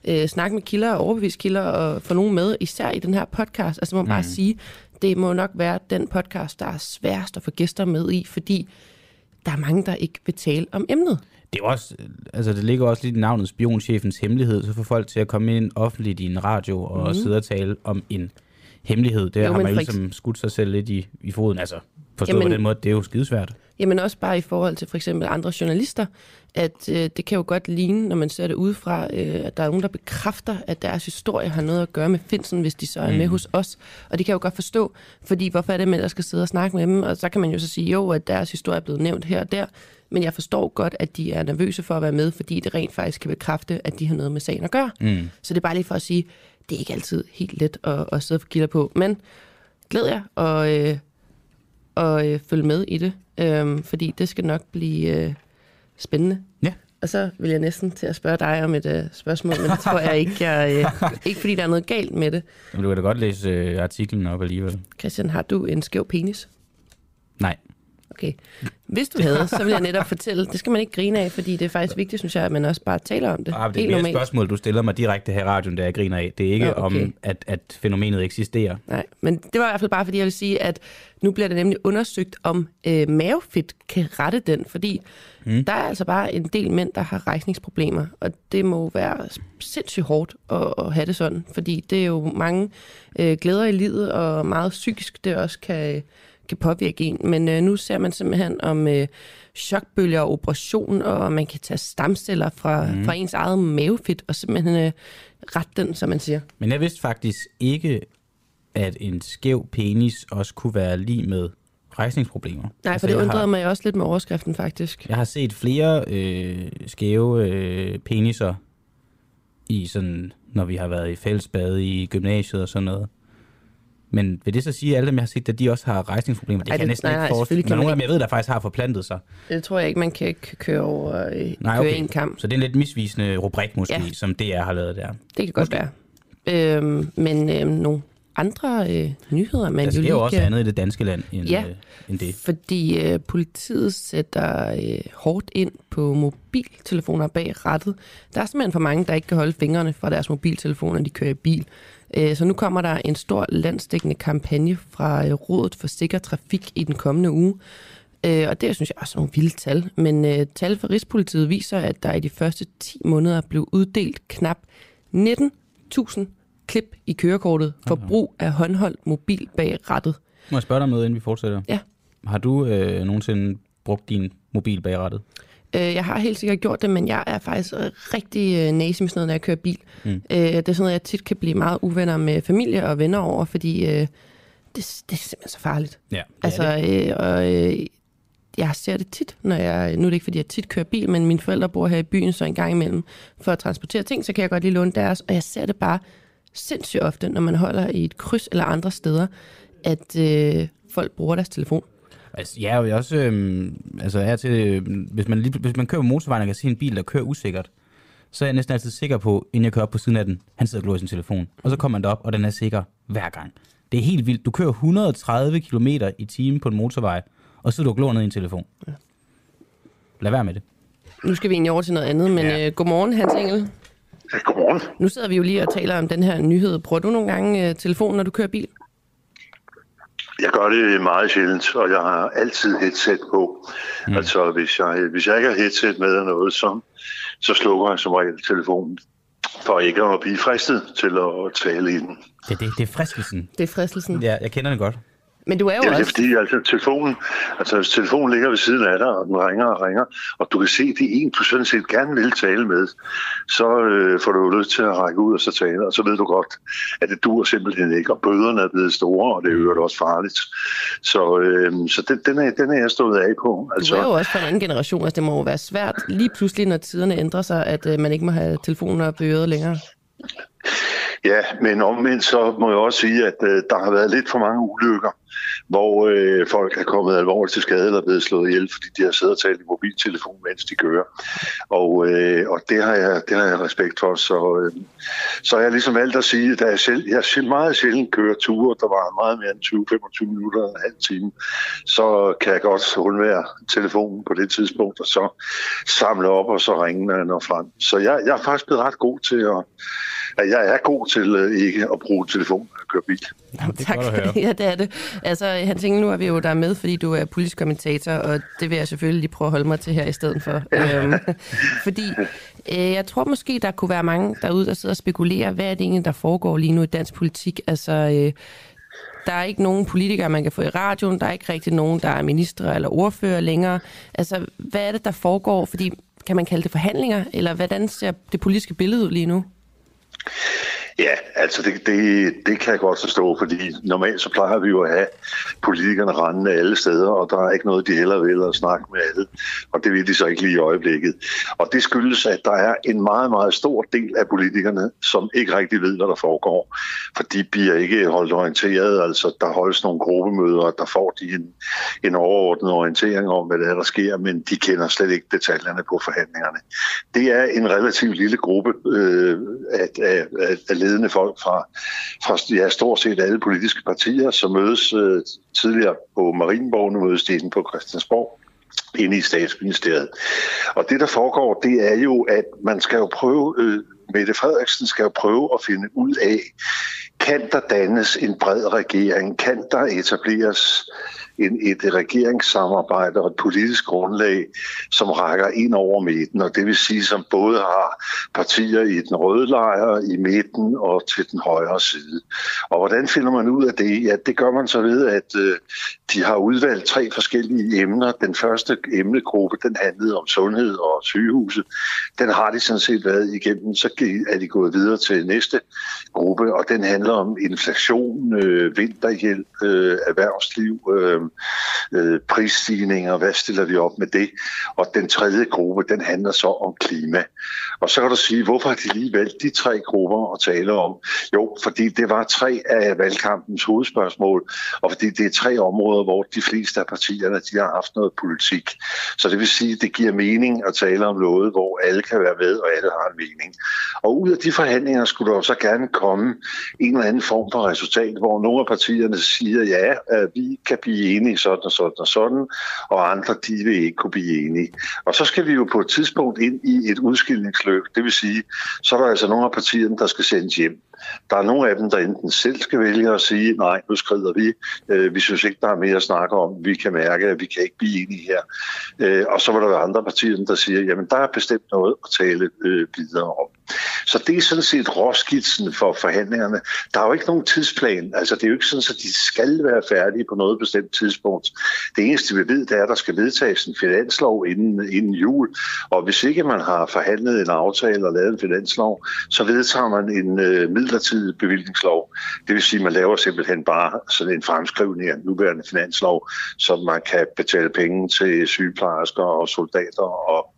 øh, snakke med kilder og overbevise kilder og få nogen med, især i den her podcast. Altså, må man bare Mhm. sige, det må nok være den podcast, der er sværest at få gæster med i, fordi der er mange, der ikke vil tale om emnet. det er også, øh, altså det ligger også lidt i navnet spionchefens hemmelighed, så får folk til at komme ind offentligt i en radio og Mhm. sidde og tale om en hemmelighed. Det Jo, har man jo ligesom skudt sig selv lidt i, i foden. Altså forstået Jamen- på den måde, det er jo skidesvært. Jamen også bare i forhold til for eksempel andre journalister, at øh, det kan jo godt ligne, når man ser det udefra, øh, at der er nogen, der bekræfter, at deres historie har noget at gøre med Finsen, hvis de så er med Mm. hos os. Og det kan jeg jo godt forstå, fordi hvorfor er det, med, der skal sidde og snakke med dem? Og så kan man jo så sige, jo, at deres historie er blevet nævnt her og der, men jeg forstår godt, at de er nervøse for at være med, fordi det rent faktisk kan bekræfte, at de har noget med sagen at gøre. Mm. Så det er bare lige for at sige, det er ikke altid helt let at, at sidde og kilder på, men glæd jer og, øh, og øh, følge med i det, øh, fordi det skal nok blive øh, spændende. Ja. Og så vil jeg næsten til at spørge dig om et øh, spørgsmål, men det tror jeg ikke, jeg, øh, ikke fordi der er noget galt med det. Men du kan da godt læse øh, artiklen op alligevel. Christian, har du en skæv penis? Nej. Okay. Hvis du havde, så vil jeg netop fortælle, det skal man ikke grine af, fordi det er faktisk vigtigt, synes jeg, at man også bare taler om det. Ah, det er Helt normalt. spørgsmål, du stiller mig direkte her i radioen, der jeg griner af. Det er ikke Nå, okay. om, at, at fænomenet eksisterer. Nej, men det var i hvert fald bare, fordi jeg vil sige, at nu bliver det nemlig undersøgt, om øh, mavefedt kan rette den, fordi mm. der er altså bare en del mænd, der har rejsningsproblemer, og det må være sindssygt hårdt at, at have det sådan, fordi det er jo mange øh, glæder i livet, og meget psykisk det også kan, kan påvirke en. Men øh, nu ser man simpelthen om øh, chokbølger og operation, og man kan tage stamceller fra, mm. fra ens eget mavefedt, og simpelthen øh, rette den, som man siger. Men jeg vidste faktisk ikke, at en skæv penis også kunne være lige med rejsningsproblemer. Nej, for det jeg undrede har, mig også lidt med overskriften, faktisk. Jeg har set flere øh, skæve øh, peniser i sådan, når vi har været i fællesbade i gymnasiet og sådan noget. Men vil det så sige, at alle dem, jeg har set, at de også har rejsningsproblemer? Det Ej, kan det- næsten nej, ikke forestille mig. nogle af dem, jeg ved, der faktisk har forplantet sig. Det tror jeg ikke, man kan køre over øh, Nej, køre okay. en kamp. Så det er en lidt misvisende rubrik måske, Ja. som DR har lavet der. Det kan godt være. Øhm, men øhm, nogle andre øh, nyheder, man Der jo sker lige jo også kan... andet i det danske land end, Ja. øh, end det. Fordi øh, politiet sætter øh, hårdt ind på mobiltelefoner bag rattet. Der er simpelthen for mange, der ikke kan holde fingrene fra deres mobiltelefoner, når de kører i bil. Øh, så nu kommer der en stor landsdækkende kampagne fra øh, Rådet for Sikker Trafik i den kommende uge. Øh, og det synes jeg også er nogle vilde tal. Men tal fra Rigspolitiet viser, at der i de første 10 måneder blev uddelt knap 19.000 klip i kørekortet for brug af håndholdt mobil bag rattet. Må jeg spørge dig om noget, inden vi fortsætter? Ja. Har du øh, nogensinde brugt din mobil bag rattet? Øh, jeg har helt sikkert gjort det, men jeg er faktisk rigtig øh, næse med sådan noget, når jeg kører bil. Mm. Øh, det er sådan noget, jeg tit kan blive meget uvenner med familie og venner over, fordi øh, det, det er simpelthen så farligt. Ja, altså, øh, og, øh, jeg ser det tit, når jeg, nu er det ikke, fordi jeg tit kører bil, men mine forældre bor her i byen, så en gang imellem for at transportere ting, så kan jeg godt lige låne deres, og jeg ser det bare sindssygt ofte, når man holder i et kryds eller andre steder, at øh, folk bruger deres telefon. Altså, ja, og jeg også, øh, altså her til, øh, hvis, man lige, hvis man kører på motorvejen og kan se en bil, der kører usikkert, så er jeg næsten altid sikker på, inden jeg kører op på siden af den, han sidder og glor i sin telefon. Og så kommer man derop, og den er sikker hver gang. Det er helt vildt. Du kører 130 km i timen på en motorvej, og så du og glor ned i en telefon. Ja. Lad være med det. Nu skal vi egentlig over til noget andet, men ja. øh, godmorgen, Hans Engel. Ja, godmorgen. Nu sidder vi jo lige og taler om den her nyhed. Bruger du nogle gange øh, telefonen, når du kører bil? Jeg gør det meget sjældent, og jeg har altid headset på. Mm. Altså, hvis jeg, hvis jeg ikke har headset med eller noget, så, så slukker jeg som regel telefonen, for ikke at blive fristet til at tale i den. Det, det, det er fristelsen. Det er fristelsen. Ja, jeg kender det godt. Men du er jo ja, det er også... fordi, altså, telefonen, altså, hvis telefonen ligger ved siden af dig, og den ringer og ringer, og du kan se, at det er en, du sådan set gerne vil tale med, så øh, får du jo lyst til at række ud og så tale, og så ved du godt, at det dur simpelthen ikke, og bøderne er blevet store, og det er jo også farligt. Så, øh, så den, den, er, den er jeg stået af på. Altså, du er jo også fra en anden generation, altså det må jo være svært lige pludselig, når tiderne ændrer sig, at øh, man ikke må have telefoner og bøder længere. Ja, men omvendt så må jeg også sige, at øh, der har været lidt for mange ulykker, hvor øh, folk er kommet alvorligt til skade eller blevet slået ihjel, fordi de har siddet og talt i mobiltelefon, mens de kører. Og, øh, og det, har jeg, det har jeg respekt for. Så, øh, så har jeg ligesom valgt at sige, at jeg, selv, jeg selv meget sjældent kører ture, der var meget mere end 20-25 minutter og en halv time, så kan jeg godt undvære telefonen på det tidspunkt, og så samle op og så ringe, når jeg når frem. Så jeg, jeg er faktisk blevet ret god til at at jeg er god til øh, ikke at bruge telefon køre bil. Jamen, det er Tak. godt at høre. ja, det er det. Altså, Hans Engel, nu er vi jo der med, fordi du er politisk kommentator, og det vil jeg selvfølgelig lige prøve at holde mig til her i stedet for. øhm, fordi øh, jeg tror måske, der kunne være mange derude, der sidder og spekulerer, hvad er det egentlig, der foregår lige nu i dansk politik? Altså, øh, der er ikke nogen politikere, man kan få i radioen. Der er ikke rigtig nogen, der er ministre eller ordfører længere. Altså, hvad er det, der foregår? Fordi, kan man kalde det forhandlinger? Eller hvordan ser det politiske billede ud lige nu? Ja, altså det, det, det kan jeg godt forstå, fordi normalt så plejer vi jo at have politikerne rendende alle steder, og der er ikke noget, de heller vil at snakke med alle, og det vil de så ikke lige i øjeblikket. Og det skyldes, at der er en meget, meget stor del af politikerne, som ikke rigtig ved, hvad der foregår, for de bliver ikke holdt orienteret, altså der holdes nogle gruppemøder, og der får de en, en overordnet orientering om, hvad der, er, der sker, men de kender slet ikke detaljerne på forhandlingerne. Det er en relativt lille gruppe øh, af, af, af, ledende folk fra, fra ja, stort set alle politiske partier, som mødes øh, tidligere på Marienborg, nu mødes de på Christiansborg inde i statsministeriet. Og det, der foregår, det er jo, at man skal jo prøve, øh, Mette Frederiksen skal jo prøve at finde ud af, kan der dannes en bred regering? Kan der etableres en, et regeringssamarbejde og et politisk grundlag, som rækker ind over midten, og det vil sige, som både har partier i den røde lejr, i midten og til den højre side. Og hvordan finder man ud af det? Ja, det gør man så ved, at øh, de har udvalgt tre forskellige emner. Den første emnegruppe, den handlede om sundhed og sygehuset. Den har de sådan set været igennem. Så er de gået videre til næste gruppe, og den handler om inflation, øh, vinterhjælp, øh, erhvervsliv, øh, øh, prisstigninger, hvad stiller vi op med det? Og den tredje gruppe, den handler så om klima. Og så kan du sige, hvorfor har de lige valgt de tre grupper at tale om? Jo, fordi det var tre af valgkampens hovedspørgsmål, og fordi det er tre områder, hvor de fleste af partierne de har haft noget politik. Så det vil sige, at det giver mening at tale om noget, hvor alle kan være med, og alle har en mening. Og ud af de forhandlinger skulle der så gerne komme en eller anden form for resultat, hvor nogle af partierne siger, ja, øh, vi kan blive enige sådan og sådan og sådan, og andre de vil ikke kunne blive enige. Og så skal vi jo på et tidspunkt ind i et udskillingsløb. Det vil sige, så er der altså nogle af partierne, der skal sendes hjem. Der er nogle af dem, der enten selv skal vælge at sige, nej, nu skrider vi. Øh, vi synes ikke, der er mere at snakke om. Vi kan mærke, at vi kan ikke blive enige her. Øh, og så var der være andre partier, der siger, jamen der er bestemt noget at tale øh, videre om. Så det er sådan set råskitsen for forhandlingerne. Der er jo ikke nogen tidsplan. Altså, det er jo ikke sådan, at de skal være færdige på noget bestemt tidspunkt. Det eneste, vi ved, det er, at der skal vedtages en finanslov inden, inden jul. Og hvis ikke man har forhandlet en aftale og lavet en finanslov, så vedtager man en øh, midlertidig bevillingslov. Det vil sige, at man laver simpelthen bare sådan en fremskrivning af nuværende finanslov, så man kan betale penge til sygeplejersker og soldater og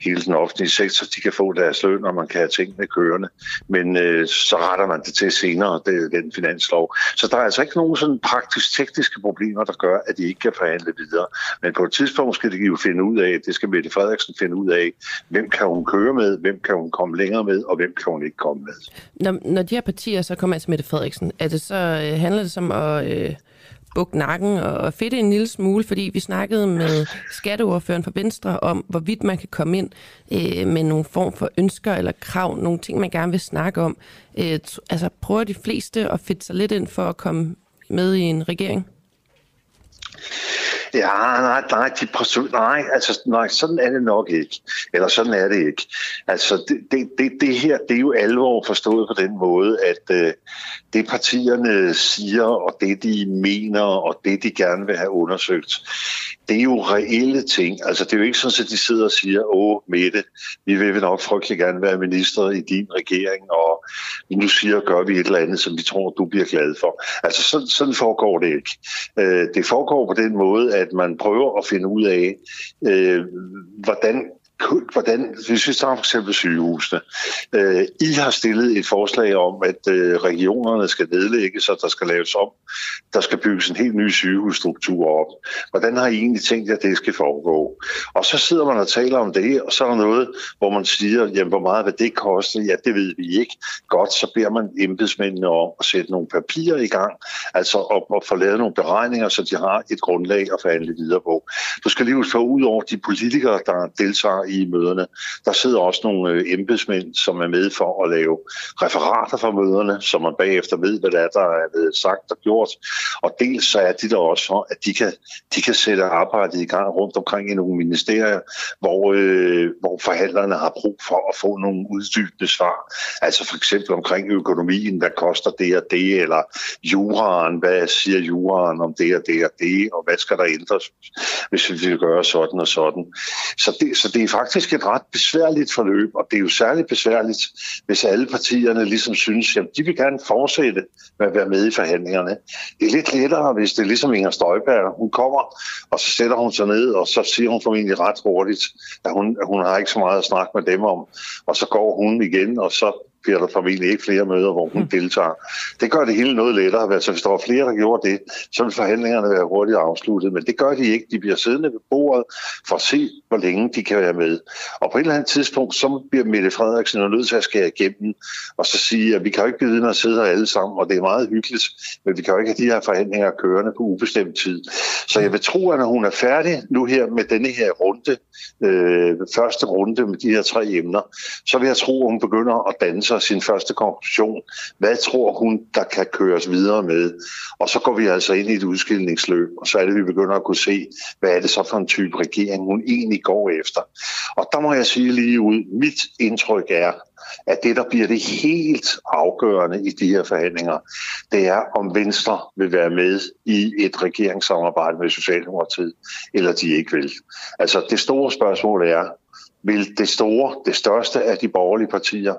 hele den offentlige sektor. De kan få deres løn, og man kan have tingene kørende. Men øh, så retter man det til senere, det, den finanslov. Så der er altså ikke nogen sådan praktisk-tekniske problemer, der gør, at de ikke kan forhandle videre. Men på et tidspunkt skal de jo finde ud af, det skal Mette Frederiksen finde ud af, hvem kan hun køre med, hvem kan hun komme længere med, og hvem kan hun ikke komme med. Når, når de her partier så kommer til Mette Frederiksen, er det så, øh, handler det som at... Øh bukke nakken og fedte en lille smule, fordi vi snakkede med skatteordføreren for Venstre om, hvorvidt man kan komme ind øh, med nogle form for ønsker eller krav, nogle ting, man gerne vil snakke om. Øh, altså prøver de fleste at fedte sig lidt ind for at komme med i en regering? Ja, nej, nej, de nej, altså, nej, sådan er det nok ikke. Eller sådan er det ikke. Altså, det, det, det, det her, det er jo alvor forstået på den måde, at øh, det partierne siger, og det de mener, og det de gerne vil have undersøgt, det er jo reelle ting. Altså, det er jo ikke sådan, at de sidder og siger, åh, Mette, vi vil nok frygtelig gerne være minister i din regering, og nu siger gør vi et eller andet, som vi tror, du bliver glad for. Altså, sådan, sådan foregår det ikke. Øh, det foregår på den måde, at man prøver at finde ud af, øh, hvordan hvordan, hvis vi tager for eksempel sygehusene, øh, I har stillet et forslag om, at øh, regionerne skal nedlægges, og der skal laves om. Der skal bygges en helt ny sygehusstruktur op. Hvordan har I egentlig tænkt at det skal foregå? Og så sidder man og taler om det, og så er der noget, hvor man siger, jamen hvor meget vil det koste? Ja, det ved vi ikke. Godt, så beder man embedsmændene om at sætte nogle papirer i gang, altså at, at få lavet nogle beregninger, så de har et grundlag at forhandle videre på. Du skal lige få ud over de politikere, der deltager i møderne. Der sidder også nogle øh, embedsmænd, som er med for at lave referater fra møderne, så man bagefter ved, hvad der er, der er blevet sagt og gjort. Og dels så er de der også for, at de kan, de kan sætte arbejdet i gang rundt omkring i nogle ministerier, hvor, øh, hvor forhandlerne har brug for at få nogle uddybende svar. Altså for eksempel omkring økonomien, hvad koster det og det, eller juraen, hvad siger juraen om det og det og det, og hvad skal der ændres, hvis vi vil gøre sådan og sådan. Så det, så det er faktisk et ret besværligt forløb, og det er jo særligt besværligt, hvis alle partierne ligesom synes, at de vil gerne fortsætte med at være med i forhandlingerne. Det er lidt lettere, hvis det er ligesom Inger Støjberg. Hun kommer, og så sætter hun sig ned, og så siger hun formentlig ret hurtigt, at hun, at hun har ikke så meget at snakke med dem om. Og så går hun igen, og så bliver der formentlig ikke flere møder, hvor hun mm. deltager. Det gør det hele noget lettere. Altså, hvis der var flere, der gjorde det, så ville forhandlingerne være hurtigt afsluttet. Men det gør de ikke. De bliver siddende ved bordet for at se, hvor længe de kan være med. Og på et eller andet tidspunkt, så bliver Mette Frederiksen nødt til at skære igennem, og så sige, at vi kan jo ikke blive ved at sidde her alle sammen, og det er meget hyggeligt, men vi kan jo ikke have de her forhandlinger kørende på ubestemt tid. Så jeg vil tro, at når hun er færdig nu her med denne her runde, øh, første runde med de her tre emner, så vil jeg tro, at hun begynder at danse sin første konklusion. Hvad tror hun, der kan køres videre med? Og så går vi altså ind i et udskillingsløb, og så er det, vi begynder at kunne se, hvad er det så for en type regering, hun egentlig går efter. Og der må jeg sige lige ud, mit indtryk er, at det, der bliver det helt afgørende i de her forhandlinger, det er, om Venstre vil være med i et regeringssamarbejde med Socialdemokratiet, eller de ikke vil. Altså det store spørgsmål er, vil det store, det største af de borgerlige partier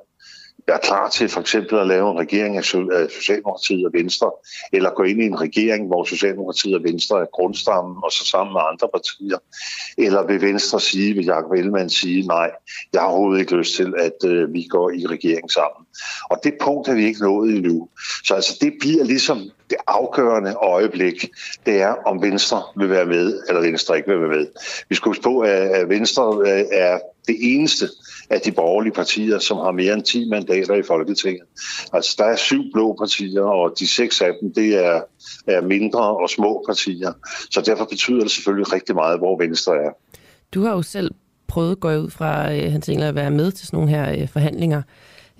er klar til for eksempel at lave en regering af Socialdemokratiet og Venstre, eller gå ind i en regering, hvor Socialdemokratiet og Venstre er grundstammen, og så sammen med andre partier. Eller vil Venstre sige, vil Jacob Ellemann sige, nej, jeg har overhovedet ikke lyst til, at øh, vi går i regering sammen. Og det punkt er vi ikke nået endnu. Så altså, det bliver ligesom det afgørende øjeblik, det er, om Venstre vil være med, eller Venstre ikke vil være med. Vi skal huske på, at Venstre øh, er det eneste af de borgerlige partier, som har mere end 10 mandater i Folketinget. Altså, der er syv blå partier, og de seks af dem, det er, er mindre og små partier. Så derfor betyder det selvfølgelig rigtig meget, hvor Venstre er. Du har jo selv prøvet, gå ud fra, øh, Hans Engler, at være med til sådan nogle her øh, forhandlinger.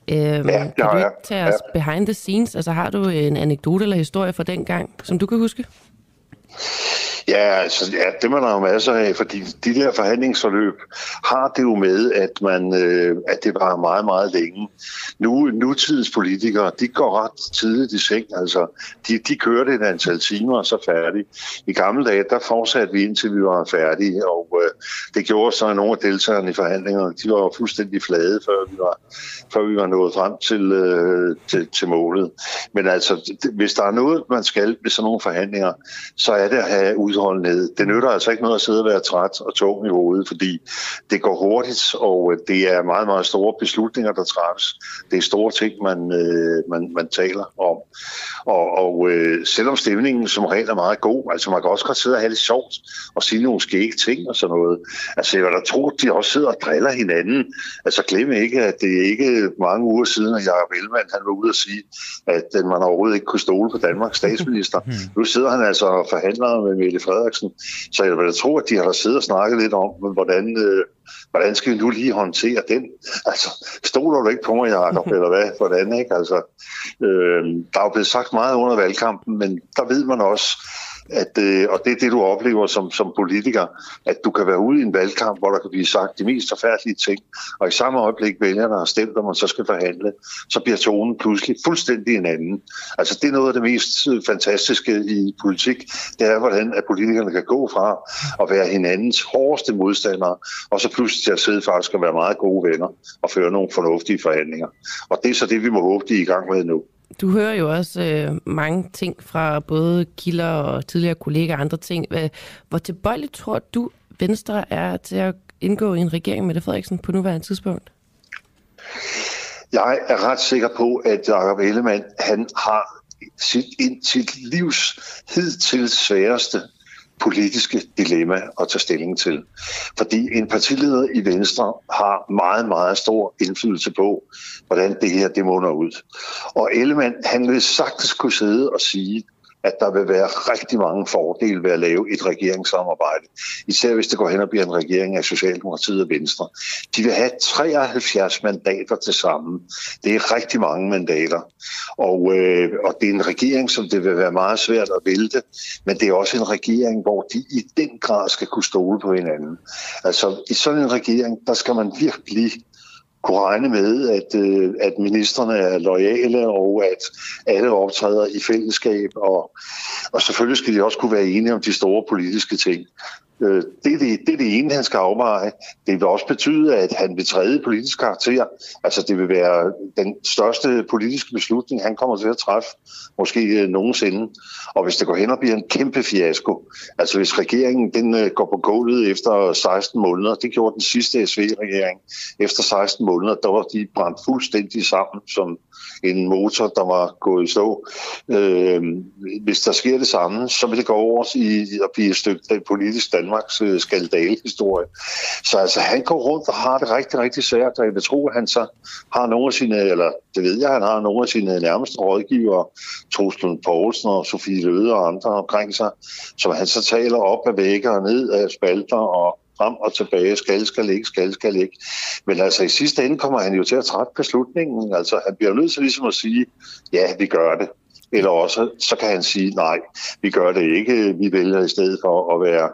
Øhm, Ja, det kan du ikke tage os behind the scenes? Altså har du en anekdote eller historie fra den gang, som du kan huske? Ja, altså, ja, det man har jo masser af, fordi de der forhandlingsforløb har det jo med, at, man, øh, at det var meget, meget længe. Nu, nutidens politikere, de går ret tidligt i seng, altså de, de kører det et antal timer og så færdig. I gamle dage, der fortsatte vi indtil vi var færdige, og øh, det gjorde så, at nogle af deltagerne i forhandlingerne, de var fuldstændig flade, før vi var, før vi var nået frem til, øh, til, til målet. Men altså, hvis der er noget, man skal ved sådan nogle forhandlinger, så er det at have udholdenhed. Det nytter altså ikke noget at sidde og være træt og tung i hovedet, fordi det går hurtigt, og øh, det er meget, meget store beslutninger, der træffes. Det er store ting, man, øh, man, man taler om. Og, og øh, selvom stemningen som regel er meget god, altså man kan også godt sidde og have det sjovt og sige nogle skægge ting og sådan noget. Altså jeg vil da tro, at de også sidder og driller hinanden. Altså glem ikke, at det er ikke mange uger siden, at Jacob Ellemann han var ude og sige, at man overhovedet ikke kunne stole på Danmarks statsminister. nu sidder han altså og forhandler med Mette Frederiksen, så jeg vil tro, at de har siddet og snakket lidt om, hvordan, øh, hvordan skal vi nu lige håndtere den? Altså, stoler du ikke på mig, Jacob, eller hvad? Hvordan, ikke? Altså, øh, der er jo blevet sagt meget under valgkampen, men der ved man også, at, øh, og det er det, du oplever som, som politiker, at du kan være ude i en valgkamp, hvor der kan blive sagt de mest forfærdelige ting, og i samme øjeblik vælgerne har stemt, og man så skal forhandle, så bliver tonen pludselig fuldstændig en anden. Altså det er noget af det mest øh, fantastiske i politik, det er, hvordan at politikerne kan gå fra at være hinandens hårdeste modstandere, og så pludselig til at sidde faktisk og være meget gode venner og føre nogle fornuftige forhandlinger. Og det er så det, vi må håbe, de er i gang med nu. Du hører jo også øh, mange ting fra både kilder og tidligere kollegaer og andre ting. Hvor tilbøjeligt tror du, Venstre er til at indgå i en regering med Frederiksen på nuværende tidspunkt? Jeg er ret sikker på, at Jacob Ellemann, han har sit, ind, sit livs hidtil sværeste politiske dilemma at tage stilling til. Fordi en partileder i Venstre har meget, meget stor indflydelse på, hvordan det her det munder ud. Og Ellemann, han vil sagtens kunne sidde og sige, at der vil være rigtig mange fordele ved at lave et regeringssamarbejde. Især hvis det går hen og bliver en regering af Socialdemokratiet og Venstre. De vil have 73 mandater til sammen. Det er rigtig mange mandater. Og, øh, og det er en regering, som det vil være meget svært at vælte, men det er også en regering, hvor de i den grad skal kunne stole på hinanden. Altså i sådan en regering, der skal man virkelig kunne regne med, at, øh, at ministerne er lojale, og at alle optræder i fællesskab, og, og selvfølgelig skal de også kunne være enige om de store politiske ting. Øh, det er det, det er det ene, han skal afveje. Det vil også betyde, at han vil træde politisk karakter. Altså det vil være den største politiske beslutning, han kommer til at træffe, måske øh, nogensinde. Og hvis det går hen og bliver en kæmpe fiasko, altså hvis regeringen den øh, går på gulvet efter 16 måneder, det gjorde den sidste SV-regering, efter 16 måneder, der var de brændt fuldstændig sammen som en motor, der var gået i stå. Øh, hvis der sker det samme, så vil det gå over i at blive et stykke af politisk Danmarks øh, skandalehistorie. Så altså, han går rundt og har det rigtig, rigtig svært, og jeg vil tro, at han så har nogle af sine, eller det ved jeg, han har nogle af sine nærmeste rådgivere, Troslund Poulsen og Sofie Løde og andre omkring sig, som han så taler op af vægge og ned af spalter og frem og tilbage, skal, skal ikke, skal, skal ikke. Men altså i sidste ende kommer han jo til at træffe beslutningen. Altså han bliver nødt til ligesom at sige, ja, vi gør det. Eller også, så kan han sige, nej, vi gør det ikke. Vi vælger i stedet for at være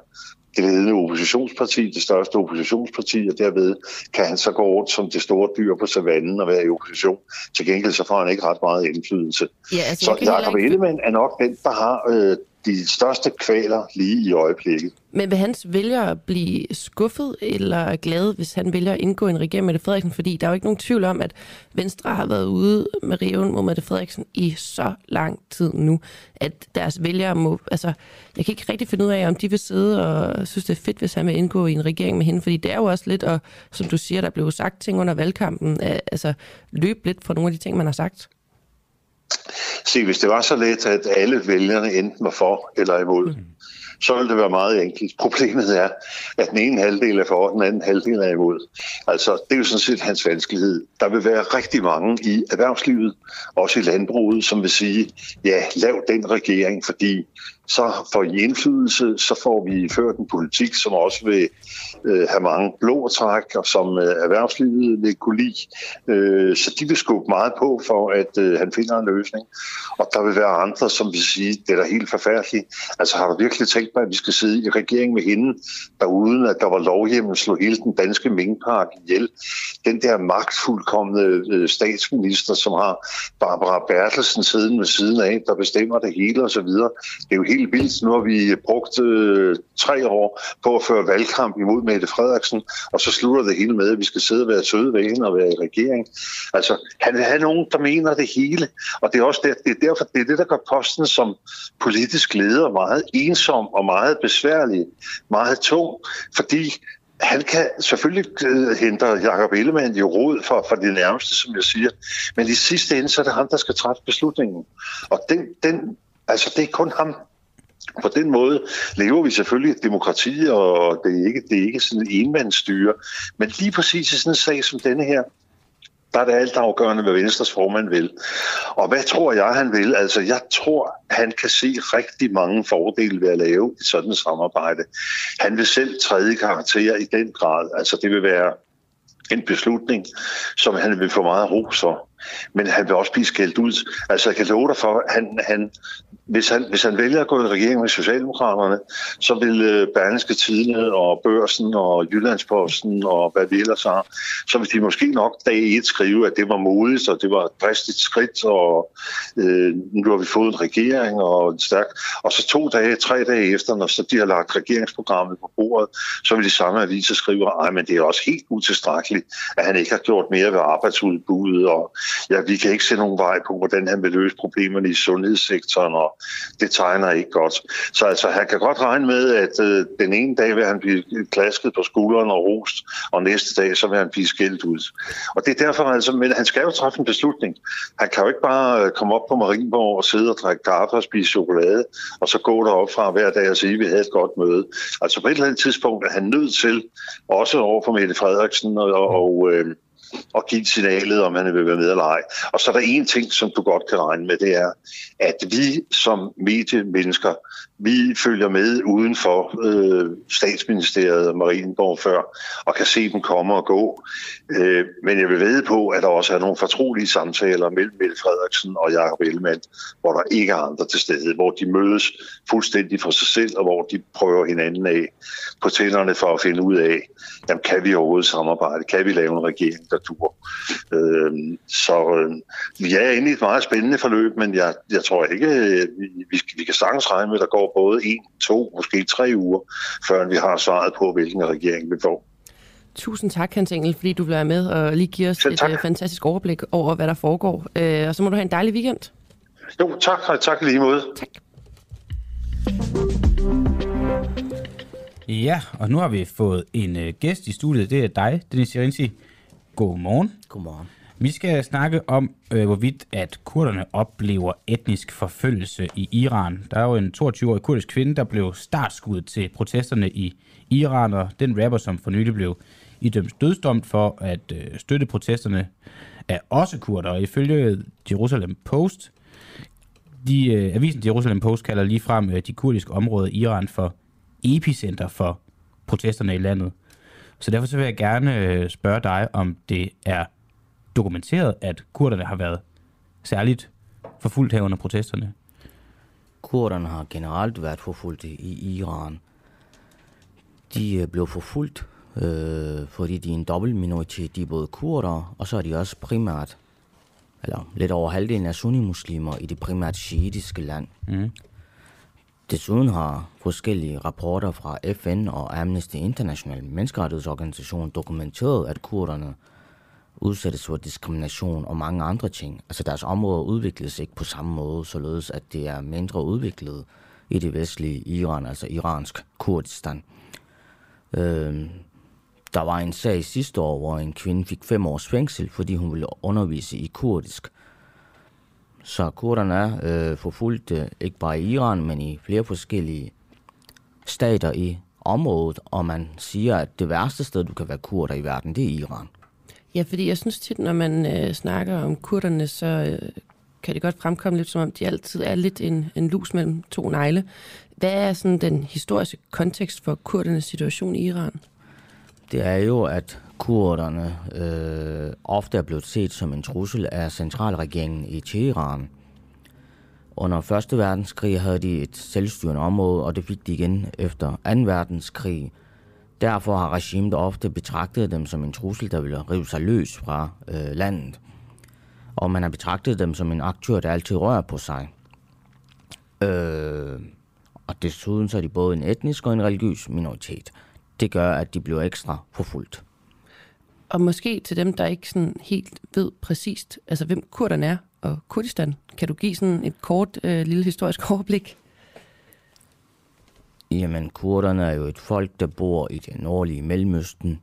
det ledende oppositionsparti, det største oppositionsparti, og derved kan han så gå rundt som det store dyr på savannen og være i opposition. Til gengæld så får han ikke ret meget indflydelse. Ja, altså, så Jacob Ellemann er nok den, der har øh, de største kvaler lige i øjeblikket. Men vil hans vælgere blive skuffet eller glade, hvis han vælger at indgå en regering med Mette Frederiksen? Fordi der er jo ikke nogen tvivl om, at Venstre har været ude med riven mod Mette Frederiksen i så lang tid nu, at deres vælgere må... Altså, jeg kan ikke rigtig finde ud af, om de vil sidde og synes, det er fedt, hvis han vil indgå i en regering med hende. Fordi det er jo også lidt, og som du siger, der blev sagt ting under valgkampen, at, altså løbe lidt fra nogle af de ting, man har sagt. Se, hvis det var så let, at alle vælgerne enten var for eller imod, mm. så ville det være meget enkelt. Problemet er, at den ene halvdel er for, og den anden halvdel er imod. Altså, det er jo sådan set hans vanskelighed. Der vil være rigtig mange i erhvervslivet, også i landbruget, som vil sige, ja, lav den regering, fordi så får I indflydelse, så får vi ført en politik, som også vil øh, have mange blå træk, og som øh, erhvervslivet vil kunne lide. Øh, så de vil skubbe meget på for, at øh, han finder en løsning. Og der vil være andre, som vil sige, det er da helt forfærdeligt. Altså har du virkelig tænkt mig, at vi skal sidde i regeringen med hende, der uden at der var lovhjemmel, slå hele den danske minkpark ihjel. Den der magtfuldkommende øh, statsminister, som har Barbara Bertelsen siden ved siden af, der bestemmer det hele osv. Det er jo helt vildt. Nu har vi brugt øh, tre år på at føre valgkamp imod Mette Frederiksen, og så slutter det hele med, at vi skal sidde og være søde ved hende og være i regering. Altså, han vil have nogen, der mener det hele, og det er også det, det er derfor, det er det, der gør posten som politisk leder meget ensom og meget besværlig, meget tung, fordi han kan selvfølgelig øh, hente Jacob Ellemann i råd for, for det nærmeste, som jeg siger. Men i sidste ende, så er det ham, der skal træffe beslutningen. Og den, den, altså, det er kun ham. På den måde lever vi selvfølgelig et demokrati, og det er ikke, det er ikke sådan en enmandsstyre. Men lige præcis i sådan en sag som denne her, der er det alt afgørende, hvad Venstres formand vil. Og hvad tror jeg, han vil? Altså, jeg tror, han kan se rigtig mange fordele ved at lave et sådan samarbejde. Han vil selv træde karakter i den grad. Altså, det vil være en beslutning, som han vil få meget ros for. Men han vil også blive skældt ud. Altså, jeg kan love dig for, at han, han, hvis, han, hvis han vælger at gå i regering med Socialdemokraterne, så vil øh, Berlingske Tidene og Børsen og Jyllandsposten og hvad vi ellers har, så vil de måske nok dag et skrive, at det var modigt, og det var et dristigt skridt, og øh, nu har vi fået en regering og en stærk. Og så to dage, tre dage efter, når så de har lagt regeringsprogrammet på bordet, så vil de samme aviser skrive, at men det er også helt utilstrækkeligt, at han ikke har gjort mere ved arbejdsudbuddet, og ja, vi kan ikke se nogen vej på, hvordan han vil løse problemerne i sundhedssektoren, og det tegner ikke godt. Så altså, han kan godt regne med, at øh, den ene dag vil han blive klasket på skulderen og rost, og næste dag så vil han blive skældt ud. Og det er derfor, altså, men han skal jo træffe en beslutning. Han kan jo ikke bare øh, komme op på Marienborg og sidde og drikke kaffe og spise chokolade, og så gå derop fra hver dag og sige, at vi havde et godt møde. Altså på et eller andet tidspunkt er han nødt til, også over for Mette Frederiksen og, og øh, og give signalet, om han vil være med eller ej. Og så er der en ting, som du godt kan regne med, det er, at vi som mediemennesker, vi følger med uden for øh, statsministeriet og Marienborg før, og kan se dem komme og gå. Øh, men jeg vil vide på, at der også er nogle fortrolige samtaler mellem Mette Frederiksen og Jacob Ellemann, hvor der ikke er andre til stede, hvor de mødes fuldstændig for sig selv, og hvor de prøver hinanden af på tænderne for at finde ud af, jamen, kan vi overhovedet samarbejde? Kan vi lave en regering, der dur? Øh, så øh, vi er inde i et meget spændende forløb, men jeg, jeg tror ikke, øh, vi, vi kan sagtens regne med, at der går både en, to, måske tre uger, før vi har svaret på, hvilken regering vi får. Tusind tak, Hans Engel, fordi du bliver med og lige giver os et uh, fantastisk overblik over, hvad der foregår. Uh, og så må du have en dejlig weekend. Jo, tak, og tak lige måde. Tak. Ja, og nu har vi fået en uh, gæst i studiet. Det er dig, Dennis Jerinci. Godmorgen. Godmorgen. Vi skal snakke om, øh, hvorvidt at kurderne oplever etnisk forfølgelse i Iran. Der er jo en 22-årig kurdisk kvinde, der blev startskud til protesterne i Iran, og den rapper, som for nylig blev idømt dødsdomt for at øh, støtte protesterne, er også kurder. Og ifølge Jerusalem Post, de, øh, avisen Jerusalem Post kalder lige frem øh, de kurdiske områder i Iran for epicenter for protesterne i landet. Så derfor så vil jeg gerne øh, spørge dig, om det er dokumenteret, at kurderne har været særligt forfulgt her under protesterne? Kurderne har generelt været forfulgt i Iran. De øh, blev forfulgt, øh, fordi de er en dobbelt minoritet. De er både kurder, og så er de også primært, eller lidt over halvdelen af sunnimuslimer i det primært shiitiske land. Mm. Desuden har forskellige rapporter fra FN og Amnesty International menneskerettighedsorganisation dokumenteret, at kurderne udsættes for diskrimination og mange andre ting. Altså deres områder udvikles ikke på samme måde, således at det er mindre udviklet i det vestlige Iran, altså iransk Kurdistan. Øh, der var en sag sidste år, hvor en kvinde fik fem års fængsel, fordi hun ville undervise i kurdisk. Så kurderne er øh, forfulgte, ikke bare i Iran, men i flere forskellige stater i området, og man siger, at det værste sted, du kan være kurder i verden, det er Iran. Ja, fordi jeg synes tit, når man øh, snakker om kurderne, så øh, kan det godt fremkomme lidt, som om de altid er lidt en, en lus mellem to negle. Hvad er sådan den historiske kontekst for kurdernes situation i Iran? Det er jo, at kurderne øh, ofte er blevet set som en trussel af centralregeringen i Teheran. Under 1. verdenskrig havde de et selvstyrende område, og det fik de igen efter 2. verdenskrig. Derfor har regimet ofte betragtet dem som en trussel, der ville rive sig løs fra øh, landet. Og man har betragtet dem som en aktør, der altid rører på sig. Øh, og desuden så er de både en etnisk og en religiøs minoritet. Det gør, at de bliver ekstra forfulgt. Og måske til dem, der ikke sådan helt ved præcist, altså hvem kurderne er og Kurdistan, kan du give sådan et kort øh, lille historisk overblik? Jamen, kurderne er jo et folk, der bor i det nordlige Mellemøsten.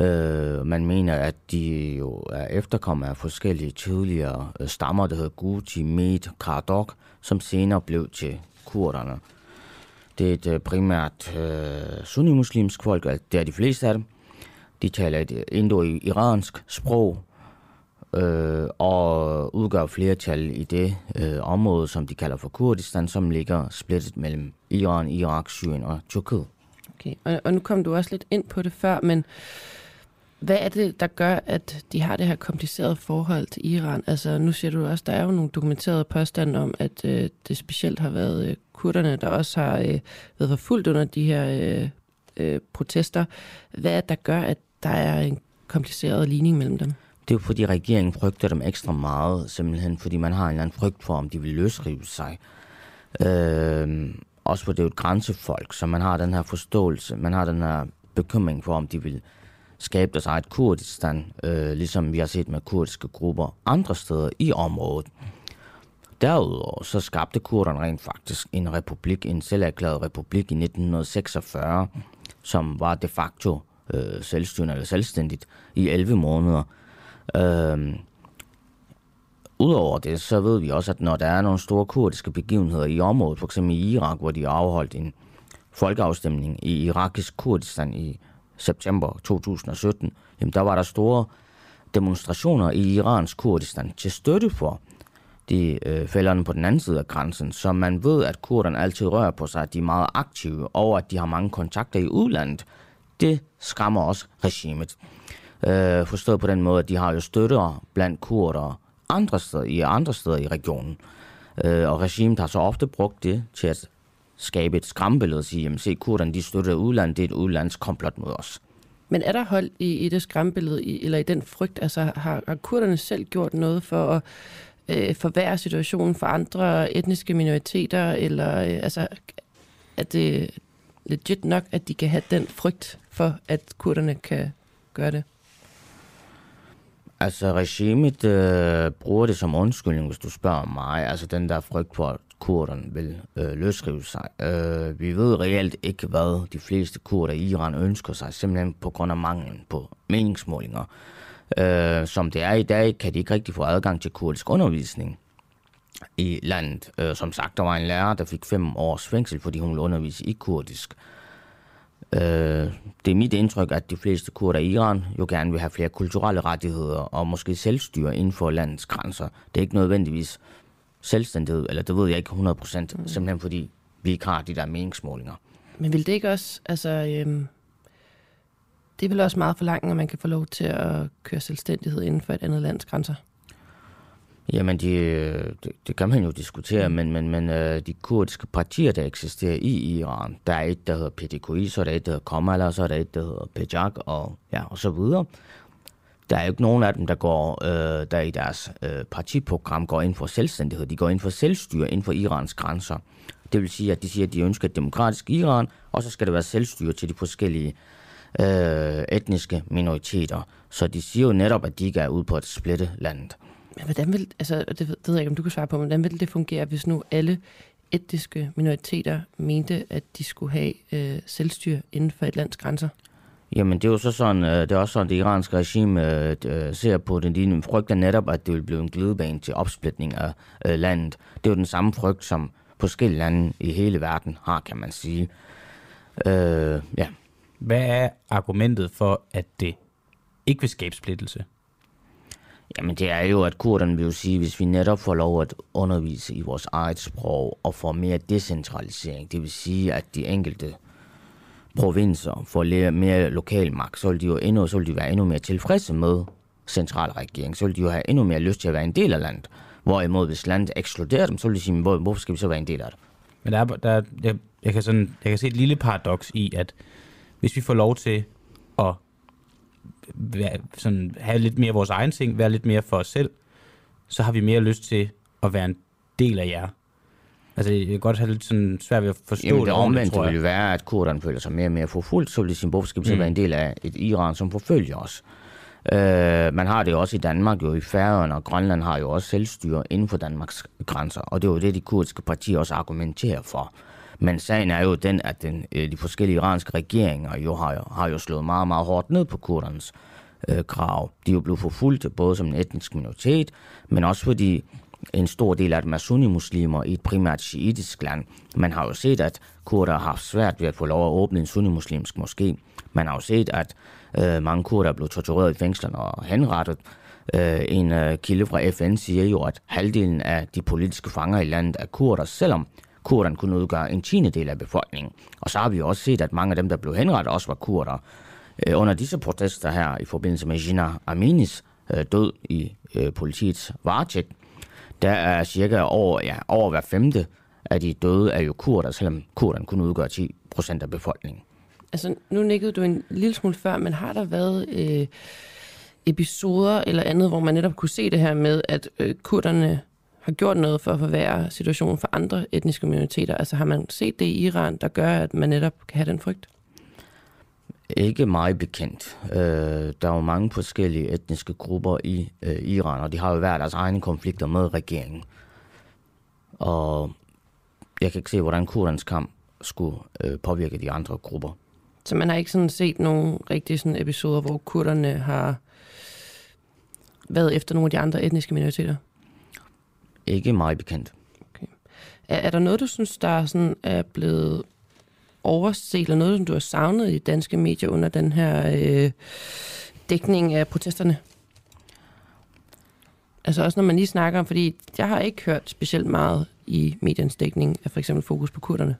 Øh, man mener, at de jo er efterkommere af forskellige tidligere øh, stammer, der hedder Guti, Med, Kardok, som senere blev til kurderne. Det er et øh, primært øh, sunnimuslimsk folk, altså det er de fleste af dem. De taler et øh, indo-iransk sprog, øh, og udgør flertal i det øh, område, som de kalder for Kurdistan, som ligger splittet mellem Iran, Irak, Syrien og Tyrkiet. Okay, og, og nu kom du også lidt ind på det før, men hvad er det, der gør, at de har det her komplicerede forhold til Iran? Altså, nu siger du også, der er jo nogle dokumenterede påstande om, at øh, det specielt har været øh, kurderne, der også har øh, været forfulgt under de her øh, øh, protester. Hvad er det, der gør, at der er en kompliceret ligning mellem dem? Det er jo fordi regeringen frygter dem ekstra meget, simpelthen fordi man har en eller anden frygt for, om de vil løsrive sig. Øh, også fordi det er jo et grænsefolk, så man har den her forståelse, man har den her bekymring for, om de vil skabe deres eget Kurdistan, øh, ligesom vi har set med kurdiske grupper andre steder i området. Derudover så skabte kurderne rent faktisk en republik, en selverklæret republik i 1946, som var de facto øh, selvstyrende eller selvstændigt i 11 måneder. Øh, Udover det, så ved vi også, at når der er nogle store kurdiske begivenheder i området, f.eks. i Irak, hvor de har afholdt en folkeafstemning i irakisk Kurdistan i september 2017, jamen der var der store demonstrationer i Irans Kurdistan til støtte for de øh, fælderne på den anden side af grænsen, så man ved, at kurderne altid rører på sig, at de er meget aktive, og at de har mange kontakter i udlandet. Det skræmmer også regimet. Øh, forstået på den måde, at de har jo støtter blandt kurder andre steder, i andre steder i regionen. Øh, og regimet har så ofte brugt det til at skabe et skræmmebillede og sige, jamen se, kurderne de støtter udlandet, det er et udlandskomplot mod os. Men er der hold i, i det skræmmebillede, i, eller i den frygt? Altså har, har kurderne selv gjort noget for at øh, forværre situationen for andre etniske minoriteter, eller øh, altså, er det legit nok, at de kan have den frygt for, at kurderne kan gøre det? Altså, regimet øh, bruger det som undskyldning, hvis du spørger mig. Altså, den der frygt for, at kurderne vil øh, løsrive sig. Øh, vi ved reelt ikke, hvad de fleste kurder i Iran ønsker sig, simpelthen på grund af manglen på meningsmålinger. Øh, som det er i dag, kan de ikke rigtig få adgang til kurdisk undervisning i landet. Øh, som sagt, der var en lærer, der fik fem års fængsel, fordi hun ville undervise i kurdisk. Øh, det er mit indtryk, at de fleste kurder i Iran jo gerne vil have flere kulturelle rettigheder og måske selvstyre inden for landets grænser. Det er ikke nødvendigvis selvstændighed, eller det ved jeg ikke 100%, mm. simpelthen fordi vi ikke har de der meningsmålinger. Men vil det ikke også, altså, øhm, det er vel også meget forlangt, at man kan få lov til at køre selvstændighed inden for et andet lands grænser? Jamen, de, det, det kan man jo diskutere, mm. men, men, men øh, de kurdiske partier, der eksisterer i Iran, der er et, der hedder PDKI, så er der et, der hedder Komala, så er der et, der hedder Pejak, og, ja, og så videre. Der er jo ikke nogen af dem, der går øh, der i deres øh, partiprogram går ind for selvstændighed. De går ind for selvstyre inden for Irans grænser. Det vil sige, at de siger, at de ønsker et demokratisk Iran, og så skal det være selvstyre til de forskellige øh, etniske minoriteter. Så de siger jo netop, at de ikke er ude på at splitte landet. Men hvordan vil, altså, det ved, det ved jeg ikke, om du kan svare på, men hvordan vil det fungere, hvis nu alle etniske minoriteter mente, at de skulle have øh, selvstyre inden for et lands grænser? Jamen, det er jo så sådan, øh, det er også sådan, det iranske regime øh, øh, ser på det. De frygter netop, at det vil blive en glidebane til opsplitning af øh, landet. Det er jo den samme frygt, som forskellige lande i hele verden har, kan man sige. Øh, ja. Hvad er argumentet for, at det ikke vil skabe splittelse? Jamen det er jo, at kurderne vil jo sige, hvis vi netop får lov at undervise i vores eget sprog og får mere decentralisering, det vil sige, at de enkelte provinser får mere lokal magt, så vil de jo endnu, så vil de være endnu mere tilfredse med centralregeringen. Så vil de jo have endnu mere lyst til at være en del af landet. Hvorimod hvis landet ekskluderer dem, så vil de sige, hvor, hvorfor skal vi så være en del af det? Men der er, der, jeg, jeg, kan sådan, jeg kan se et lille paradoks i, at hvis vi får lov til at være, sådan, have lidt mere vores egen ting, være lidt mere for os selv, så har vi mere lyst til at være en del af jer. Altså, jeg kan godt have lidt sådan svært ved at forstå Jamen det det omvendte tror jeg. jo være, at kurderne føler sig mere og mere forfulgt, så vil de sige, hvorfor skal vi så Mm. være en del af et Iran, som forfølger os? Øh, man har det også i Danmark, jo i Færøerne og Grønland har jo også selvstyre inden for Danmarks grænser, og det er jo det, de kurdiske partier også argumenterer for. Men sagen er jo den, at den, øh, de forskellige iranske regeringer jo har, har jo slået meget, meget hårdt ned på kurdernes øh, krav. De er jo blevet forfulgt både som en etnisk minoritet, men også fordi en stor del af dem er sunni-muslimer i et primært shiitisk land. Man har jo set, at kurder har haft svært ved at få lov at åbne en sunni-muslimsk moské. Man har jo set, at øh, mange kurder er blevet tortureret i fængslerne og henrettet. Øh, en øh, kilde fra FN siger jo, at halvdelen af de politiske fanger i landet er kurder, selvom kurderne kunne udgøre en tiende del af befolkningen. Og så har vi også set, at mange af dem, der blev henrettet, også var kurder. Øh, under disse protester her, i forbindelse med Gina Aminis øh, død i øh, politiets varetægt, der er cirka over, ja, over hver femte af de døde er jo kurder, selvom kurderne kun udgør 10 procent af befolkningen. Altså, nu nikkede du en lille smule før, men har der været øh, episoder eller andet, hvor man netop kunne se det her med, at øh, kurderne har gjort noget for at forværre situationen for andre etniske minoriteter? Altså har man set det i Iran, der gør, at man netop kan have den frygt? Ikke meget bekendt. Øh, der er jo mange forskellige etniske grupper i øh, Iran, og de har jo hver deres egne konflikter med regeringen. Og jeg kan ikke se, hvordan kurdernes kamp skulle øh, påvirke de andre grupper. Så man har ikke sådan set nogle rigtige sådan episoder, hvor kurderne har været efter nogle af de andre etniske minoriteter? Ikke meget bekendt. Er, er der noget, du synes, der sådan er blevet overset, eller noget, som du har savnet i danske medier under den her øh, dækning af protesterne? Altså også når man lige snakker om, fordi jeg har ikke hørt specielt meget i mediens dækning af for eksempel fokus på kurderne.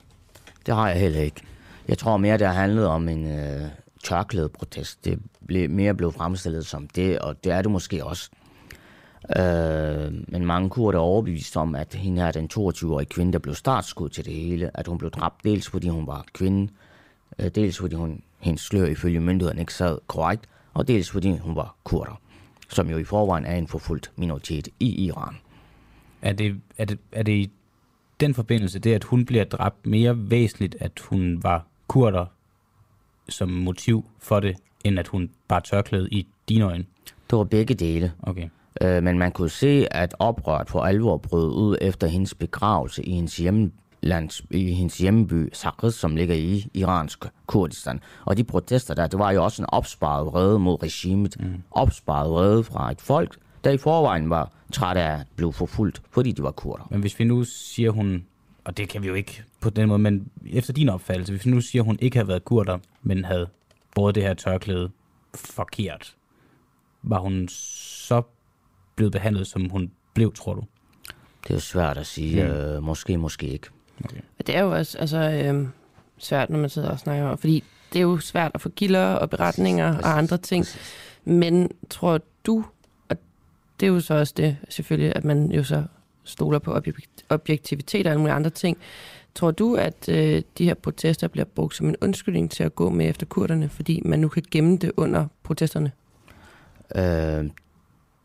Det har jeg heller ikke. Jeg tror mere, det har handlet om en øh, tørklædeprotest. Det blev mere blevet fremstillet som det, og det er det måske også. Øh, men mange kurder er overbevist om, at hende her, den 22-årige kvinde, der blev startskud til det hele, at hun blev dræbt dels fordi hun var kvinde, øh, dels fordi hun, hendes slør ifølge myndighederne ikke sad korrekt, og dels fordi hun var kurder, som jo i forvejen er en forfulgt minoritet i Iran. Er det, er, det, er det i den forbindelse, det at hun bliver dræbt mere væsentligt, at hun var kurder som motiv for det, end at hun bare tørklæde i dine øjne? Det var begge dele. Okay. Øh, men man kunne se, at oprøret for alvor brød ud efter hendes begravelse i hendes, hjemlands, i hendes hjemmeby, Sakris, som ligger i iransk Kurdistan. Og de protester der, det var jo også en opsparet vrede mod regimet. Mm. Opsparet vrede fra et folk, der i forvejen var træt af at blive forfulgt, fordi de var kurder. Men hvis vi nu siger hun, og det kan vi jo ikke på den måde, men efter din opfattelse, hvis vi nu siger, hun ikke havde været kurder, men havde båret det her tørklæde forkert, var hun så blevet behandlet, som hun blev, tror du? Det er jo svært at sige. Mm. Øh, måske, måske ikke. Okay. Og det er jo også altså, øh, svært, når man sidder og snakker om, fordi det er jo svært at få kilder og beretninger præcis, og andre ting. Præcis. Men tror du, og det er jo så også det selvfølgelig, at man jo så stoler på objek- objektivitet og alle mulige andre ting. Tror du, at øh, de her protester bliver brugt som en undskyldning til at gå med efter kurderne, fordi man nu kan gemme det under protesterne? Øh,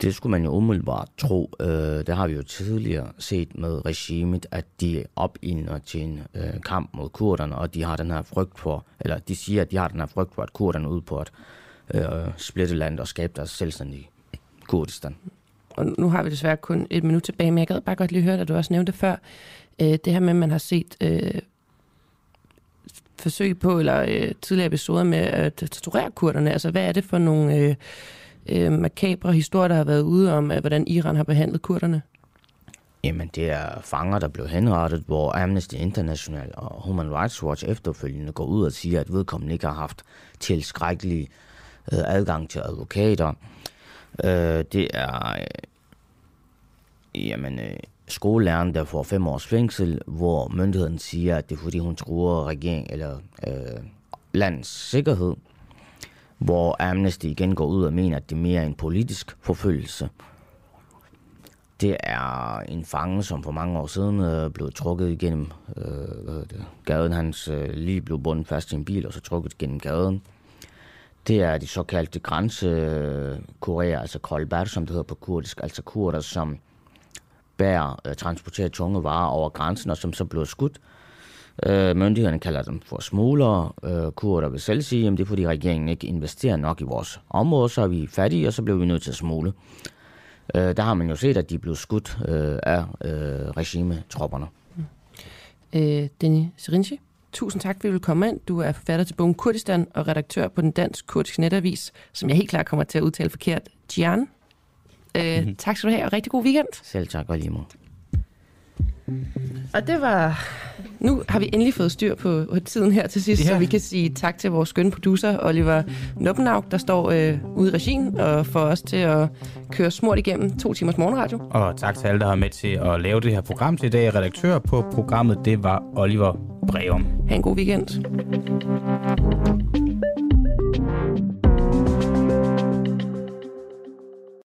det skulle man jo umiddelbart tro. Øh, det har vi jo tidligere set med regimet, at de opildner til en øh, kamp mod kurderne, og de har den her frygt for, eller de siger, at de har den her frygt for, at kurderne er ude på at øh, splitte landet og skabe deres selvstændige Kurdistan. Og nu har vi desværre kun et minut tilbage, men jeg gad bare godt lige høre, at du også nævnte før, øh, det her med, at man har set øh, forsøg på, eller øh, tidligere episoder med at torturere kurderne. Altså, hvad er det for nogle øh, øh, makabre historier, der har været ude om, at, hvordan Iran har behandlet kurderne? Jamen, det er fanger, der blev henrettet, hvor Amnesty International og Human Rights Watch efterfølgende går ud og siger, at vedkommende ikke har haft tilskrækkelig øh, adgang til advokater. Øh, det er øh, jamen, øh, skolelæreren, der får fem års fængsel, hvor myndigheden siger, at det er fordi, hun truer regering eller øh, landets sikkerhed. Hvor Amnesty igen går ud og mener, at det er mere en politisk forfølgelse. Det er en fange, som for mange år siden øh, blev trukket igennem øh, hvad det, gaden. Hans øh, lige blev bundet fast i en bil, og så trukket gennem gaden. Det er de såkaldte grænsekoreer, altså kolbar, som det hedder på kurdisk, altså kurder, som bærer, øh, transporterer tunge varer over grænsen, og som så blev skudt. Øh, myndighederne kalder dem for smuglere. Øh, kurder vil selv sige, at det er fordi regeringen ikke investerer nok i vores område, så er vi fattige, og så bliver vi nødt til at smule. Øh, der har man jo set, at de blev skudt øh, af øh, regimetropperne. Øh, Denny Serinci, tusind tak, fordi du vil komme ind. Du er forfatter til bogen Kurdistan og redaktør på den dansk-kurdiske netavis, som jeg helt klart kommer til at udtale forkert, Gian. Øh, mm-hmm. Tak skal du have, og rigtig god weekend. Selv tak, og lige måde. Og det var... Nu har vi endelig fået styr på tiden her til sidst, ja. så vi kan sige tak til vores skønne producer, Oliver Nuppenau, der står øh, ude i regien og får os til at køre smurt igennem to timers morgenradio. Og tak til alle, der har med til at lave det her program til i dag. Redaktør på programmet, det var Oliver Breum. Ha' en god weekend.